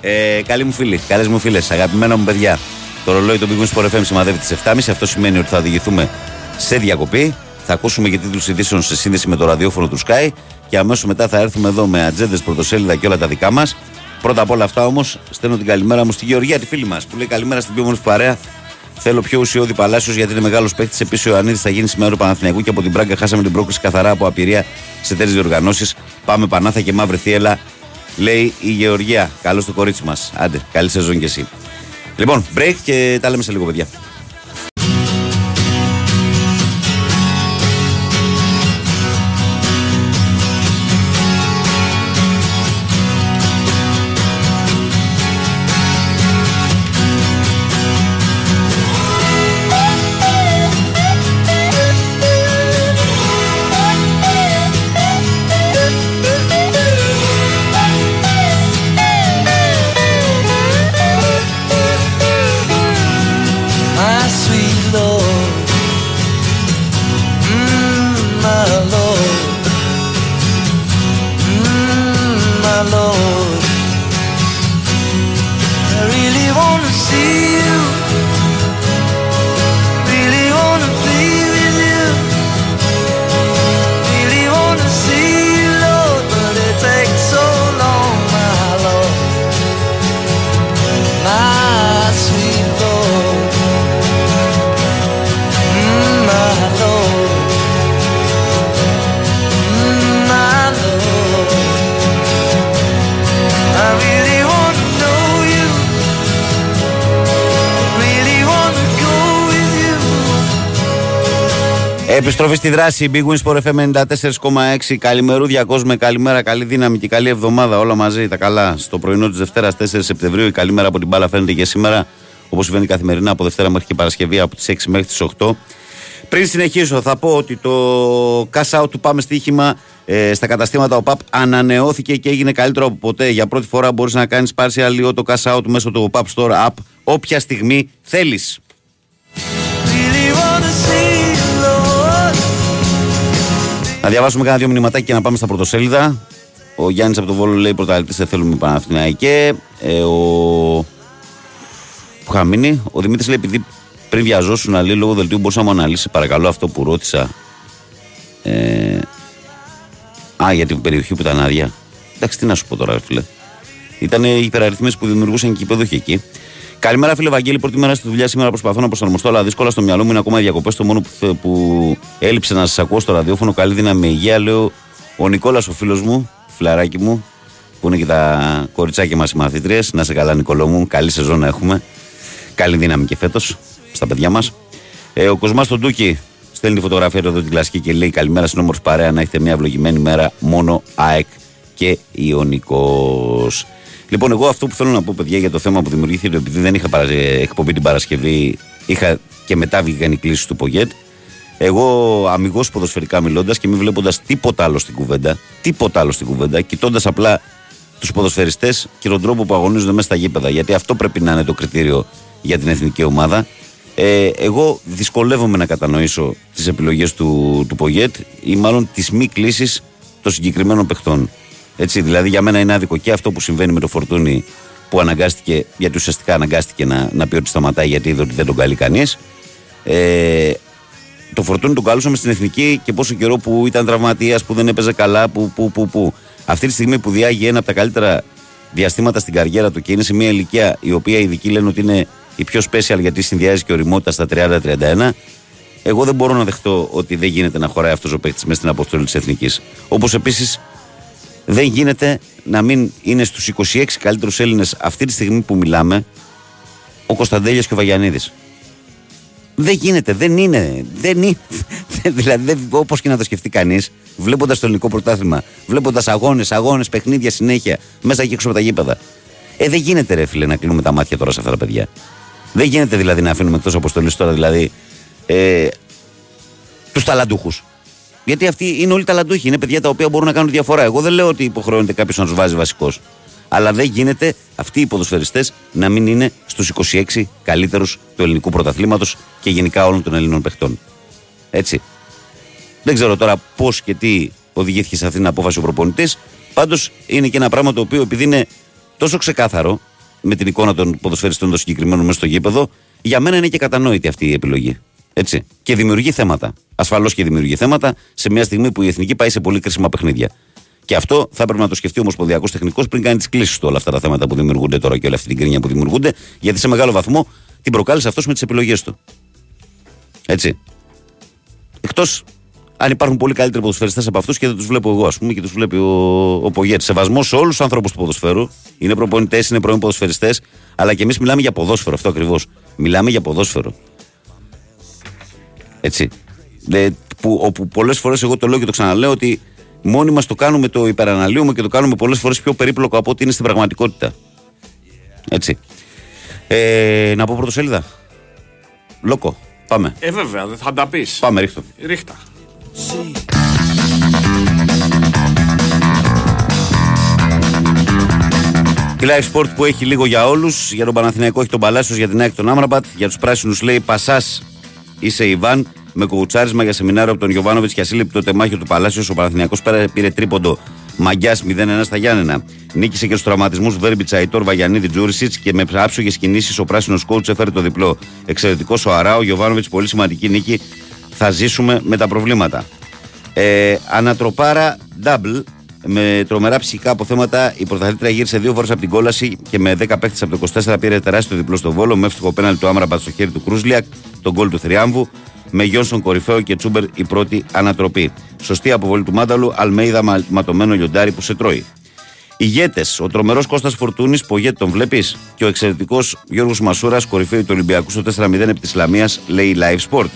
ε, καλοί μου φίλοι, καλές μου φίλες, αγαπημένα μου παιδιά. Το ρολόι του Big Sport FM σημαδεύει τις 7.30. Αυτό σημαίνει ότι θα οδηγηθούμε σε διακοπή. Θα ακούσουμε και τίτλους ειδήσεων σε σύνδεση με το ραδιόφωνο του Sky. Και αμέσως μετά θα έρθουμε εδώ με ατζέντες, πρωτοσέλιδα και όλα τα δικά μας. Πρώτα απ' όλα αυτά όμως, στέλνω την καλημέρα μου στη Γεωργία, τη φίλη μας, που λέει καλημέρα στην πιο μόνη παρέα Θέλω πιο ουσιώδη Παλάσιος γιατί είναι μεγάλος παίκτης. Επίσης ο Ιωαννίδης θα γίνει σήμερα του Παναθηναϊκού και από την Πράγκα χάσαμε την πρόκληση καθαρά από απειρία σε τέτοιε διοργανώσεις. Πάμε Πανάθα και μαύρη θύελα, λέει η Γεωργία. Καλώς το κορίτσι μας. Άντε, καλή σεζόν κι εσύ. Λοιπόν, break και τα λέμε σε λίγο, παιδιά. Επιστροφή στη δράση Big Wins Sport FM 94,6. Καλημερού με καλημέρα, καλή δύναμη και καλή εβδομάδα. Όλα μαζί τα καλά. Στο πρωινό της Δευτέρας 4 Σεπτεμβρίου η καλή μέρα από την μπάλα φαίνεται και σήμερα. Όπως συμβαίνει καθημερινά από Δευτέρα μέχρι και Παρασκευή από τις 6 μέχρι τις 8. Πριν συνεχίσω, θα πω ότι το cash out του Πάμε Στοίχημα ε, στα καταστήματα ο ΠΑΠ ανανεώθηκε και έγινε καλύτερο από ποτέ. Για πρώτη φορά μπορείς να κάνεις πάρση αλλιώ το cash out μέσω του PAP Store App όποια στιγμή θέλεις. Να διαβάσουμε κάνα δύο μηνυματάκια και να πάμε στα πρωτοσέλιδα. Ο Γιάννης από το Βόλο λέει πρωταλητή σε θέλουμε Παναθηναϊκέ. Ε, ο... Που είχα μείνει. Ο Δημήτρης λέει επειδή πριν βιαζόσουν να λέει λόγω δελτίου μπορούσα να μου αναλύσει παρακαλώ αυτό που ρώτησα. Ε... Α, για την περιοχή που ήταν άδεια. Εντάξει, τι να σου πω τώρα, φίλε. Ήταν οι υπεραριθμίες που δημιουργούσαν και οι εκεί. Καλημέρα, φίλε Βαγγέλη. Πρώτη μέρα στη δουλειά σήμερα προσπαθώ να προσαρμοστώ, αλλά δύσκολα στο μυαλό μου είναι ακόμα διακοπές. Το μόνο που, που έλειψε να σας ακούω στο ραδιόφωνο. Καλή δύναμη με υγεία, λέω ο Νικόλας, ο φίλος μου, φιλαράκι μου, που είναι και τα κοριτσάκια μας οι μαθήτριε. Να σε καλά, Νικολό μου. Καλή σεζόν να έχουμε. Καλή δύναμη και φέτος στα παιδιά μας. Ε, ο Κοσμάς τον Τούκη στέλνει τη φωτογραφία εδώ την κλασική και λέει Καλημέρα στην όμορφη παρέα να έχετε μια ευλογημένη μέρα. Μόνο ΑΕΚ και Ιωνικός. Λοιπόν, εγώ αυτό που θέλω να πω, παιδιά, για το θέμα που δημιουργήθηκε, επειδή δεν είχα εκπομπή την Παρασκευή, είχα και μετά βγήκαν οι κλήσεις του Πογέτ. Εγώ, αμυγός ποδοσφαιρικά μιλώντας και μην βλέποντας τίποτα άλλο στην κουβέντα, τίποτα άλλο στην κουβέντα, κοιτώντας απλά τους ποδοσφαιριστές και τον τρόπο που αγωνίζονται μέσα στα γήπεδα, γιατί αυτό πρέπει να είναι το κριτήριο για την εθνική ομάδα. Ε, εγώ δυσκολεύομαι να κατανοήσω τις επιλογές του, του Πογέτ ή μάλλον τις μη κλήσεις των συγκεκριμένων παιχτών. Έτσι, δηλαδή για μένα είναι άδικο και αυτό που συμβαίνει με το Φορτούνι που αναγκάστηκε, γιατί ουσιαστικά αναγκάστηκε να, να πει ότι σταματάει γιατί είδε ότι δεν τον καλεί κανείς. Ε, το Φορτούνι τον καλούσαμε στην εθνική και πόσο καιρό που ήταν τραυματίας, που δεν έπαιζε καλά, που, που, που, που. Αυτή τη στιγμή που διάγει ένα από τα καλύτερα διαστήματα στην καριέρα του και είναι σε μια ηλικία η οποία οι ειδικοί λένε ότι είναι η πιο special γιατί συνδυάζει και οριμότητα στα 30-31. Εγώ δεν μπορώ να δεχτώ ότι δεν γίνεται να χωράει αυτός ο παίκτης μέσα στην αποστολή της εθνικής. Όπως επίσης δεν γίνεται να μην είναι στους 26 καλύτερους Έλληνες αυτή τη στιγμή που μιλάμε ο Κωνσταντέλιας και ο Βαγιανίδης. Δεν γίνεται, δεν είναι. Δεν είναι. δηλαδή, όπως και να το σκεφτεί κανείς, βλέποντας το ελληνικό πρωτάθλημα, βλέποντας αγώνες, αγώνες, παιχνίδια συνέχεια, μέσα και έξω από τα γήπεδα. Ε, δεν γίνεται, ρε φίλε, να κλείνουμε τα μάτια τώρα σε αυτά τα παιδιά. Δεν γίνεται δηλαδή να αφήνουμε εκτός αποστολής τώρα δηλαδή ε, τους ταλαντούχους. Γιατί αυτοί είναι όλοι ταλαντούχοι. Είναι παιδιά τα οποία μπορούν να κάνουν διαφορά. Εγώ δεν λέω ότι υποχρεώνεται κάποιος να τους βάζει βασικός. Αλλά δεν γίνεται αυτοί οι ποδοσφαιριστές να μην είναι στους 26 καλύτερους του ελληνικού πρωταθλήματος και γενικά όλων των Ελλήνων παιχτών. Έτσι. Δεν ξέρω τώρα πώς και τι οδηγήθηκε σε αυτήν την απόφαση ο προπονητής. Πάντως είναι και ένα πράγμα το οποίο επειδή είναι τόσο ξεκάθαρο με την εικόνα των ποδοσφαιριστών των συγκεκριμένων μέσα στο γήπεδο, για μένα είναι και κατανόητη αυτή η επιλογή. Έτσι. Και δημιουργεί θέματα. Ασφαλώς και δημιουργεί θέματα σε μια στιγμή που η εθνική πάει σε πολύ κρίσιμα παιχνίδια. Και αυτό θα έπρεπε να το σκεφτεί ο Ομοσπονδιακός Τεχνικός πριν κάνει τις κλήσεις του όλα αυτά τα θέματα που δημιουργούνται τώρα και όλη αυτή την κρίνια που δημιουργούνται, γιατί σε μεγάλο βαθμό την προκάλεσε αυτός με τις επιλογές του. Έτσι. Εκτός αν υπάρχουν πολύ καλύτεροι ποδοσφαιριστές από αυτούς και δεν τους βλέπω εγώ, ας πούμε, και τους βλέπει ο, ο Πογέτη. Σεβασμός σε όλους τους ανθρώπου του ποδοσφαίρου. Είναι προπονητές, είναι πρώην ποδοσφαιριστές, αλλά και εμείς μιλάμε για ποδόσφαιρο, αυτό ακριβώς. Μιλάμε για ποδόσφαιρο. Έτσι. Ε, που, όπου πολλές φορές εγώ το λέω και το ξαναλέω ότι μόνοι μας το κάνουμε, το υπεραναλύουμε και το κάνουμε πολλές φορές πιο περίπλοκο από ό,τι είναι στην πραγματικότητα. Έτσι. Ε, να πω πρωτοσέλιδα. Λόκο. Πάμε. Ε, βέβαια, θα τα πεις. Πάμε, ρίχτω. Ρίχτα. Η Live Sport που έχει λίγο για όλους. Για τον Παναθηναϊκό έχει τον Παλάσιος, για την ΑΕΚ τον Άμραμπατ. Για τους πράσινους λέει Πασάς είσαι Ιβάν με κουουουτσάρισμα για σεμινάριο από τον Γιωβάνοβιτς και ασύλληπτο τεμάχιο του Παλάσιο. Ο Παναθηνιακό πήρε τρίποντο μαγκιάς 0-1 στα Γιάννενα. Νίκησε και στους τραυματισμούς Βέρμπιτσα, Αϊτόρ Βαγιανίδη, Τζούρισιτς και με άψογες κινήσεις ο πράσινος κόουτ έφερε το διπλό. Εξαιρετικό ο Αρά, ο Γιωβάνοβιτς, πολύ σημαντική νίκη. Θα ζήσουμε με τα προβλήματα. Ε, ανατροπάρα double με τρομερά ψυχικά αποθέματα. Η πρωταθλήτρια γύρισε δύο φορές από την κόλαση και με 10 παίχτες από το 24 πήρε τεράστιο διπλό στο βόλο. Με εύστοχο πέναλ του Άμραμπατ στο χέρι του Κρούσλιακ, τον γκολ του Θριάμβου. Με Γιόνσον κορυφαίο και Τσούμπερ η πρώτη ανατροπή. Σωστή αποβολή του Μάνταλου, Αλμέιδα ματωμένο λιοντάρι που σε τρώει. Ηγέτες, ο τρομερός Κώστας Φορτούνης, που ηγέτη τον βλέπεις, και ο εξαιρετικός Γιώργος Μασούρας, κορυφαίο του Ολυμπιακού στο 4-0 επί της Ισλαμία, λέει Live Sport.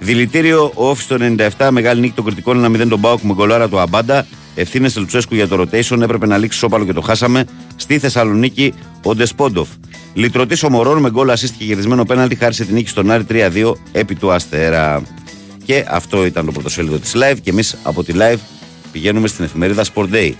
Δηλητήριο όφης στο 97, μεγάλη νίκη των κριτικών 1-0 τον Μπάουκ με γκολάρα του Αμπάντα. Ευθύνες Λουτσέσκου για το rotation, έπρεπε να λήξει σώπαλο και το χάσαμε. Στη Θεσσαλονίκη ο Ντεσπόντοφ. Λυτρωτής ο Μωρόν με γκολ assist και γυρισμένο πέναλτι χάρισε την νίκη στον Άρη 3-2 επί του Αστέρα. Και αυτό ήταν το πρωτοσέλιδο της live και εμείς από τη live πηγαίνουμε στην εφημερίδα Sport Day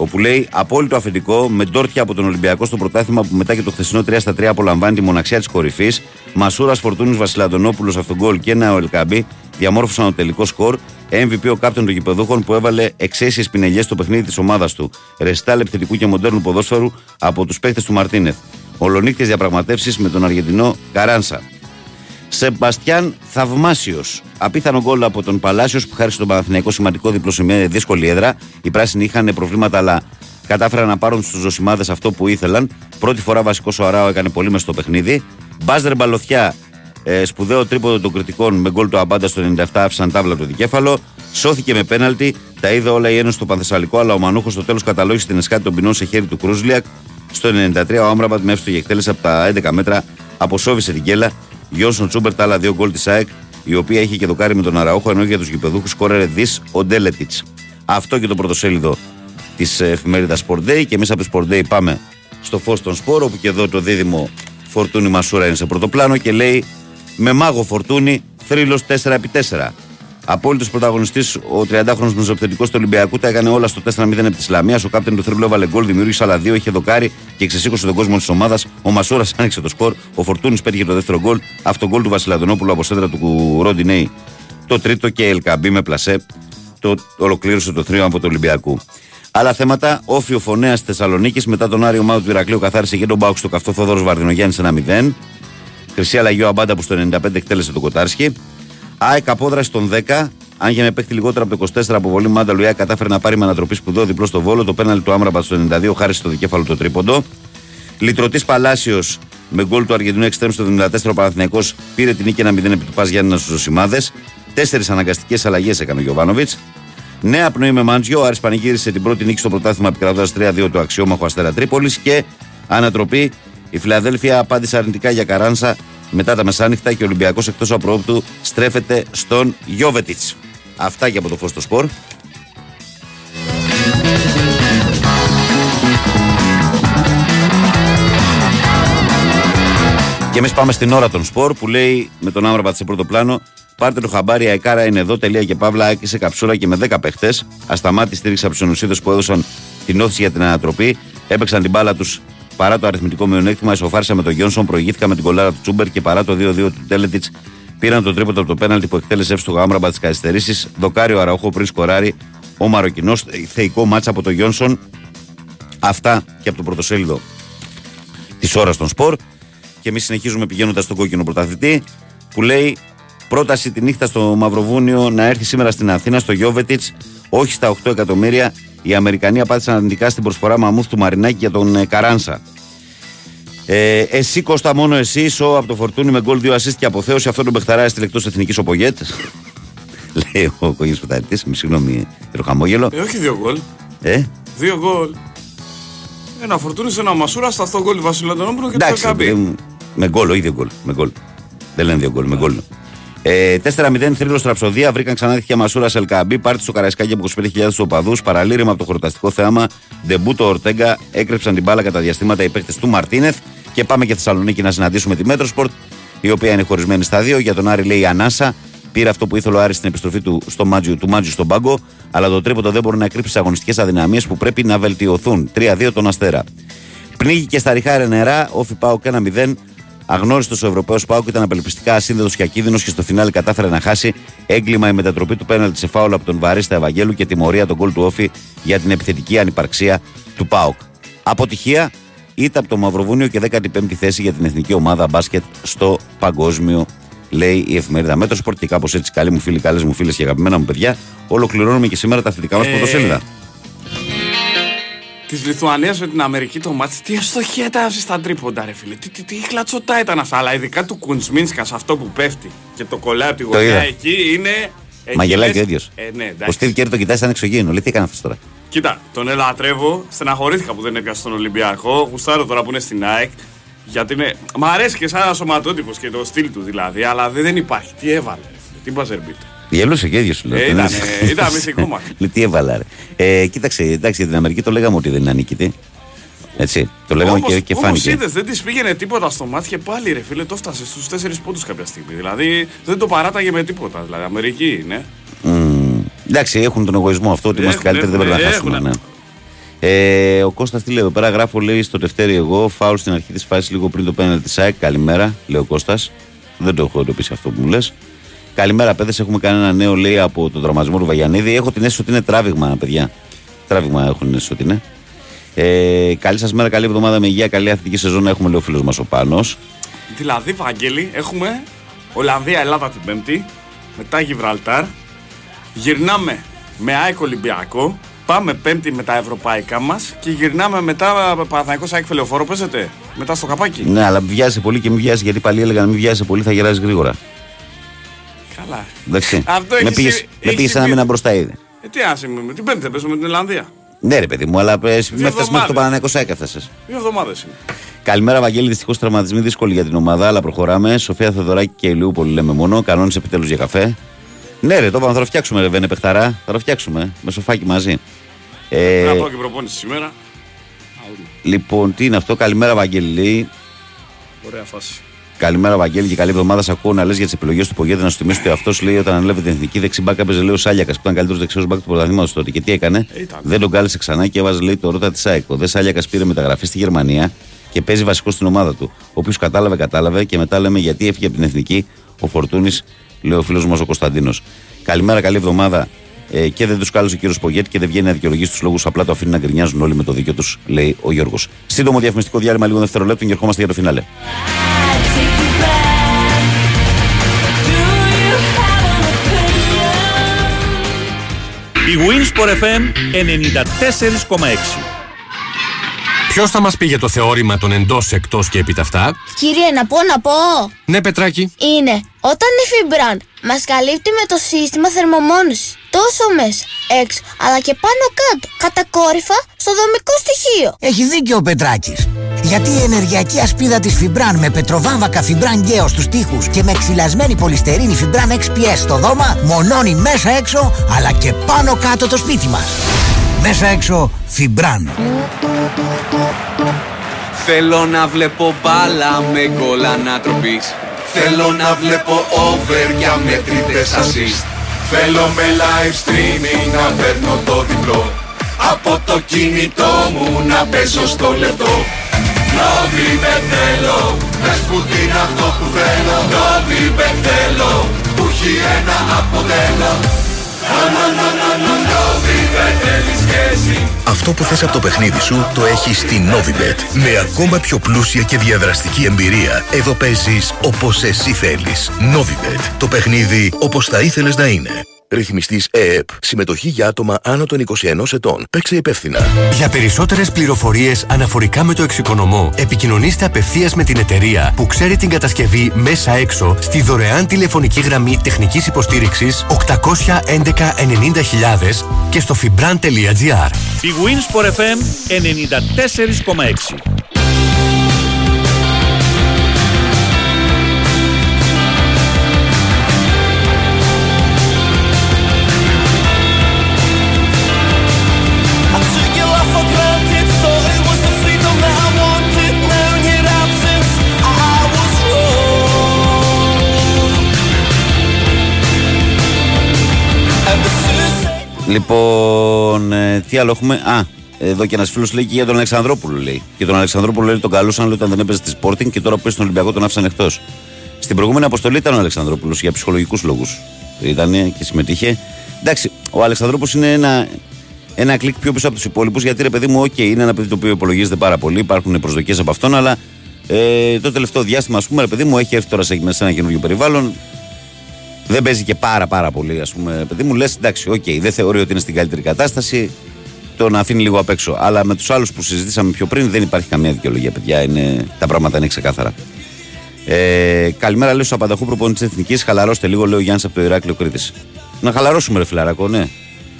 όπου λέει απόλυτο αφεντικό με ντόρτια από τον Ολυμπιακό στο πρωτάθλημα που μετά και το χθεσινό 3 στα 3 απολαμβάνει τη μοναξιά της κορυφής. Μασούρας Φορτούνης Βασιλαντονόπουλος αυτόν γκολ και ένα ο Ελκαμπή διαμόρφωσαν το τελικό σκορ. MVP ο κάπτον των γηπεδούχων που έβαλε εξαίσιες πινελιές στο παιχνίδι της ομάδας του. Ρεστάλ επιθετικού και μοντέρνου ποδόσφαιρου από τους παίχτε του Μαρτίνεθ. Ολονύχτε διαπραγματεύσεις με τον Αργεντινό Καράνσα. Σεμπαστιάν Θαυμάσιος. Απίθανο γκολ από τον Παλάσιος που χάρισε τον Παναθηναϊκό σημαντικό διπλό σε μια δύσκολη έδρα. Οι πράσινοι είχαν προβλήματα, αλλά κατάφεραν να πάρουν στους ζωσιμάδες αυτό που ήθελαν. Πρώτη φορά βασικός ο Αράο έκανε πολύ μες στο παιχνίδι. Μπάζερ Μπαλωθιά, ε, σπουδαίο τρίποδο των κριτικών με γκολ του Αμπάντα στο 97 άφησαν τάβλα το δικέφαλο. Σώθηκε με πέναλτι. Τα είδε όλα η Ένωση στο Πανθεσσαλικό, αλλά ο Μανούχος στο τέλος καταλόγησε την εσκάτη των ποινών σε χέρι του Κρούζλιακ. Στο 93 ο Άμραμπατ με εύστοχη εκτέλεση από τα 11 μέτρα αποσόβησε την κέλα Γιώσον Τσούμπερτ, άλλα δύο γκολ της ΑΕΚ, η οποία είχε και δοκάρει με τον Αραούχο, ενώ για τους γηπεδούχους κόρερε δις ο Ντέλετιτς. Αυτό και το πρωτοσέλιδο της εφημερίδας Sport Day. Και εμείς από το Sport Day πάμε στο φως των σπόρων, όπου και εδώ το δίδυμο Φορτούνη Μασούρα είναι σε πρώτο πλάνο και λέει με μάγο Φορτούνη θρύλος 4x4. Απόλυτος πρωταγωνιστής, ο 30χρονο μεσοπαιδευτικό του Ολυμπιακού τα έκανε όλα στο 4-0 από της Ισλαμία. Ο κάπτεν του Θρύλου έβαλε γκολ, δημιούργησε άλλα δύο, είχε δοκάρι και ξεσήκωσε τον κόσμο της ομάδας. Ο Μασούρας άνοιξε το σκορ. Ο Φορτούνης πέτυχε το δεύτερο γκολ. Αυτό γκολ του Βασιλαδονόπουλου από σέντρα του Ροντινέη. Το τρίτο και Ελκαμπή με πλασέ. Το ολοκλήρωσε το θρύο από το Ολυμπιακού. Άλλα θέματα, όφιο φωνέας Θεσσαλονίκης μετά τον Άριο Μάου του Ηρακλείου καθάρισε και τον Μπάουξ στο καυτό Θόδωρος Βαρδινογιάννης 1-0. Χρυσή αλλαγή ο Αμπάντα που στο 95 εκτέλεσε τον Κοτάρσκι. ΑΕΚ απόδραση των 10. Αν για με παίχτη λιγότερο από το 24 αποβολή Μάντα Λουιά κατάφερε να πάρει με ανατροπή σπουδό διπλό στο βόλο. Το πέναλ του Άμραμπα στο 92 χάρισε το δικέφαλο το τρίποντο. Λυτρωτής Παλάσιος με γκολ του Αργεντινού Εξτρέμ στο 74 ο Παναθυνιακό πήρε την νίκη 1-0 επί του Πας Γιάννη στους Ζωσιμάδε. Τέσσερις αναγκαστικές αλλαγές έκανε ο Γιωβάνοβιτς. Νέα πνοή με Μάντζιο. Ο Άρης πανηγύρισε την πρώτη νίκη στο πρωτάθλημα επικρατώντας 3-2 του αξιόμαχου Αστέρα Τρίπολης και ανατροπή. Η Φιλαδέλφια απάντησε αρνητικά για Καράνσα μετά τα μεσάνυχτα και ο Ολυμπιακός εκτός απρόπτου στρέφεται στον Γιώβετιτς. Αυτά και από το φω στο σπορ. Και εμείς πάμε στην ώρα των σπορ που λέει με τον Άμραμπατ σε πρώτο πλάνο. Πάρτε το χαμπάρι, η Αεκάρα είναι εδώ. Τελεία και παύλα. Άκησε καψούρα και με 10 παίχτες. Ασταμάτης στήριξε από τους ενουσίδε που έδωσαν την όθηση για την ανατροπή. Έπαιξαν την μπάλα τους παρά το αριθμητικό μειονέκτημα. Ισοφάρισα με τον Γιόνσον, προηγήθηκα με την κολάρα του Τσούμπερ και παρά το 2-2 του Τέλετιτς πήραν το τρίποτο από το πέναλτι που εκτέλεσε εύστοχο άμραμπα τη καθυστερήσεις. Δοκάριο Αραούχο πριν σκοράρει ο Μαροκινός. Θεϊκό μάτσα από τον Γιόνσον. Αυτά και από το πρωτοσέλιδο της ώρας των σπορ. Και εμείς συνεχίζουμε πηγαίνοντας στον κόκκινο πρωταθλητή που λέει πρόταση τη νύχτα στο Μαυροβούνιο να έρθει σήμερα στην Αθήνα στο Γιώβετιτς, όχι στα 8 εκατομμύρια. Οι Αμερικανοί απάντησαν αρνητικά στην προσφορά Μαμούθ του Μαρινάκη για τον ε, Καράνσα. Ε, εσύ Κώστα μόνο εσύ, σο από το φορτούνι με γκολ 2 assist και αποθέωση αυτόν τον Μπεχταρά έστειλε εκτός εθνικής ο Πογέτ. Λέει ο κογίνο πρωταθλητής, με συγγνώμη, το χαμόγελο. Ε, όχι δύο γκολ. Ε; Δύο γκολ. Ένα φορτούνι σε ένα μασούρα, στα αυτό γκολ του Βασιλαντονόπουλου και το Καμπί. Με γκολ, όχι δύο γκολ. Με γκολ. Δεν λένε δύο γκολ, με γκολ. Ε, 4-0 Θρύλος ραψωδία. Βρήκαν ξανά δίχτυα Μασούρα Ελ Κααμπί. Πάρτι στο Καραϊσκάκι από 25.000 οπαδούς. Παραλήρημα από το χορταστικό θέαμα. Ντεμπούτο Ορτέγκα. Έκρυψαν την μπάλα κατά διαστήματα οι παίκτες του Μαρτίνεθ. Και πάμε και Θεσσαλονίκη να συναντήσουμε τη Metrosport, η οποία είναι χωρισμένη στα δύο. Για τον Άρη λέει Ανάσα. Πήρε αυτό που ήθελε ο Άρης στην επιστροφή του στο Μάντζιο, του Μάντζιου στον πάγκο. Αλλά το τρίποντο δεν μπορεί να κρύψει αγωνιστικές αδυναμίες που πρέπει να βελτιωθούν. 3-2 τον Αστέρα. Πνίγηκε και στα ρηχά νερά. ΟΦΗ ΠΑΟΚ ένα 0. Αγνώριστος ο Ευρωπαίος ΠΑΟΚ ήταν απελπιστικά ασύνδετος και ακίνδυνος και στο φινάλε κατάφερε να χάσει έγκλημα η μετατροπή του πέναλτη σε φάουλ από τον βαρίστα Ευαγγέλου και τιμωρία το γκολ του ΟΦΗ για την επιθετική ανυπαρξία του ΠΑΟΚ. Αποτυχία ήττα από το Μαυροβούνιο και 15η θέση για την εθνική ομάδα μπάσκετ στο παγκόσμιο, λέει η εφημερίδα Metrosport. Και κάπως έτσι, καλοί μου φίλοι, καλές μου φίλες και αγαπημένα μου παιδιά, ολοκληρώνουμε και σήμερα τα αθλητικά μας ε... πρωτοσέλιδα της Λιθουανίας με την Αμερική το μάτι. Τι αστοχέτα στα τρίποντα, ρε φίλε. Τι, τι, τι χλατσοτά ήταν αυτά. Αλλά ειδικά του Κουνσμίνσκα αυτό που πέφτει και το κολλάει από τη γωνιά εκεί είναι. Μαγελάει και ο ίδιος. Ε, ναι, ο Στίβ Κέρι το κοιτάει σαν εξωγήινο. Λέει τι έκανε αυτός τώρα; Κοίτα, τον ελατρεύω. Στεναχωρήθηκα που δεν έπιασε τον Ολυμπιακό. Γουστάρω τώρα που είναι στην ΑΕΚ. Γιατί είναι... Μ' αρέσει και σαν ένα σωματότυπος και το στυλ του δηλαδή. Αλλά δεν υπάρχει. Τι έβαλε. Τι μπαζερμπίτ. Γελούσε και ίδιος σου λέει. Ε, ήταν, ήταν μυθικό μα. Τι έβαλα, ρε. Ε, κοίταξε, εντάξει, για την Αμερική το λέγαμε ότι δεν είναι ανίκητη. Έτσι. Το λέγαμε όμως, και, και φάνηκε. Όμως δεν της πήγαινε τίποτα στο μάτι και πάλι ρε φίλε το έφτασε στους 4 πόντους κάποια στιγμή. Δηλαδή δεν το παράταγε με τίποτα. Δηλαδή Αμερική είναι. Mm, εντάξει, έχουν τον εγωισμό αυτό ότι είμαστε καλύτεροι, δεν πρέπει να χάσουμε. Ναι. Ε, ο Κώστας τι λέει εδώ πέρα, γράφω λέει στο Δευτέρι εγώ, φάουλ στην αρχή της φάσης λίγο πριν το πέναλ της ΑΕΚ. Καλημέρα, λέει ο Κώστας. Δεν το έχω εντοπίσει αυτό που μου λες. Καλημέρα, παιδες. Έχουμε κάνει ένα νέο λέει από τον τραυματισμό του Βαγιανίδη. Έχω την αίσθηση ότι είναι τράβηγμα, παιδιά. Τράβηγμα έχουν την αίσθηση ότι είναι. Ε, καλή σας μέρα, καλή εβδομάδα με υγεία, καλή αθλητική σεζόν έχουμε λέει ο φίλος μας ο Πάνος. Δηλαδή, Βαγγέλη, έχουμε Ολλανδία-Ελλάδα την Πέμπτη, μετά Γιβραλτάρ. Γυρνάμε με ΑΕΚ Ολυμπιακό. Πάμε Πέμπτη με τα ευρωπαϊκά μας και γυρνάμε μετά Παναθανικό ΑΕΚ Φελεοφόρο. Παίζετε μετά στο καπάκι. Ναι, αλλά βιάζει πολύ και μην βιάζει γιατί πάλι έλεγα να μην βιάζει πολύ, θα γεράσει γρήγορα. Καλά. Εντάξει. Αυτό με πήγε ένα μήνα μπροστά ήδη. Ε, τι άσε με την Πέμπτη θα παίζουμε με την Ολλανδία. Ναι, ρε παιδί μου, αλλά με έφτασε μέχρι το Παναναναϊκό ΣΑΕΚ έφτασες. Δύο εβδομάδες είναι. Καλημέρα, Βαγγέλη. Δυστυχώς τραυματισμοί δύσκολοι για την ομάδα, αλλά προχωράμε. Σοφία Θεοδωράκη και Ηλιούπολη λέμε μόνο. Κανόνες επιτέλους για καφέ. Ναι, ρε, το είπαμε, θα το φτιάξουμε, ρε, Βένε Πεχταρά. Θα το φτιάξουμε με σοφάκι μαζί. Ε, να πάω και προπόνηση σήμερα. Λοιπόν, τι είναι αυτό, καλημέρα, Βαγγέλη. Ωραία φάση. Καλημέρα, Βαγγέλη, και καλή εβδομάδα. Σα ακούω να λες για τις επιλογές του Πογέτα να σου θυμίσει ότι αυτός λέει όταν ανέλαβε την εθνική δεξιμπάκα παίζει λέει ο Σάλιακας που ήταν καλύτερος δεξιός μπακ του πρωταθλήματος τότε. Και τι έκανε, Ήταν. δεν τον κάλεσε ξανά και έβαζε λέει το ρότα της ΣΑΕΚΟ. Δε Σάλιακας πήρε μεταγραφή στη Γερμανία και παίζει βασικός στην ομάδα του. Ο οποίος κατάλαβε, κατάλαβε και μετά λέμε γιατί έφυγε από την εθνική ο Φορτούνης, λέει ο φίλος μας ο Κωνσταντίνος. Καλημέρα, καλή εβδομάδα. Ε, και δεν τους κάλεσε ο κύριος Πογέτη και δεν βγαίνει να δικαιολογήσει τους λόγους. Απλά το αφήνει να γκρινιάζουν όλοι με το δίκιο τους, λέει ο Γιώργος. Σύντομο διαφημιστικό διάλειμμα λίγο δευτερολέπτων και ερχόμαστε για το φινάλε. Η Winsport FM 94,6 Ποιος θα μας πει για το θεώρημα των εντός, εκτός και επί ταυτά. Κύριε, να πω, να πω. Ναι, Πετράκι. Είναι όταν η Fibran μας καλύπτει με το σύστημα θερμομόνωση. Τόσο μέσα, έξω, αλλά και πάνω κάτω. Κατακόρυφα στο δομικό στοιχείο. Έχει δίκιο ο Πετράκης. Γιατί η ενεργειακή ασπίδα της Fibran με πετροβάμβακα Fibran Geo στους τοίχους και με ξυλασμένη πολυστερίνη Fibran XPS στο δώμα μονώνει μέσα έξω αλλά και πάνω κάτω το σπίτι μας. Μέσα έξω Fibran. Θέλω να βλέπω μπάλα με γκολ ανατροπής. Θέλω να βλέπω over για μετρητές assist. Θέλω με live streaming να παίρνω το διπλό. Από το κινητό μου να παίζω στο λεπτό. Νόβιμπε θέλω, πες που είναι αυτό που θέλω. Νόβιμπε θέλω, που έχει ένα αποτέλο αυτό που θες από το παιχνίδι σου το έχεις στη Novibet. Με ακόμα πιο πλούσια και διαδραστική εμπειρία. Εδώ παίζεις όπως εσύ θέλεις. Novibet. Το παιχνίδι όπως θα ήθελες να είναι. Ρυθμιστής ΕΕΠ. Συμμετοχή για άτομα άνω των 21 ετών. Παίξε υπεύθυνα. Για περισσότερες πληροφορίες αναφορικά με το εξοικονομώ, επικοινωνήστε απευθείας με την εταιρεία που ξέρει την κατασκευή μέσα έξω στη δωρεάν τηλεφωνική γραμμή τεχνικής υποστήριξης 811 90.000 και στο fibran.gr. Η Wins FM 94,6. Λοιπόν, ε, τι άλλο έχουμε; Α, εδώ και ένας φίλος λέει και για τον Αλεξανδρόπουλο λέει. Και τον Αλεξανδρόπουλο λέει τον καλούσαν λέει, όταν δεν έπαιζε τη Sporting και τώρα που στον Ολυμπιακό τον άφησαν εκτός. Στην προηγούμενη αποστολή ήταν ο Αλεξανδρόπουλος για ψυχολογικούς λόγους. Ήταν και συμμετείχε. Εντάξει, ο Αλεξανδρόπουλος είναι ένα, ένα κλικ πιο πίσω από τους υπόλοιπους γιατί ρε παιδί μου, OK, είναι ένα παιδί το οποίο υπολογίζεται πάρα πολύ. Υπάρχουν προσδοκίες από αυτόν, αλλά ε, το τελευταίο διάστημα, ας πούμε, ρε παιδί μου, έχει έρθει τώρα σε, σε ένα καινούργιο περιβάλλον δεν παίζει και πάρα πάρα πολύ, ας πούμε, παιδί μου, λες εντάξει, οκ, okay, δεν θεωρεί ότι είναι στην καλύτερη κατάσταση, τον αφήνει λίγο απ' έξω. Αλλά με τους άλλους που συζητήσαμε πιο πριν δεν υπάρχει καμία δικαιολογία, παιδιά. Είναι, τα πράγματα είναι ξεκάθαρα. Ε, καλημέρα, λέω στους απανταχού προπονητές της Εθνικής. Χαλαρώστε λίγο, λέει ο Γιάννης από το Ηράκλειο Κρήτης. Να χαλαρώσουμε, ρε φιλαράκο, ναι.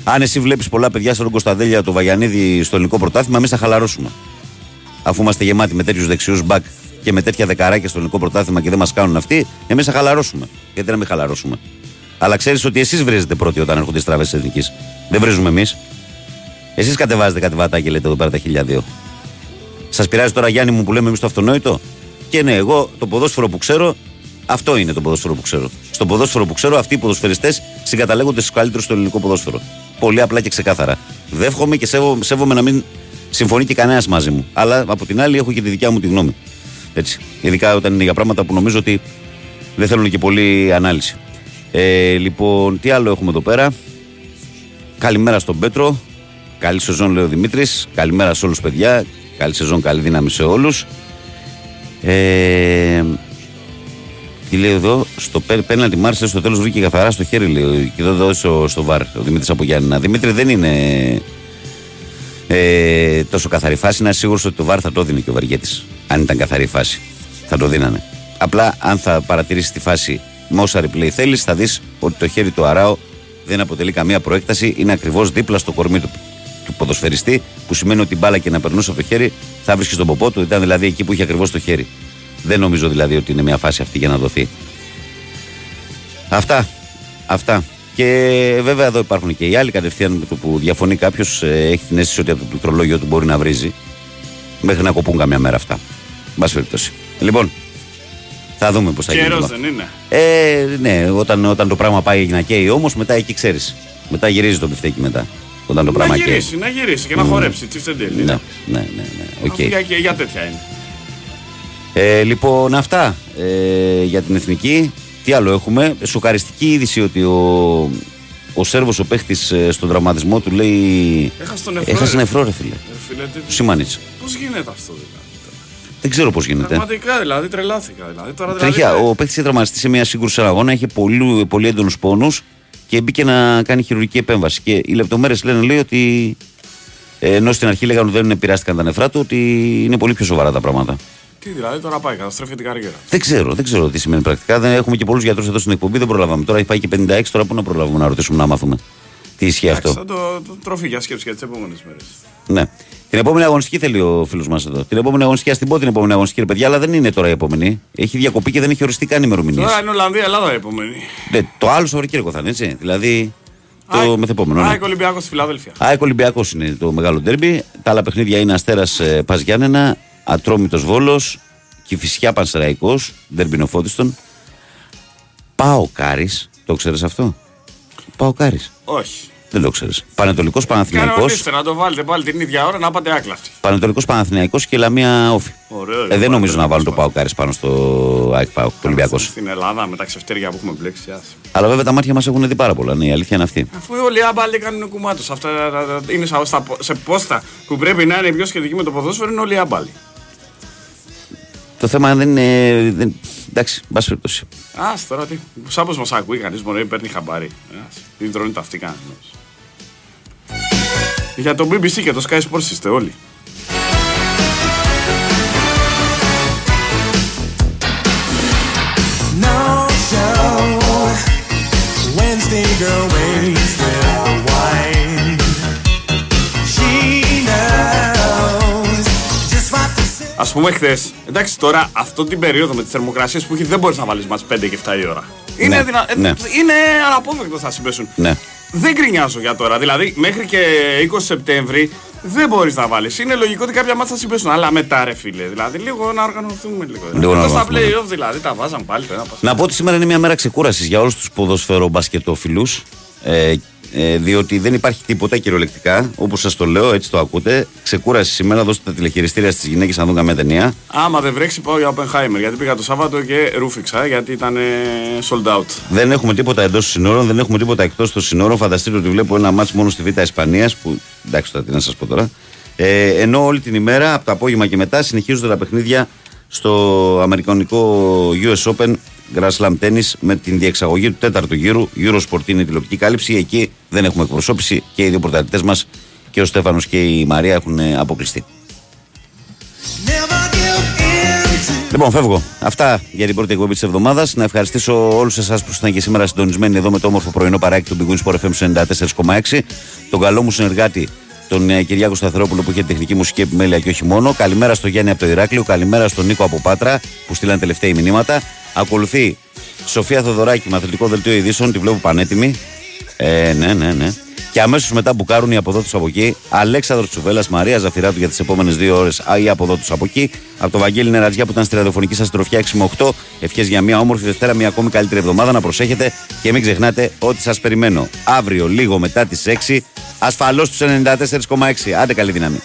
Αν εσύ βλέπεις πολλά παιδιά σαν τον Κωνσταντέλια, το Βαγιανίδη στο ελληνικό πρωτάθλημα, εμείς θα χαλαρώσουμε. Αφού είμαστε γεμάτοι με τέτοιους δεξιούς μπακ και με τέτοια δεκαράκια στο ελληνικό πρωτάθλημα και δεν μας κάνουν αυτοί, εμείς θα χαλαρώσουμε. Γιατί να μην χαλαρώσουμε; Αλλά ξέρεις ότι εσείς βρίζετε πρώτοι όταν έρχονται οι στραβές της εθνικής. Δεν βρίζουμε εμείς. Εσείς κατεβάζετε κάτι βατά και λέτε εδώ πέρα τα χίλια δύο. Σας πειράζει τώρα Γιάννη μου που λέμε εμείς το αυτονόητο; Και ναι, εγώ το ποδόσφαιρο που ξέρω, αυτό είναι το ποδόσφαιρο που ξέρω. Στο ποδόσφαιρο που ξέρω, αυτοί οι ποδοσφαιριστές συγκαταλέγονται στους καλύτερους στο ελληνικό ποδόσφαιρο. Πολύ απλά και ξεκάθαρα. Δεύχομαι και σέβω, σέβομαι να μην συμφωνεί και κανένας μαζί μου. Αλλά από την άλλη έχω και τη δικιά μου τη γνώμη. Έτσι. Ειδικά όταν είναι για πράγματα που νομίζω ότι δεν θέλουν και πολύ ανάλυση. Ε, λοιπόν, τι άλλο έχουμε εδώ πέρα; Καλημέρα στον Πέτρο. Καλή σεζόν, λέει ο Δημήτρης. Καλημέρα σε όλους, παιδιά. Καλή σεζόν, καλή δύναμη σε όλους. Ε, τι λέει εδώ, στο πέναλτι Μάρσελ στο τέλος βρήκε καθαρά στο χέρι, λέει. Και εδώ εδώ στο, στο βαρ, ο Δημήτρης από Γιάννη. Δημήτρη δεν είναι ε, τόσο καθαρή φάση. Να σίγουρος ότι το βαρ θα το δίνει και ο Βαριέτης. Αν ήταν καθαρή φάση. Θα το δίνανε. Απλά αν θα παρατηρήσεις τη φάση με όσα replay θέλεις, θα δεις ότι το χέρι του Αράου δεν αποτελεί καμία προέκταση. Είναι ακριβώς δίπλα στο κορμί του, του ποδοσφαιριστή, που σημαίνει ότι μπάλα και να περνούσε από το χέρι θα βρίσκεις στον ποπό του. Ήταν δηλαδή εκεί που είχε ακριβώς το χέρι. Δεν νομίζω δηλαδή ότι είναι μια φάση αυτή για να δοθεί. Αυτά. Αυτά. Και βέβαια εδώ υπάρχουν και οι άλλοι κατευθείαν με το που διαφωνεί κάποιος, ε, έχει την αίσθηση ότι από το πληκτρολόγιο του μπορεί να βρίζει. Μέχρι να κοπούν καμιά μέρα αυτά. Μπας περιπτώσει. Λοιπόν, θα δούμε πώς θα γίνει. Καιρός δεν είναι. Ε, ναι, όταν, όταν το πράγμα πάει να καίει όμως, μετά εκεί ξέρεις. Μετά γυρίζει το μπιφτέκι μετά. Όταν το να πράγμα γυρίσει, καίει. να γυρίσει και να χορέψει. Τσιφτεντέλη. Ναι, ναι, ναι. ναι. Okay. Για, για τέτοια είναι. Ε, λοιπόν, αυτά ε, για την εθνική. Τι άλλο έχουμε; Σοκαριστική είδηση ότι ο, ο Σέρβος ο παίχτης ε, στον τραυματισμό του λέει. Έχασε τον νεφρό. Έχασε νεφρό, ρε φίλε. φίλε Πώς γίνεται αυτό δηλαδή; Δεν ξέρω πώς γίνεται. Πραγματικά δηλαδή τρελάθηκα. Δηλαδή, τώρα, δηλαδή, ο παίχτη είχε τραυματιστεί σε μια σύγκρουση αγώνα, είχε πολύ, πολύ έντονους πόνους και μπήκε να κάνει χειρουργική επέμβαση. Και οι λεπτομέρειες λένε λέει ότι. Ενώ στην αρχή λέγανε ότι δεν πειράστηκαν τα νεφρά του, ότι είναι πολύ πιο σοβαρά τα πράγματα. Τι δηλαδή τώρα πάει, καταστρέφει την καριέρα. Δεν ξέρω, δεν ξέρω τι σημαίνει πρακτικά. Δεν έχουμε και πολλούς γιατρούς εδώ στην εκπομπή, δεν προλάβαμε. Τώρα έχει πάει και 56, τώρα που να προλάβουμε να ρωτήσουμε να μάθουμε. Τι ισχύει αυτό. Θα το, το τροφή για σκέψη για τις επόμενες μέρες. Ναι. Την επόμενη αγωνιστική θέλει ο φίλος μας εδώ. Την επόμενη αγωνιστική, ας την πω την επόμενη αγωνιστική, παιδιά, αλλά δεν είναι τώρα η επόμενη. Έχει διακοπεί και δεν έχει οριστεί καν ημερομηνία. Τώρα είναι Ολλανδία, Ελλάδα η επόμενη. Ναι, το άλλο Σαββατοκύριακο θα είναι έτσι. Δηλαδή το μεθεπόμενο. ΑΕΚ Ολυμπιακός στη Φιλαδέλφια. ΑΕΚ Ολυμπιακός είναι το μεγάλο ντέρμπι. Τα άλλα παιχνίδια είναι Αστέρας ε, Πας Γιάννενα, Ατρόμητος Βόλος, και φυσικά Πανσεραϊκό, Ντερμπινοφώτιστον. Πάω Κάρις, το ξέρεις αυτό; Πάω Κάρις. Όχι. Δεν το ξέρεις. Πανετολικός Παναθυναϊκό. να το βάλετε πάλι την ίδια ώρα να πάτε άκλαυτοι. Πανετολικός Παναθυναϊκό και Λαμία Όφη. Ωραίο, ε, δεν νομίζω να βάλουν το Πάο Κάρι πάνω στο ΑΕΚ Πάο, το Ολυμπιακός. Στην Ελλάδα με τα ξεφτέρια που έχουμε μπλέξει. Αλλά βέβαια τα μάτια μας έχουν δει πάρα πολλά. Ναι, η αλήθεια είναι αυτή. Αφού όλοι οι άμπαλοι κάνουν κουμά του. Αυτά είναι σε πόστα που πρέπει να είναι πιο σχετική με το ποδόσφαιρο είναι όλοι οι άμπαλοι. Το θέμα δεν είναι. Δεν... Εντάξει, μπα περιπτώσει. Α τώρα τι. Σαν πω μας ακούει κανείς μπορεί να παίρνει χαμπάρι. Δεν τρώνε τα αυτή κανένα. Για το BBC και το Sky Sports είστε όλοι. No show. Wednesday girl waits with the wine. She Α πούμε χθες, εντάξει τώρα αυτό την περίοδο με τις θερμοκρασίες που έχει δεν μπορείς να βάλεις μα 5 και 7 η ώρα. Είναι, ναι, δυνα... ναι. είναι αναπόφευκτο θα συμπέσουν. Ναι. Δεν γκρινιάζω για τώρα. Δηλαδή μέχρι και 20 Σεπτέμβρη δεν μπορείς να βάλεις. Είναι λογικό ότι κάποια μάτια θα συμπέσουν. Αλλά μετά ρε φίλε. Δηλαδή λίγο να οργανωθούμε λίγο. Λίγο να στα playoff δηλαδή τα βάζαν πάλι το ένα Να πω ότι σήμερα είναι μια μέρα ξεκούρασης για όλους τους ποδοσφαίρο μπασκετόφιλου. Ε, ε, διότι δεν υπάρχει τίποτα κυριολεκτικά, όπως σας το λέω, έτσι το ακούτε. Ξεκούραση σήμερα, δώστε τα τηλεχειριστήρια στις γυναίκες να δουν καμία ταινία. Άμα δεν βρέξει, πάω για Oppenheimer. Γιατί πήγα το Σάββατο και ρούφηξα, γιατί ήταν sold out. Δεν έχουμε τίποτα εντός των συνόρων, δεν έχουμε τίποτα εκτός των συνόρων. Φανταστείτε ότι βλέπω ένα μάτσο μόνο στη Β' Ισπανίας, που εντάξει τώρα τι να σας πω τώρα. Ε, ενώ όλη την ημέρα, από το απόγευμα και μετά, συνεχίζονται τα παιχνίδια στο Αμερικανικό US Open Grand Slam Tennis με την διεξαγωγή του τέταρτου γύρου. Eurosport είναι τηλεοπτική κάλυψη. Εκεί δεν έχουμε εκπροσώπηση και οι δύο πρωταθλητές μας και ο Στέφανος και η Μαρία έχουν αποκλειστεί. Λοιπόν, φεύγω. Αυτά για την πρώτη εκπομπή της εβδομάδας. Να ευχαριστήσω όλους εσάς που ήσασταν και σήμερα συντονισμένοι εδώ με το όμορφο πρωινό παράκι του Big Sport FM 94,6. Τον καλό μου συνεργάτη, τον ε, Κυριάκο Σταθερόπουλο που είχε τεχνική μουσική επιμέλεια και όχι μόνο. Καλημέρα στο Γιάννη από το Ηράκλειο. Καλημέρα στον Νίκο από Πάτρα που στείλαν τελευταία μηνύματα. Ακολουθεί Σοφία Θοδωράκη, μαθητικό δελτίο ειδήσεων, τη βλέπω πανέτοιμη. Ε, ναι, ναι, ναι. Και αμέσως μετά μπουκάρουν οι από εδώ του από εκεί. Αλέξανδρος Τσουβέλλα, Μαρία Ζαφυράτου για τις επόμενες δύο ώρες. ή από εδώ του από εκεί. Από το Βαγγέλη Νερατζιά που ήταν στη ραδιοφωνική σας τροφιά 6 με 8. Ευχές για μια όμορφη Δευτέρα, μια ακόμη καλύτερη εβδομάδα. Να προσέχετε και μην ξεχνάτε ότι σας περιμένω αύριο λίγο μετά τις 6. Ασφαλώς του 94,6. Άντε καλή δύναμη.